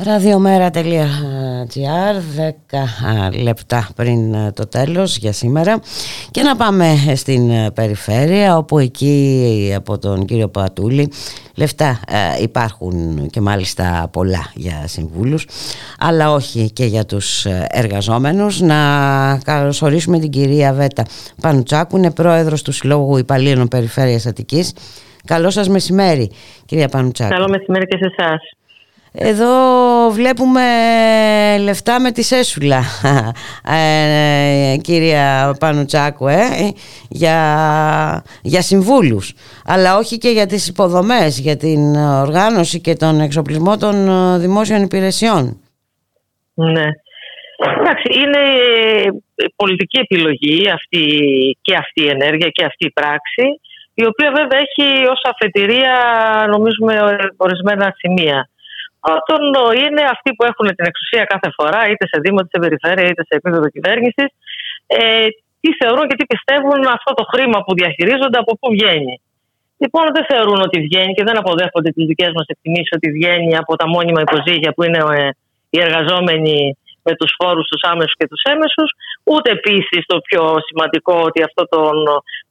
radiomera.gr 10 λεπτά πριν ε, το τέλος για σήμερα. Και να πάμε στην ε, περιφέρεια όπου εκεί από τον κύριο Πατούλη λεφτά ε, υπάρχουν και μάλιστα πολλά για συμβούλους αλλά όχι και για τους εργαζόμενους. Να καλωσορίσουμε την κυρία Βέτα Πανουτσάκου είναι πρόεδρος του Συλλόγου Υπαλλήλων Περιφέρειας Αττικής. Καλό σας μεσημέρι κυρία Πανουτσάκου. Καλό μεσημέρι και σε εσάς εδώ βλέπουμε λεφτά με τη σέσουλα, ε, κυρία Πανουτσάκου, ε, για, για συμβούλους. Αλλά όχι και για τις υποδομές, για την οργάνωση και τον εξοπλισμό των δημόσιων υπηρεσιών. Ναι. Εντάξει, είναι πολιτική επιλογή αυτή, και αυτή η ενέργεια και αυτή η πράξη. η οποία βέβαια έχει ως αφετηρία νομίζουμε ορισμένα σημεία. Όταν είναι αυτοί που έχουν την εξουσία κάθε φορά, είτε σε Δήμο, είτε σε περιφέρεια, είτε σε επίπεδο κυβέρνησης, ε, τι θεωρούν και τι πιστεύουν αυτό το χρήμα που διαχειρίζονται, από πού βγαίνει. Λοιπόν, δεν θεωρούν ότι βγαίνει και δεν αποδέχονται τις δικές μας εκτιμήσεις ότι βγαίνει από τα μόνιμα υποζύγια που είναι ε, οι εργαζόμενοι με τους φόρους τους άμεσους και τους έμεσους, ούτε επίσης το πιο σημαντικό ότι αυτό το,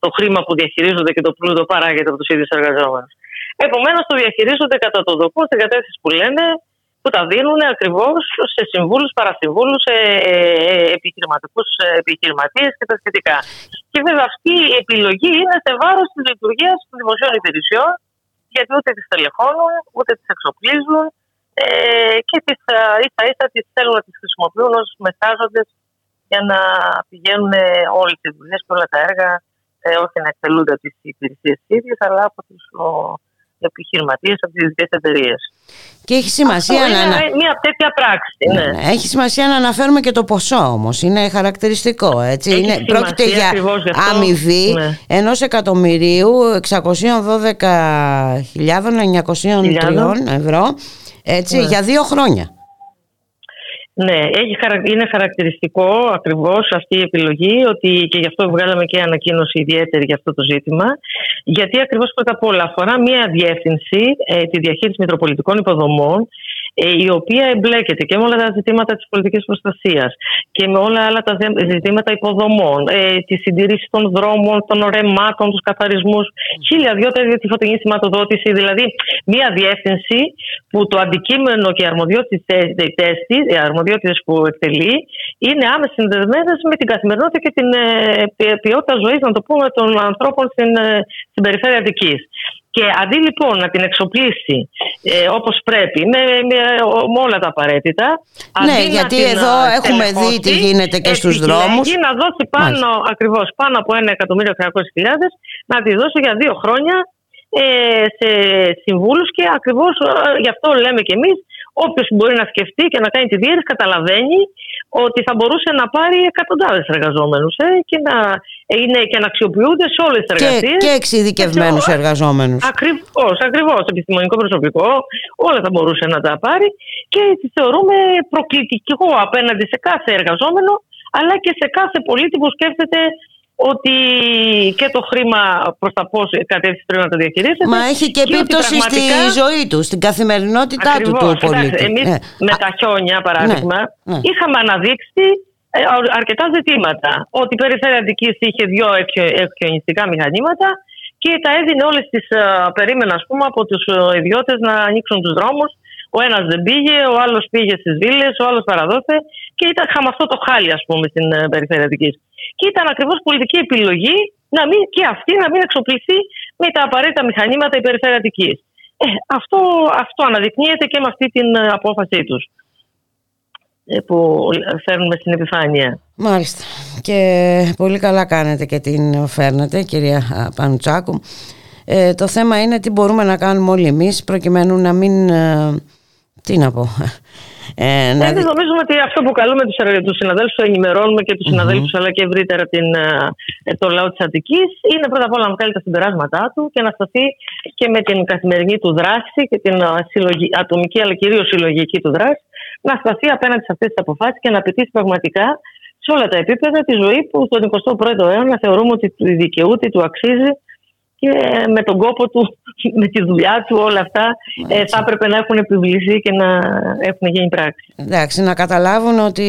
το χρήμα που διαχειρίζονται και το πλούτο παράγεται από τους ίδιους εργαζόμενους. Επομένως, το διαχειρίζονται κατά τον δοκό στην κατεύθυνση που λένε, που τα δίνουν ακριβώς σε συμβούλους, παρασυμβούλους, σε επιχειρηματικούς επιχειρηματίες και τα σχετικά. Και βέβαια αυτή η επιλογή είναι σε βάρος της λειτουργίας των δημοσίων υπηρεσιών, γιατί ούτε τις τελεχώνουν, ούτε τις εξοπλίζουν ε, και τις, ίσα ίσα τις θέλουν να τις χρησιμοποιούν ως μεσάζοντες για να πηγαίνουν όλες τις δουλειές και όλα τα έργα, ε, όχι να εκτελούνται από τις υπηρεσίες ίδιες, αλλά από τους επιχειρηματίες, από τις ειδικέ εταιρείες. Και έχει σημασία Αυτό να. είναι ανα- μια τέτοια πράξη. Ναι. Ναι, Έχει σημασία να αναφέρουμε και το ποσό όμως. Είναι χαρακτηριστικό. Έτσι. Έχει είναι, σημασία πρόκειται για ακριβώς γι' αυτό. αμοιβή Ναι. ενός εκατομμυρίου 612.903 ευρώ έτσι, Ναι. για δύο χρόνια. Ναι, έχει, χαρα- είναι χαρακτηριστικό ακριβώς αυτή η επιλογή ότι και γι' αυτό βγάλαμε και ανακοίνωση ιδιαίτερη για αυτό το ζήτημα. Γιατί ακριβώς πρώτα απ' όλα αφορά μια διεύθυνση, ε, τη διαχείριση μητροπολιτικών υποδομών, ε, η οποία εμπλέκεται και με όλα τα ζητήματα της πολιτικής προστασίας και με όλα άλλα τα δε- ζητήματα υποδομών, ε, τη συντήρηση των δρόμων, των ρεμάτων, τους καθαρισμούς, χίλια δυο τέτοια τη φωτεινή σηματοδότησης. Δηλαδή, μια διεύθυνση που το αντικείμενο και οι αρμοδιότητες που εκτελεί είναι άμεσα συνδεδεμένες με την καθημερινότητα και την ε, ποι- ποιότητα ζωής, να το πούμε, των ανθρώπων στην, ε, στην περιφέρεια Αττικής. Και αντί λοιπόν να την εξοπλίσει ε, όπως πρέπει, με, με, με όλα τα απαραίτητα. Ναι, αντί να γιατί την, εδώ ε, έχουμε δει τι στελεχώσει, γίνεται και στους επιλέγει δρόμους. να δώσει πάνω, ακριβώς, πάνω από 1.800.000 να τη δώσει για δύο χρόνια ε, σε συμβούλους και ακριβώς ε, γι' αυτό λέμε και εμείς όποιος μπορεί να σκεφτεί και να κάνει τη διέρεση καταλαβαίνει ότι θα μπορούσε να πάρει εκατοντάδες εργαζόμενους ε, και, να, ε, είναι, και να αξιοποιούνται σε όλες τις Και, εργασίες. και εξειδικευμένους εργαζόμενους. Ακριβώς, ακριβώς. Επιστημονικό προσωπικό, όλα θα μπορούσε να τα πάρει και τη θεωρούμε προκλητικό απέναντι σε κάθε εργαζόμενο, αλλά και σε κάθε πολίτη που σκέφτεται ότι και το χρήμα προς τα πώς κατεύθυνση πρέπει να το διαχειρίζεται. Μα έχει και ότι επίπτωση στη πραγματικά- ζωή τους, στην καθημερινότητά του Ακριβώς. του Εντάξει, πολίτη. Εμείς Ναι. με τα χιόνια, παράδειγμα, ναι. είχαμε αναδείξει ε, α- αρκετά ζητήματα. Ότι η περιφέρεια Αττικής είχε δύο εκχιο- εκχιονιστικά μηχανήματα και τα έδινε όλες τις ε, περίμενα ας πούμε, από τους ε, ιδιώτες να ανοίξουν τους δρόμους. Ο ένας δεν πήγε, ο άλλος πήγε στις βίλες, ο άλλος παραδόθε και ήταν, είχαμε αυτό το χάλι ας πούμε στην ε, περιφέρεια Αττικής. Και ήταν ακριβώς πολιτική επιλογή να μην, και αυτή να μην εξοπλιστεί με τα απαραίτητα μηχανήματα η περιφέρεια Αττικής. Ε, αυτό, αυτό αναδεικνύεται και με αυτή την ε, απόφασή τους ε, που φέρνουμε στην επιφάνεια. Μάλιστα. Και πολύ καλά κάνετε και την φέρνετε, κυρία α, Πανουτσάκου. Ε, το θέμα είναι τι μπορούμε να κάνουμε όλοι εμείς προκειμένου να μην... ε, τι να πω... Ε, να Εμείς δι- νομίζουμε ότι αυτό που καλούμε τους, εργα- τους συναδέλφους, που ενημερώνουμε και τους συναδέλφους αλλά και ευρύτερα την, ε, το λαό της Αττικής είναι πρώτα απ' όλα να βγάλει τα συμπεράσματά του και να σταθεί και με την καθημερινή του δράση και την ε, συλλογη- ατομική αλλά κυρίως συλλογική του δράση να σταθεί απέναντι σε αυτές τις αποφάσεις και να απαιτήσει πραγματικά σε όλα τα επίπεδα τη ζωή που στον 21ο αιώνα θεωρούμε ότι του δικαιούται, του αξίζει και με τον κόπο του, με τη δουλειά του, όλα αυτά ε, θα έπρεπε να έχουν επιβληθεί και να έχουν γίνει πράξη. Εντάξει, να καταλάβουν ότι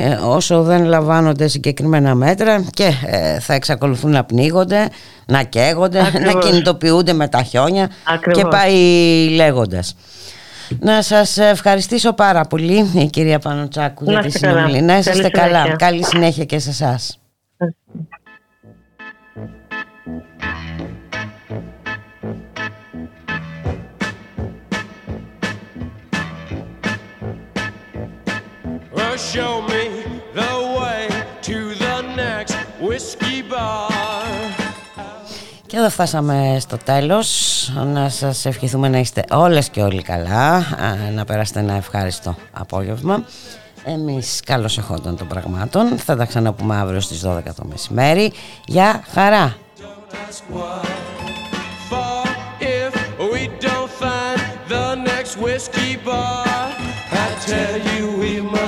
ε, όσο δεν λαμβάνονται συγκεκριμένα μέτρα και ε, θα εξακολουθούν να πνίγονται, να καίγονται, Ακριβώς. να κινητοποιούνται με τα χιόνια Ακριβώς. και πάει λέγοντας. Να σας ευχαριστήσω πάρα πολύ η κυρία Πανοτσάκου Να για τη είστε καλά. συνομιλία. Να είσαστε Καλή καλά. συνέχεια. Καλή συνέχεια και σε εσάς. Show me the way to the next whiskey bar. Και εδώ φτάσαμε στο τέλος. Να σας ευχηθούμε να είστε όλες και όλοι καλά. α, Να περάσετε ένα ευχάριστο απόγευμα. Εμείς καλώς εχόντων των πραγμάτων. Θα τα ξαναπούμε αύριο στις 12 το μεσημέρι. Γεια χαρά! Ask why.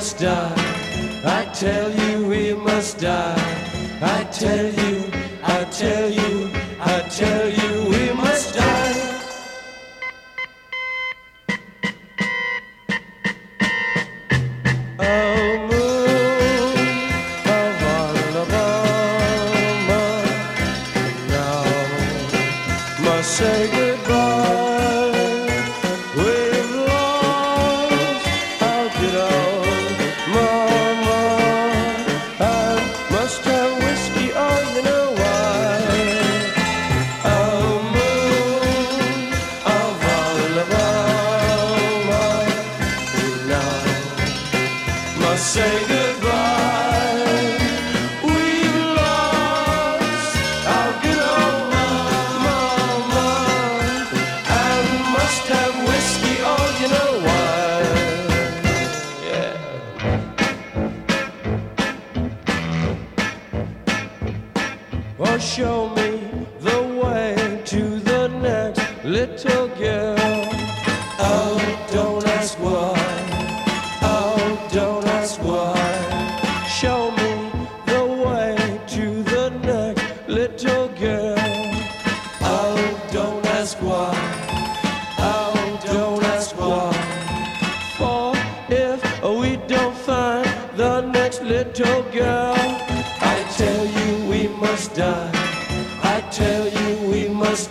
must die. I tell you we must die. I tell you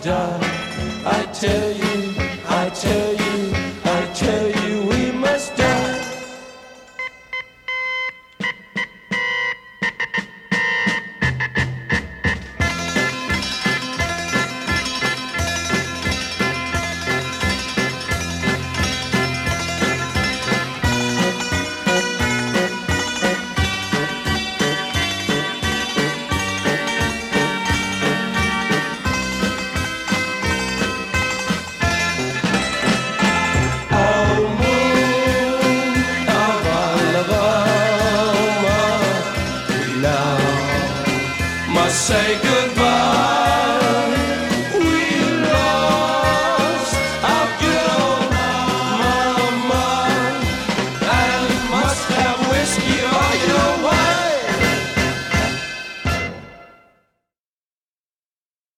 done.